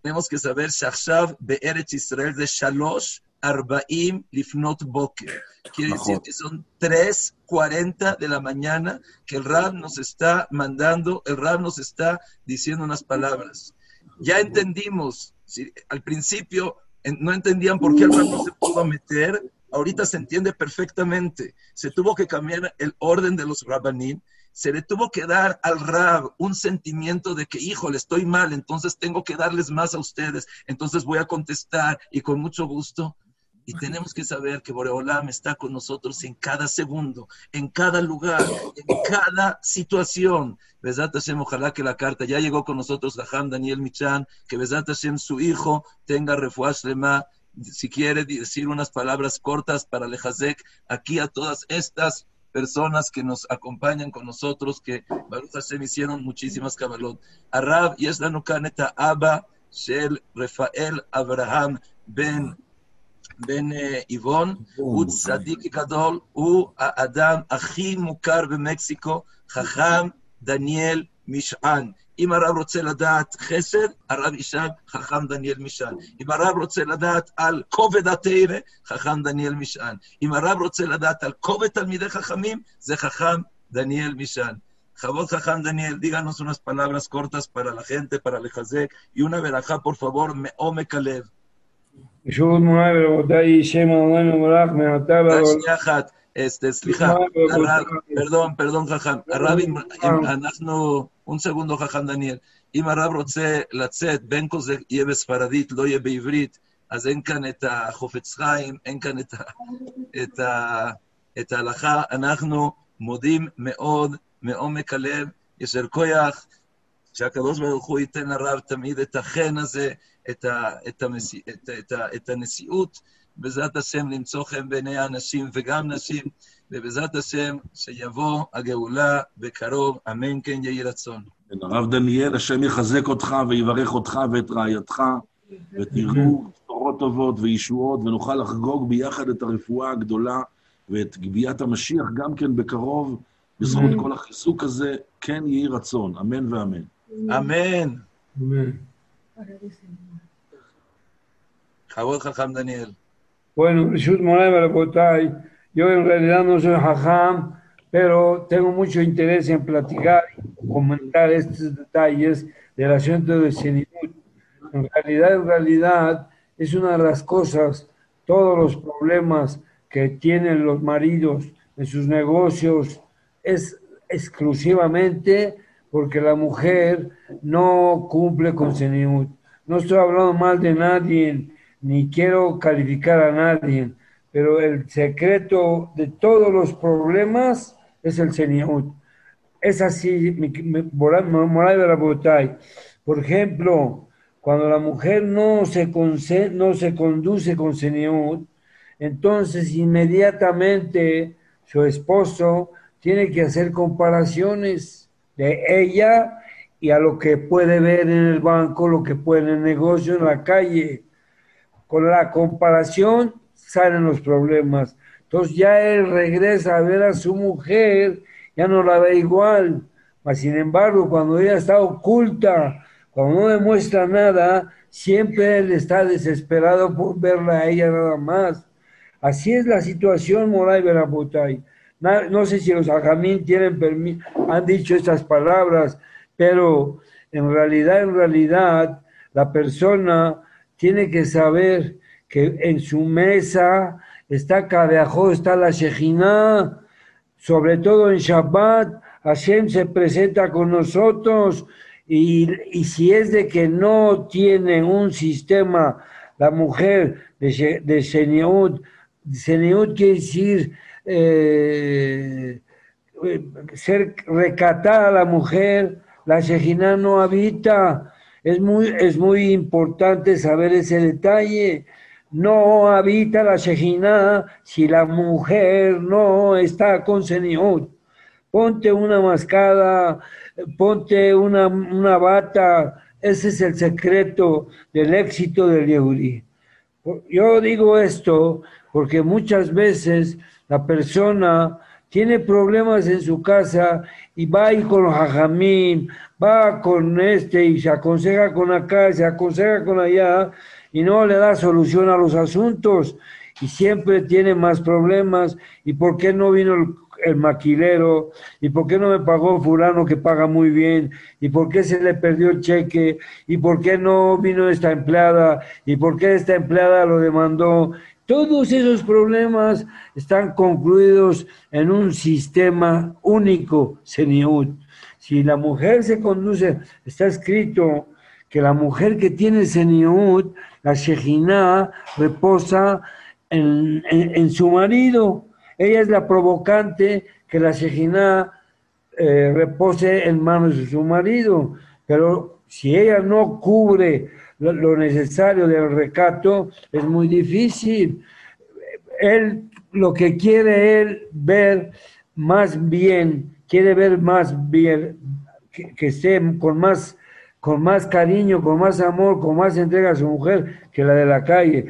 tenemos que saber שעכשיו בארץ ישראל זה שלוש Arbaim Lifnot Boker. Quiere Mejor. decir que son 3.40 de la mañana que el Rab nos está mandando, el Rab nos está diciendo unas palabras. Ya entendimos, si, al principio en, no entendían por qué el Rab no se pudo meter, ahorita se entiende perfectamente. Se tuvo que cambiar el orden de los Rabanim se le tuvo que dar al Rab un sentimiento de que, híjole, estoy mal, entonces tengo que darles más a ustedes, entonces voy a contestar y con mucho gusto y tenemos que saber que Boreolam está con nosotros en cada segundo, en cada lugar, en cada situación. Besat Hashem, ojalá que la carta ya llegó con nosotros, Raham Daniel Michan, que Besat Hashem, su hijo, tenga refuash lema. Si quiere decir unas palabras cortas para Lejazek, aquí a todas estas personas que nos acompañan con nosotros, que Baruch Hashem hicieron muchísimas cabalot. Arab, y es la nukaneta Abba, Shel, Rafael, Abraham, Ben בן איבון, הוא צדיק גדול, הוא האדם הכי מוכר במקסיקו, חכם דניאל משען. אם הרב רוצה לדעת חסד, הרב ישאל חכם דניאל משען. אם הרב רוצה לדעת על כובד התרא, חכם דניאל משען. אם הרב רוצה לדעת על כובד תלמידי חכמים, זה חכם דניאל משען. Jabot Jajam Daniel, díganos unas palabras cortas para la gente, para el Jazek, y una verajá, por favor, me, o me Kalev. שוב מוריי ורבותיי, שם אלוהינו מלך מעתה ועד שנייה אחת, este, סליחה, הרב, פרדון, פרדון חכם, הרב, אם אנחנו, un segundo חכם דניאל, אם הרב רוצה לצאת, בין כה זה יהיה בספרדית, לא יהיה בעברית, אז אין כאן את החופץ חיים, אין כאן את, את, את ההלכה. אנחנו מודים מאוד, מעומק הלב, ישר כויח, שהקדוש ברוך הוא ייתן לרב תמיד את החן הזה, את, ה, את, המסי, את, את, ה, את הנשיאות, בעזרת השם למצוא חן בעיני האנשים וגם נשים, ובעזרת השם שיבוא הגאולה בקרוב, אמן כן יהי רצון. כן, הרב דניאל, השם יחזק אותך ויברך אותך ואת רעייתך, ותראו בשורות טובות וישועות, ונוכל לחגוג ביחד את הרפואה הגדולה ואת גביית המשיח גם כן בקרוב, בזכות כל החיזוק הזה, כן יהי רצון, אמן ואמן. Amén. Amén. Jabot Jajam Daniel. Bueno, yo en realidad no soy Jajam, pero tengo mucho interés en platicar y comentar estos detalles del asunto de Sinidut. En realidad, en realidad, es una de las cosas, todos los problemas que tienen los maridos en sus negocios es exclusivamente porque la mujer no cumple con Senidut. No estoy hablando mal de nadie, ni quiero calificar a nadie, pero el secreto de todos los problemas es el Seniut. Es así, Moray Moray de la Botay. Por ejemplo, cuando la mujer no se, no se conduce con Seniut, entonces inmediatamente su esposo tiene que hacer comparaciones de ella y a lo que puede ver en el banco, lo que puede en el negocio, en la calle con la comparación salen los problemas. Entonces ya él regresa a ver a su mujer, ya no la ve igual. Mas sin embargo, cuando ella está oculta, cuando no demuestra nada, siempre él está desesperado por verla a ella nada más. Así es la situación, Moray Berabotay. No sé si los ajamín tienen han dicho estas palabras, pero en realidad, en realidad, la persona tiene que saber que en su mesa está Kabeajó, está la Shejina, sobre todo en Shabbat, Hashem se presenta con nosotros y, y si es de que no tiene un sistema, la mujer de, de Seniut, Seniut quiere decir eh, ser recatada la mujer, la Shejina no habita. Es muy, es muy importante saber ese detalle. No habita la Shejina si la mujer no está con Seniut. Ponte una mascada, ponte una, una bata. Ese es el secreto del éxito del Yehudi. Yo digo esto porque muchas veces la persona tiene problemas en su casa y va ahí con hajamim, va con este y se aconseja con acá, se aconseja con allá y no le da solución a los asuntos y siempre tiene más problemas. ¿Y por qué no vino el, el maquilero? ¿Y por qué no me pagó fulano que paga muy bien? ¿Y por qué se le perdió el cheque? ¿Y por qué no vino esta empleada? ¿Y por qué esta empleada lo demandó? Todos esos problemas están concluidos en un sistema único, Seniut. Si la mujer se conduce, está escrito que la mujer que tiene Seniut, la Shejina, reposa en, en- su marido. Ella es la provocante que la Shejina eh, repose en manos de su marido. Pero si ella no cubre lo necesario del recato, es muy difícil. Él lo que quiere él ver más bien, quiere ver más bien, que, esté con más, con más cariño, con más amor, con más entrega a su mujer que la de la calle.